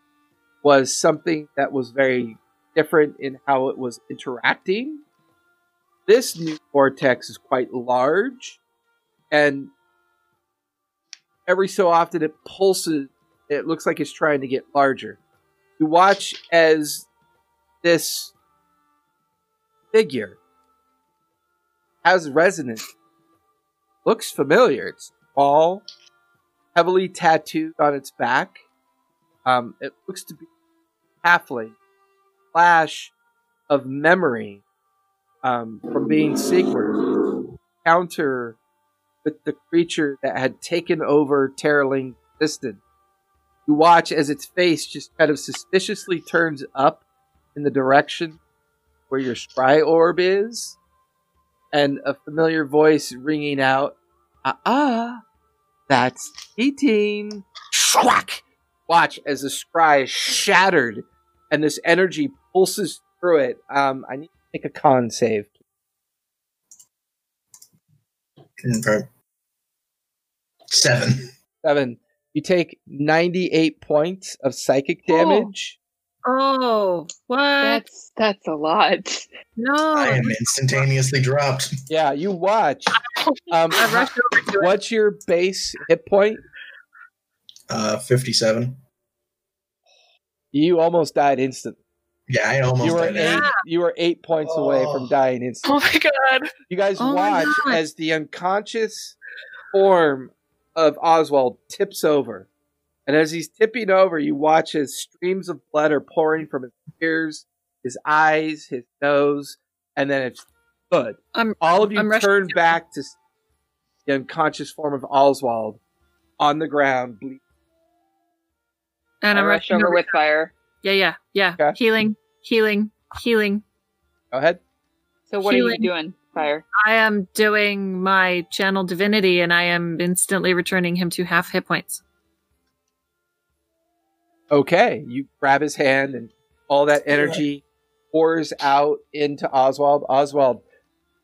was something that was very different in how it was interacting. This new vortex is quite large, and every so often it pulses. It looks like it's trying to get larger. You watch as this figure has resonance. Looks familiar. It's tall, heavily tattooed on its back. Um, it looks to be halfling. Flash of memory um, from being Sigurd. Counter with the creature that had taken over Terling Distant. You watch as its face just kind of suspiciously turns up in the direction where your scry orb is, and a familiar voice ringing out, "Ah, ah, that's eating." Schwack! Watch as the scry is shattered, and this energy pulses through it. Um, I need to make a con save.
Okay. Seven.
Seven. You take ninety-eight points of psychic damage.
Oh, what?
That's that's a lot.
no.
I am instantaneously dropped.
Yeah, you watch. Um,
I rushed over to it.
what's your base hit point?
Uh, 57.
You almost died instantly.
Yeah, I almost
You were
did
eight.
it.
You were eight points away from
Oh.
dying instantly.
Oh my god.
You guys
Oh
watch as the unconscious form of Oswald tips over. And as he's tipping over, you watch as streams of blood are pouring from his ears, his eyes, his nose, and then it's good.
I'm
All of you
I'm
turn back to the unconscious form of Oswald on the ground. ble-
and
I
I'm rushing
over
over.
with fire.
Yeah, yeah, yeah.
Okay.
Healing, healing, healing.
Go ahead.
So what are you doing, fire?
I am doing my channel divinity, and I am instantly returning him to half hit points.
Okay, you grab his hand and all that energy pours out into Oswald. Oswald,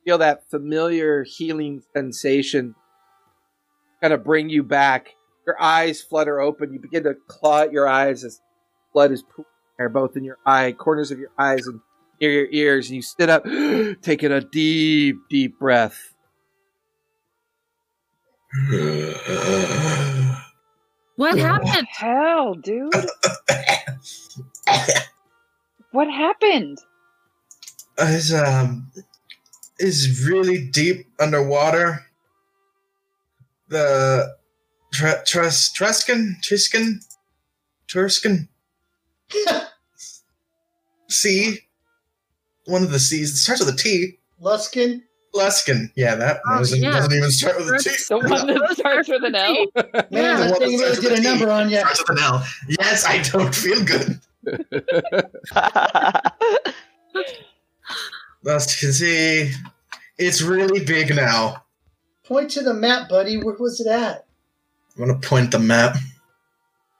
feel that familiar healing sensation kind of bring you back. Your eyes flutter open. You begin to claw at your eyes as blood is pooling there, both in your eye, corners of your eyes and near your ears. And you sit up, taking a deep, deep breath.
What
What
happened?
the hell, dude? What happened?
is um is really deep underwater. The Tre- Trus Truscan Triscan Turscan sea. One of the C's. It starts with a T.
Luskin.
Luskin. Yeah, that
Oh,
doesn't,
yeah.
doesn't even start with a T.
The one that starts with an L?
Man,
Yeah.
that
The one
thing
that starts with
a
T.
number on you.
Starts with an L. Yes, I don't feel good. Luskin see, It's really big now.
Point to the map, buddy. Where was it at?
I'm gonna point the map.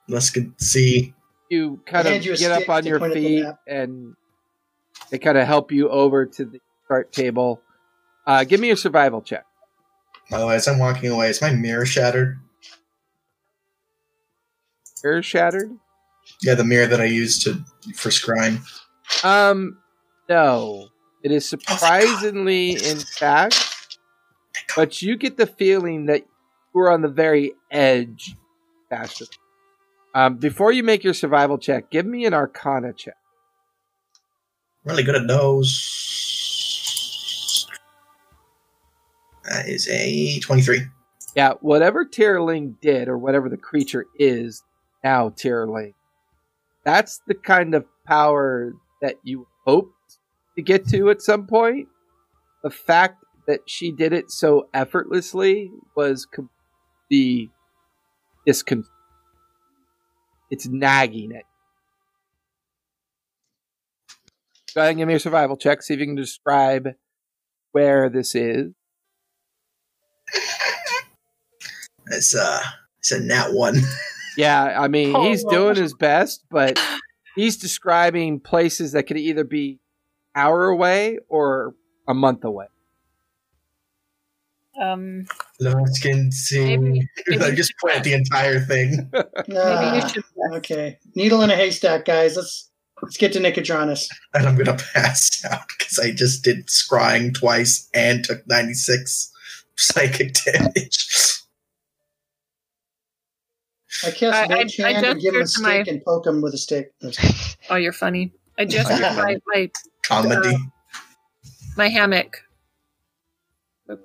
Luskin see.
You kind
Hand
of
you
get up on your
point at the
feet and they kind of help you over to the chart table. Uh, give me a survival check.
By the way, as I'm walking away, is my mirror shattered?
Mirror shattered.
Yeah, the mirror that I used to for scrying.
Um, no, it is
Oh,
surprisingly intact, but you get the feeling that are on the very edge. Faster. Um, before you make your survival check, give me an Arcana check.
Really good at those. That is a 23.
Yeah, whatever Tierling did, or whatever the creature is now, Tierling, that's the kind of power that you hoped to get to at some point. The fact that she did it so effortlessly was com- the discon. It's nagging it. Go ahead and give me a survival check. See if you can describe where this is.
It's uh it's a nat one.
Yeah, I mean,
Oh,
he's doing his best, but he's describing places that could either be hour away or a month away.
Um,
Luskin Sea.
Maybe- maybe
I just plant the entire thing.
Maybe
Ah,
you should.
okay. Needle in a haystack, guys. Let's let's get to Nicodranus.
and I'm gonna pass out because I just did scrying twice and took 96 psychic damage.
I cast
I- I-
Mage
I
Hand and give him a
gestured to my-
stick and poke him with a stick.
Oh, you're funny. I just my, my
Comedy.
my hammock.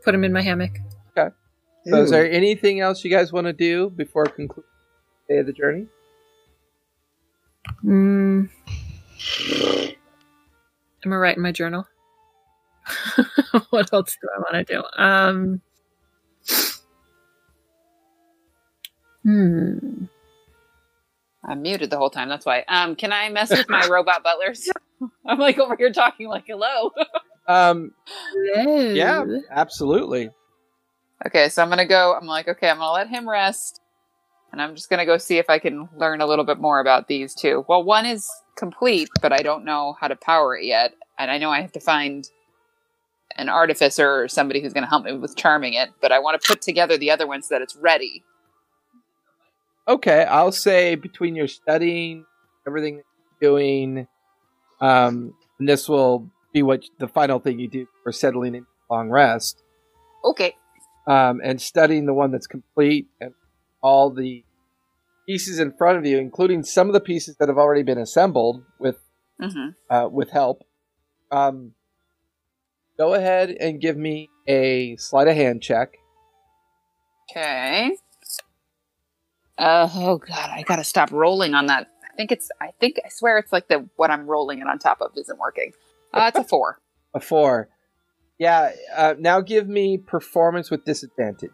Put him in my hammock.
So, is there anything else you guys want to do before concluding the day of the journey?
Mm. I'm gonna write in my journal. what else do I want to do? Um. Hmm.
I'm muted the whole time. That's why. Um, can I mess with my robot butlers? I'm like over here talking like hello.
Um, yeah, absolutely.
okay, so I'm gonna go. I'm like, okay, I'm gonna let him rest, and I'm just gonna go see if I can learn a little bit more about these two. Well, one is complete, but I don't know how to power it yet, and I know I have to find an artificer or somebody who's gonna help me with charming it. But I want to put together the other one so that it's ready.
Okay, I'll say between your studying, everything that you're doing, um, and this will be what the final thing you do for settling in long rest.
Okay.
um, and studying the one that's complete and all the pieces in front of you, including some of the pieces that have already been assembled with
Mm-hmm.
uh, with help. Um, go ahead and give me a sleight of hand check.
Okay. Uh, oh god, I gotta stop rolling on that. I think it's. I think I swear it's like the what I'm rolling it on top of isn't working. Uh, it's a four.
A four. Yeah. Uh, now give me performance with disadvantage.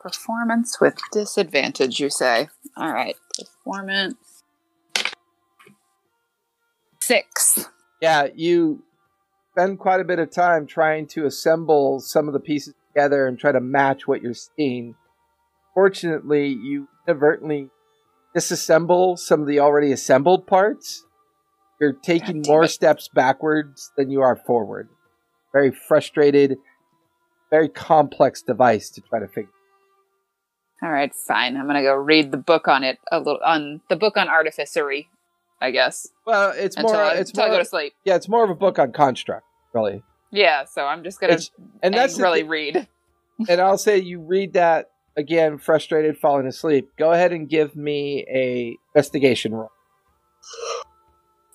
Performance with disadvantage, you say? All right. Performance. Six.
Yeah, you spend quite a bit of time trying to assemble some of the pieces together and try to match what you're seeing. Fortunately, you inadvertently disassemble some of the already assembled parts. You're taking more
it.
steps backwards than you are forward. Very frustrated, very complex device to try to figure.
All right, fine. I'm gonna go read the book on it a little on the book on artificery, I guess.
Well, it's
until
more.
I,
It's
until I go to sleep.
Yeah, it's more of a book on construct, really.
Yeah, so I'm just gonna
It's- and that's
really
thi-
read.
and I'll say you read that again frustrated, falling asleep. Go ahead and give me a investigation roll.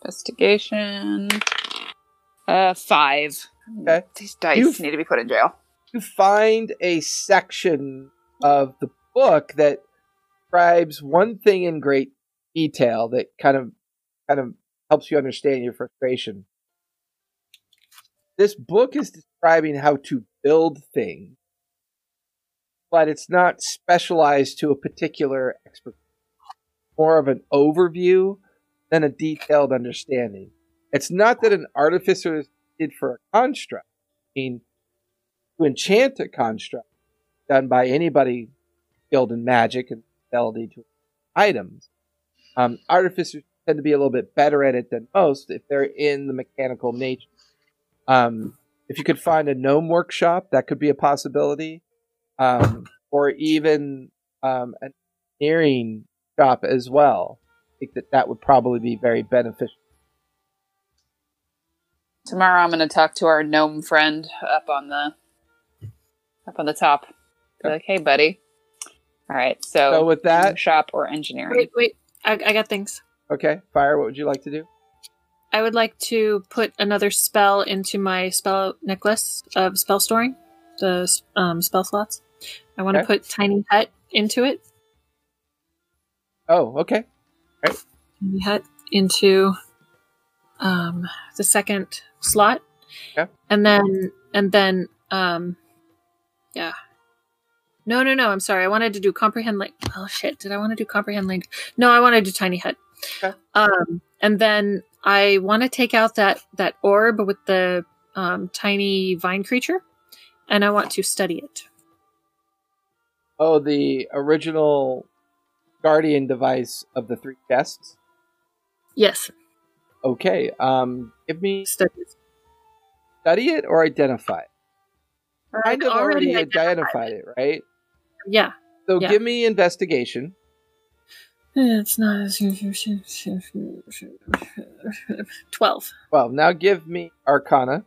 Investigation. Uh, five.
Okay.
These dice
You've-
need to be put in jail.
You find a section of the book that describes one thing in great detail that kind of kind of helps you understand your frustration. This book is describing how to build things, but it's not specialized to a particular expert. More of an overview than a detailed understanding. It's not that an artificer did for a construct. I mean, to enchant a construct done by anybody skilled in magic and fidelity to items. Um, artificers tend to be a little bit better at it than most if they're in the mechanical nature. Um, if you could find a gnome workshop, that could be a possibility, um, or even um, an engineering shop as well. I think that that would probably be very beneficial.
Tomorrow I'm going to talk to our gnome friend up on the up on the top. Be like, hey, buddy. All right, so,
So with that-
shop or engineering.
Wait, wait. I, I got things.
Okay, fire. What would you like to do?
I would like to put another spell into my spell necklace of spell storing, the um, spell slots. I want to put Tiny Hut into it.
Oh, okay.
Tiny Hut into um, the second slot.
Okay.
And then, and then, um, yeah. No, no, no. I'm sorry. I wanted to do comprehend link. Oh shit! Did I want to do comprehend link? No, I want to do tiny hut.
Okay.
Um, and then I want to take out that that orb with the um, tiny vine creature, and I want to study it.
Oh, the original guardian device of the three chests.
Yes,
Okay. Um, give me
study it.
study it or identify. it. Kind of already,
identified
identified it, right?
Yeah,
So
Yeah.
give me investigation.
it's not as twelve.
Well, now give me Arcana.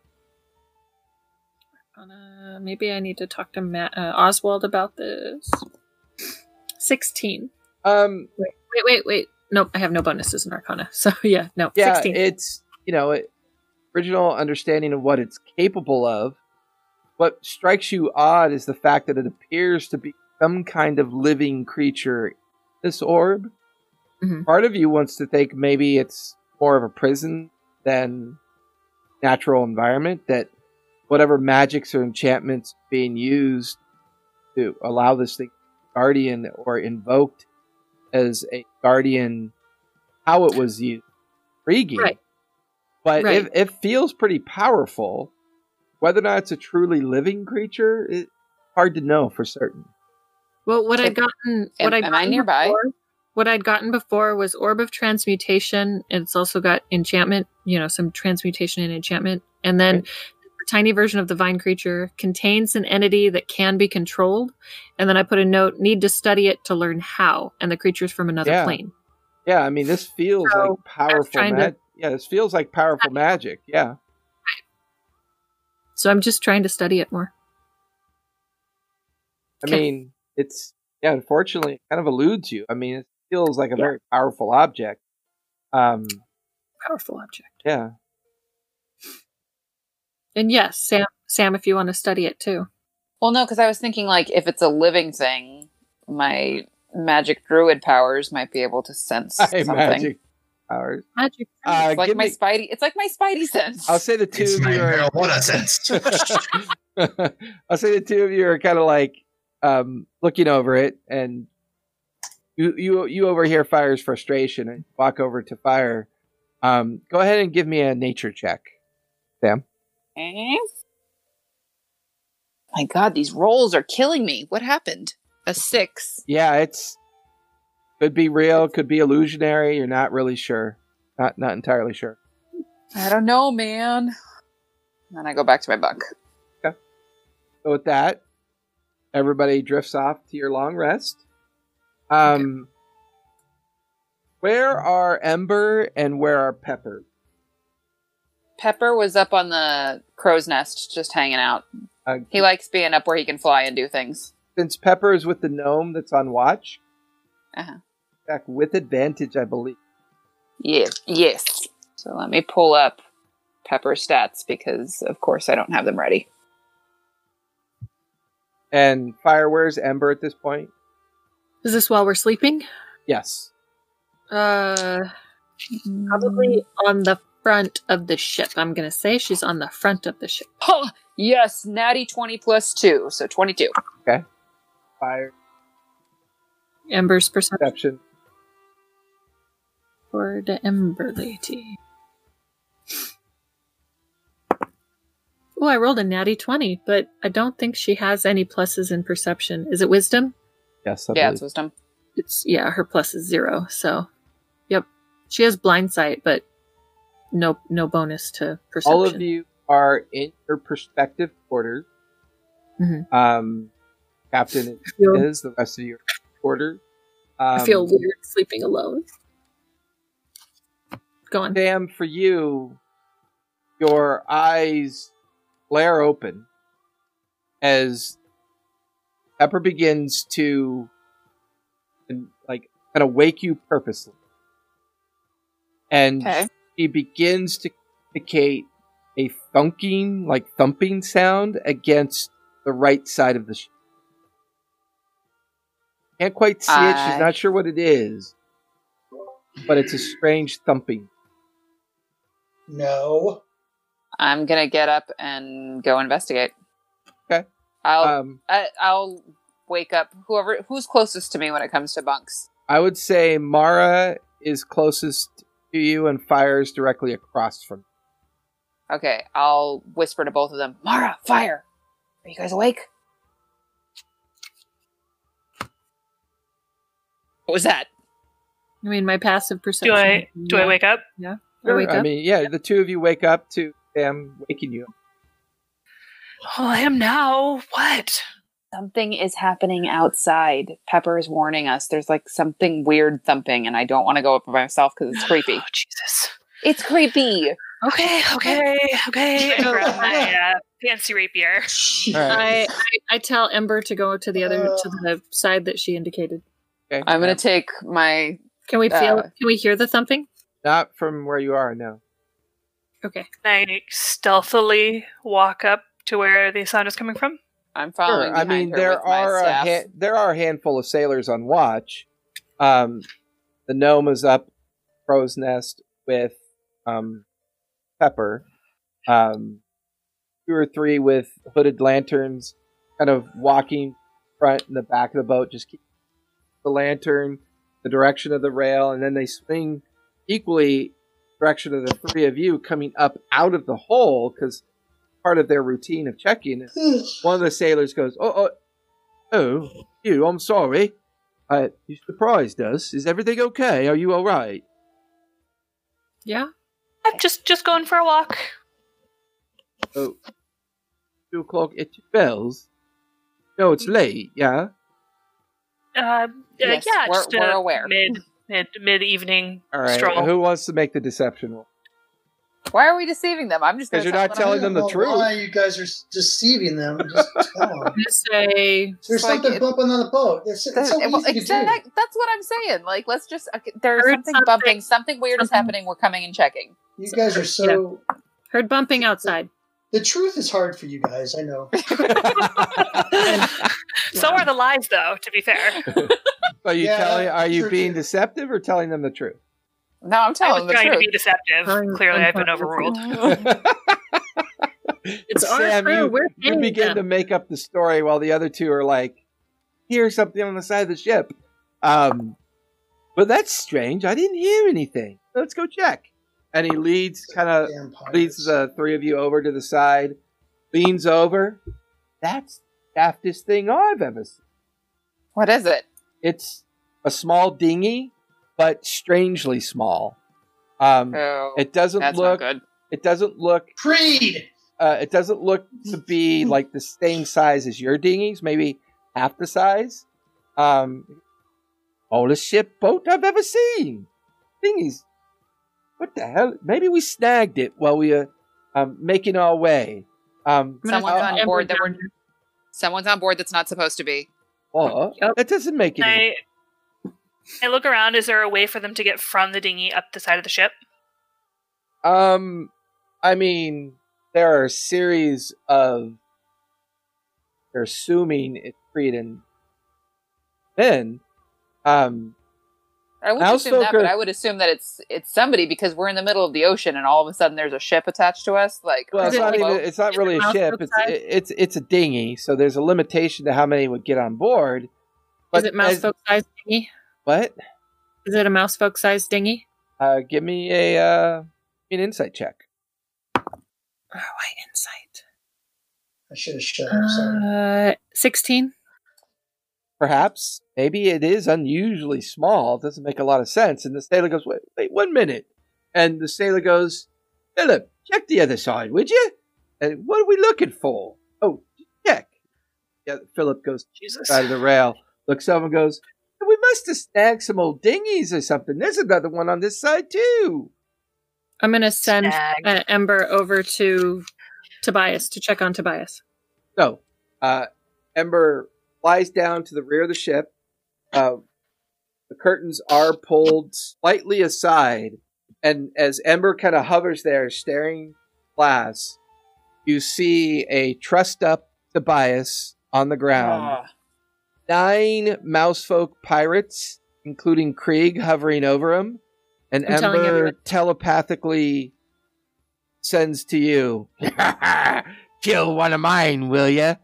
Uh, maybe I need to talk to Matt, uh, Oswald about this. Sixteen.
Um,
Wait, wait, wait. Nope, I have no bonuses in Arcana. So yeah, no,
yeah,
sixteen.
it's you know it, original understanding of what it's capable of. What strikes you odd is the fact that it appears to be some kind of living creature. This orb.
Mhm.
Part of you wants to think maybe it's more of a prison than natural environment. That whatever magics or enchantments being used to allow this thing guardian or invoked as a guardian, how it was used, intriguing.
Right.
But
Right.
it, it feels pretty powerful. Whether or not it's a truly living creature, it's hard to know for certain.
Well, what I'd gotten,
Am-
what I'd
am I
gotten
nearby?
Before, what I'd gotten before was Orb of Transmutation. It's also got enchantment, you know, some transmutation and enchantment, and then.
Okay.
the Tiny version of the vine creature contains an entity that can be controlled, and then I put a note: need to study it to learn how. And the creature's from another
Yeah.
plane.
Yeah, I mean, this feels
So,
like powerful
trying to-
magic. Yeah, this feels like powerful magic. Yeah.
So I'm just trying to study it more.
I mean, it's yeah. Unfortunately, kind of eludes you. I mean, it feels like a
Yeah.
very powerful object. Um,
Powerful object.
yeah.
And yes, Sam, Sam, if you want to study it too.
Well, no, because I was thinking like if it's a living thing, my magic druid powers might be able to sense
High
something.
magic powers.
Magic.
Uh,
It's like my
me-
spidey. It's like my spidey sense.
I'll say the two
It's
of
my
you are.
marijuana sense.
I'll say the two of you are kind of like um, looking over it, and you you you overhear Fire's frustration and walk over to Fire. Um, go ahead and give me a nature check, Sam.
Eh? My God, these rolls are killing me. What happened? A six.
Yeah, it's could be real, could be illusionary. You're not really sure. Not not entirely sure.
I don't know, man. And then I go back to my bunk. Okay.
So with that, everybody drifts off to your long rest. Um, where are Ember and where are Pepper?
Pepper was up on the crow's nest, just hanging out.
Uh,
He likes being up where he can fly and do things.
since Pepper is with the gnome that's on watch,
Uh-huh.
back with advantage, I believe.
Yes, yes. So let me pull up Pepper stats because, of course, I don't have them ready.
And Fire, where's Ember at this point?
Is this while we're sleeping?
Yes.
Uh, probably on the front of the ship. I'm gonna say she's on the front of the ship.
Huh, yes, natty 20 plus 2, so 22. Okay.
Fire
Ember's perception
perception.
for the Ember Lady. Oh, I rolled a natty 20, but I don't think she has any pluses in perception. Is it wisdom?
Yes, I
yeah,
believe.
it's wisdom.
It's, yeah, her plus is zero. So, yep. She has blind sight, but no no bonus to perception.
All of you are in your perspective quarters.
Mhm.
Um, Captain
feel,
is the rest of your quarters. Um,
I feel weird sleeping alone. Go on.
Sam, for you, your eyes flare open as Pepper begins to like kind of wake you purposely. And
Okay.
he begins to indicate a thunking, like thumping sound against the right side of the ship. Can't quite see it. She's not sure what it is, but it's a strange thumping.
No.
I'm gonna get up and go investigate.
Okay.
I'll
Um,
I, I'll wake up whoever who's closest to me when it comes to bunks.
I would say Mara is closest to you and fires directly across from.
Okay, I'll whisper to both of them. Mara, fire! Are you guys awake? What was that?
I mean, my passive perception.
Do I do I wake up?
I wake
I
up?
mean, yeah, the two of you wake up to them waking you.
Oh, I am now. What?
Something is happening outside. Pepper is warning us. There's like something weird thumping, and I don't want to go up by myself because it's creepy.
Oh, Jesus.
it's creepy.
Okay, okay, okay. I grab my uh, fancy rapier.
All right.
I, I I tell Ember to go to the other to the side that she indicated.
Okay.
I'm gonna take my.
Can we feel?
Uh,
can we hear the thumping?
not from where you are. No.
Okay.
Can I stealthily walk up to where the sound is coming from?
I'm following.
Sure. I mean,
her
there
with
are a ha- there are a handful of sailors on watch. Um, the gnome is up crow's nest with um, Pepper. Um, two or three with hooded lanterns, kind of walking front and the back of the boat, just keep the lantern the direction of the rail, and then they swing equally direction of the three of you coming up out of the hole because part of their routine of checking is one of the sailors goes, "Oh, oh, oh, you! I'm sorry. Uh, you surprised us. Is everything okay? Are you all right?"
Yeah.
I'm just just going for a walk.
Oh, two o'clock at your bells. No, it's late. Yeah.
Uh, uh,
Yes,
yeah,
we're-
just
we're aware.
mid mid mid evening
All right.
stroll.
Who wants to make the deception roll?
Why are we deceiving them? I'm just
'Cause
gonna
you're not telling
I
them the truth.
Why you guys are deceiving them? Just tell them.
I'm say
There's
Like
something
it-
bumping on the boat. It's, it's
That's,
so
well,
easy to
exact-
do.
that's what I'm saying. Like, let's just. Okay, there's something,
something.
bumping. Something weird is happening. We're coming and checking.
You guys are so.
heard bumping outside.
The truth is hard for you guys. I know.
So are the lies, though. To be fair,
Are you
Yeah,
telling? Are you being
true.
deceptive or telling them the truth?
No, I'm
I
telling
was
the
trying to be deceptive.
Telling-
Clearly, I've been overruled.
It's our
Sam,
crew.
you,
We're
you begin
them.
to make up the story while the other two are like, "Here's something on the side of the ship." Um, but that's strange. I didn't hear anything. Let's go check. And he leads, kind of leads the three of you over to the side, leans over. That's the daftest thing I've ever seen.
What is it?
It's a small dinghy, but strangely small. Um,
Oh,
it doesn't
that's
look.
not good.
It doesn't look
Creed.
uh, it doesn't look to be like the same size as your dinghies, maybe half the size. Um, oldest ship boat I've ever seen. Dinghies. What the hell? Maybe we snagged it while we were um, making our way. Um,
I'm gonna
Someone's on board that we're- Someone's on board that's not supposed to be.
What?
Yep.
That doesn't make it. any-
I I look around. Is there a way for them to get from the dinghy up the side of the ship?
Um, I mean, there are a series of. They're assuming it's Cretan men. Um,
I would
Mouse
assume that, but I would assume that it's it's somebody because we're in the middle of the ocean and all of a sudden there's a ship attached to us. Like,
well, it's
it
not even. It's not really a ship. It's it's it's a dinghy, so there's a limitation to how many would get on board.
Is it mouse folk sized dinghy?
What?
Is it a mouse folk sized dinghy?
Uh, give me a uh, an insight check.
Oh, why insight?
I should have shut up. Sorry.
Uh, 16.
Perhaps, maybe it is unusually small. It doesn't make a lot of sense. And the sailor goes, "Wait, wait, one minute." And the sailor goes, "Philip, check the other side, would you?" And what are we looking for? Oh, check. Yeah, Philip goes
Jesus.
side of the rail, looks over and goes, "We must have snagged some old dinghies or something. There's another one on this side too."
I'm going to send uh, Ember over to Tobias to check on Tobias.
So, uh, Ember flies down to the rear of the ship. Uh, the curtains are pulled slightly aside, and as Ember kind of hovers there, staring glass, you see a trussed up Tobias on the ground.
Ah.
Nine mousefolk pirates, including Krieg, hovering over him, and
I'm telling
Ember telepathically sends to you. Kill one of mine, will ya?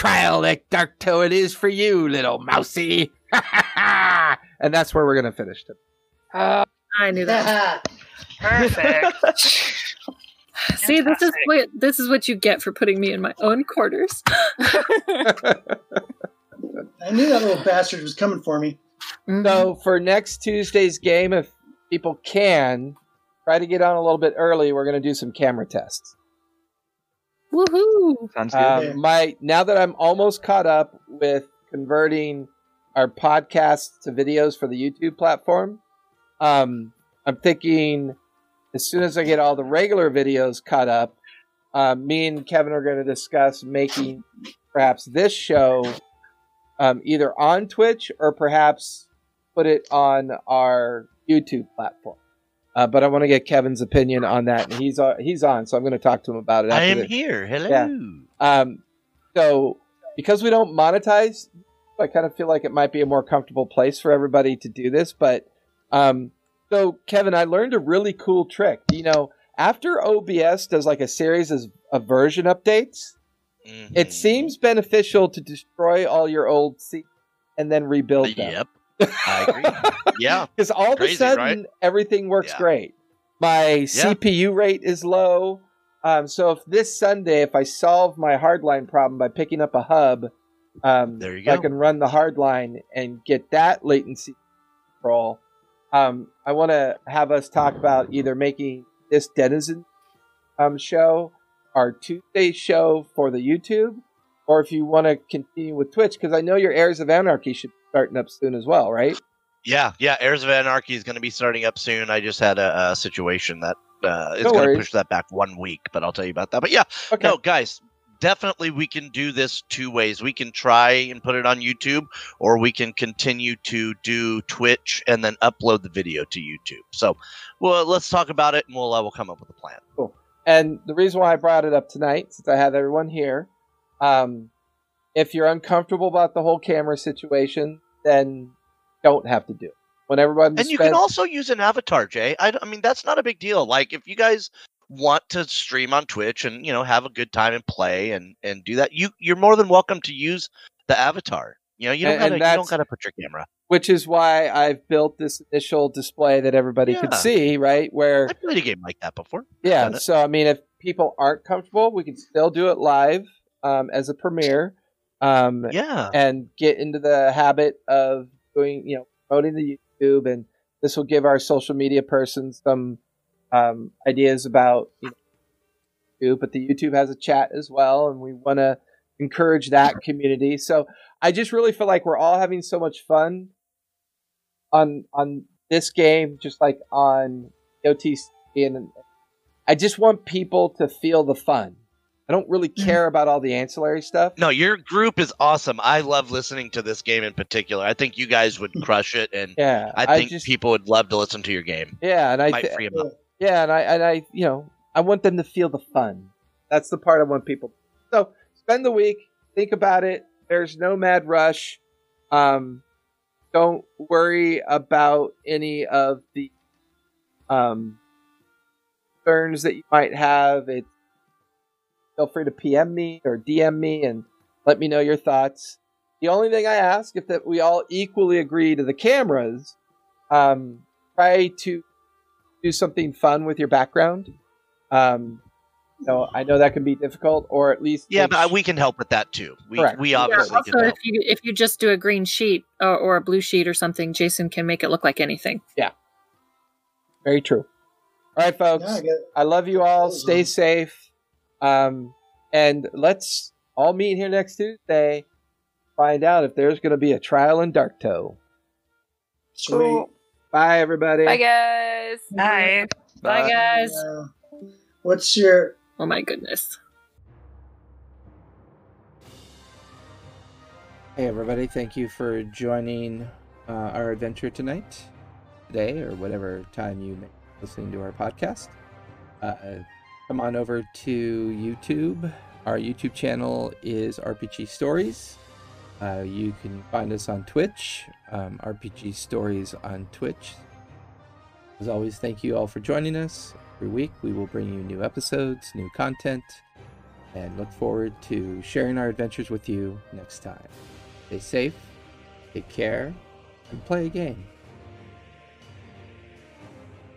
Trial that dark toe it is for you, little mousy. and that's where we're gonna finish it.
Ah,
I knew that.
Perfect.
See, this is what this is what you get for putting me in my own quarters.
I knew that little bastard was coming for me.
So for next Tuesday's game, if people can try to get on a little bit early, we're gonna do some camera tests.
Woohoo!
Sounds good.
Um, my now that I'm almost caught up with converting our podcasts to videos for the YouTube platform, um, I'm thinking as soon as I get all the regular videos caught up, um, me and Kevin are going to discuss making perhaps this show um, either on Twitch or perhaps put it on our YouTube platform. Uh, but I want to get Kevin's opinion on that, and he's uh, he's on, so I'm going to talk to him about it.
I am
this.
here. Hello.
Yeah. Um, so because we don't monetize, I kind of feel like it might be a more comfortable place for everybody to do this. But um, so Kevin, I learned a really cool trick. You know, after OBS does like a series of, version updates,
Mhm.
it seems beneficial to destroy all your old seats and then rebuild them.
Yep. I agree. yeah.
Because all of a sudden
right?
everything works
Yeah.
great. My CPU rate is low. Um, so if this Sunday, if I solve my hardline problem by picking up a hub, um,
There you go.
I can run the hardline and get that latency control. Um, I want to have us talk about either making this Denizen um, show our Tuesday show for the YouTube, or if you want to continue with Twitch, because I know your Heirs of Anarchy should starting up soon as well, right?
Yeah. Yeah. Heirs of Anarchy is going to be starting up soon. I just had a, a situation that uh, is
No
going to push that back one week, but I'll tell you about that. But yeah,
Okay.
no, guys, definitely we can do this two ways. We can try and put it on YouTube, or we can continue to do Twitch and then upload the video to YouTube. So, well, let's talk about it, and we'll uh, we'll come up with a plan. Cool.
And the reason why I brought it up tonight, since I have everyone here, um, if you're uncomfortable about the whole camera situation, then don't have to do it. When everyone
And you
spends-
can also use an avatar, Jay. I, I mean, that's not a big deal. Like, if you guys want to stream on Twitch and you know have a good time and play and and do that, you you're more than welcome to use the avatar. You know, you don't
And-
gotta
and
you don't gotta put your camera.
which is why I've built this initial display that everybody could see, right? Where
I played a game like that before.
Yeah, so I mean, if people aren't comfortable, we can still do it live um, as a premiere, um,
Yeah.
and get into the habit of doing, you know, promoting the YouTube, and this will give our social media person some um, ideas about you know, YouTube. But the YouTube has a chat as well, and we want to encourage that community. So I just really feel like we're all having so much fun on on this game, just like on OTC and I just want people to feel the fun. I don't really
Mm.
care about all the ancillary stuff.
No, your group is awesome. I love listening to this game in particular. I think you guys would crush it, and
Yeah,
I think
just
people would love to listen to your game.
yeah, and I
Might
thi-
free 'em up.
yeah, and I and I you know I want them to feel the fun. That's the part I want people. So spend the week, think about it. There's no mad rush. Um, don't worry about any of the um concerns that you might have. It feel free to PM me or DM me and let me know your thoughts. The only thing I ask if that we all equally agree to the cameras, um, try to do something fun with your background. Um, so I know that can be difficult, or at least
Yeah, but I- we can help with that too. We
Correct.
we
Yeah,
obviously
also,
can help.
if you if you just do a green sheet or, or a blue sheet or something, Jason can make it look like anything.
Yeah, very true. All right, folks.
Yeah, I
I love you all. Stay safe. Um, and let's all meet here next Tuesday. Find out if there's going to be a trial in Dark Toe.
Sweet.
Bye, everybody.
Bye, guys.
Bye.
Bye, guys.
Uh, what's your
Oh my goodness.
Hey, everybody. Thank you for joining uh, our adventure tonight, today, or whatever time you may be listening to our podcast. Uh, come on over to YouTube. Our YouTube channel is RPG Stories. Uh, you can find us on Twitch, um, RPG Stories on Twitch. As always, thank you all for joining us. Every week, we will bring you new episodes, new content, and look forward to sharing our adventures with you next time. Stay safe, take care, and play a game.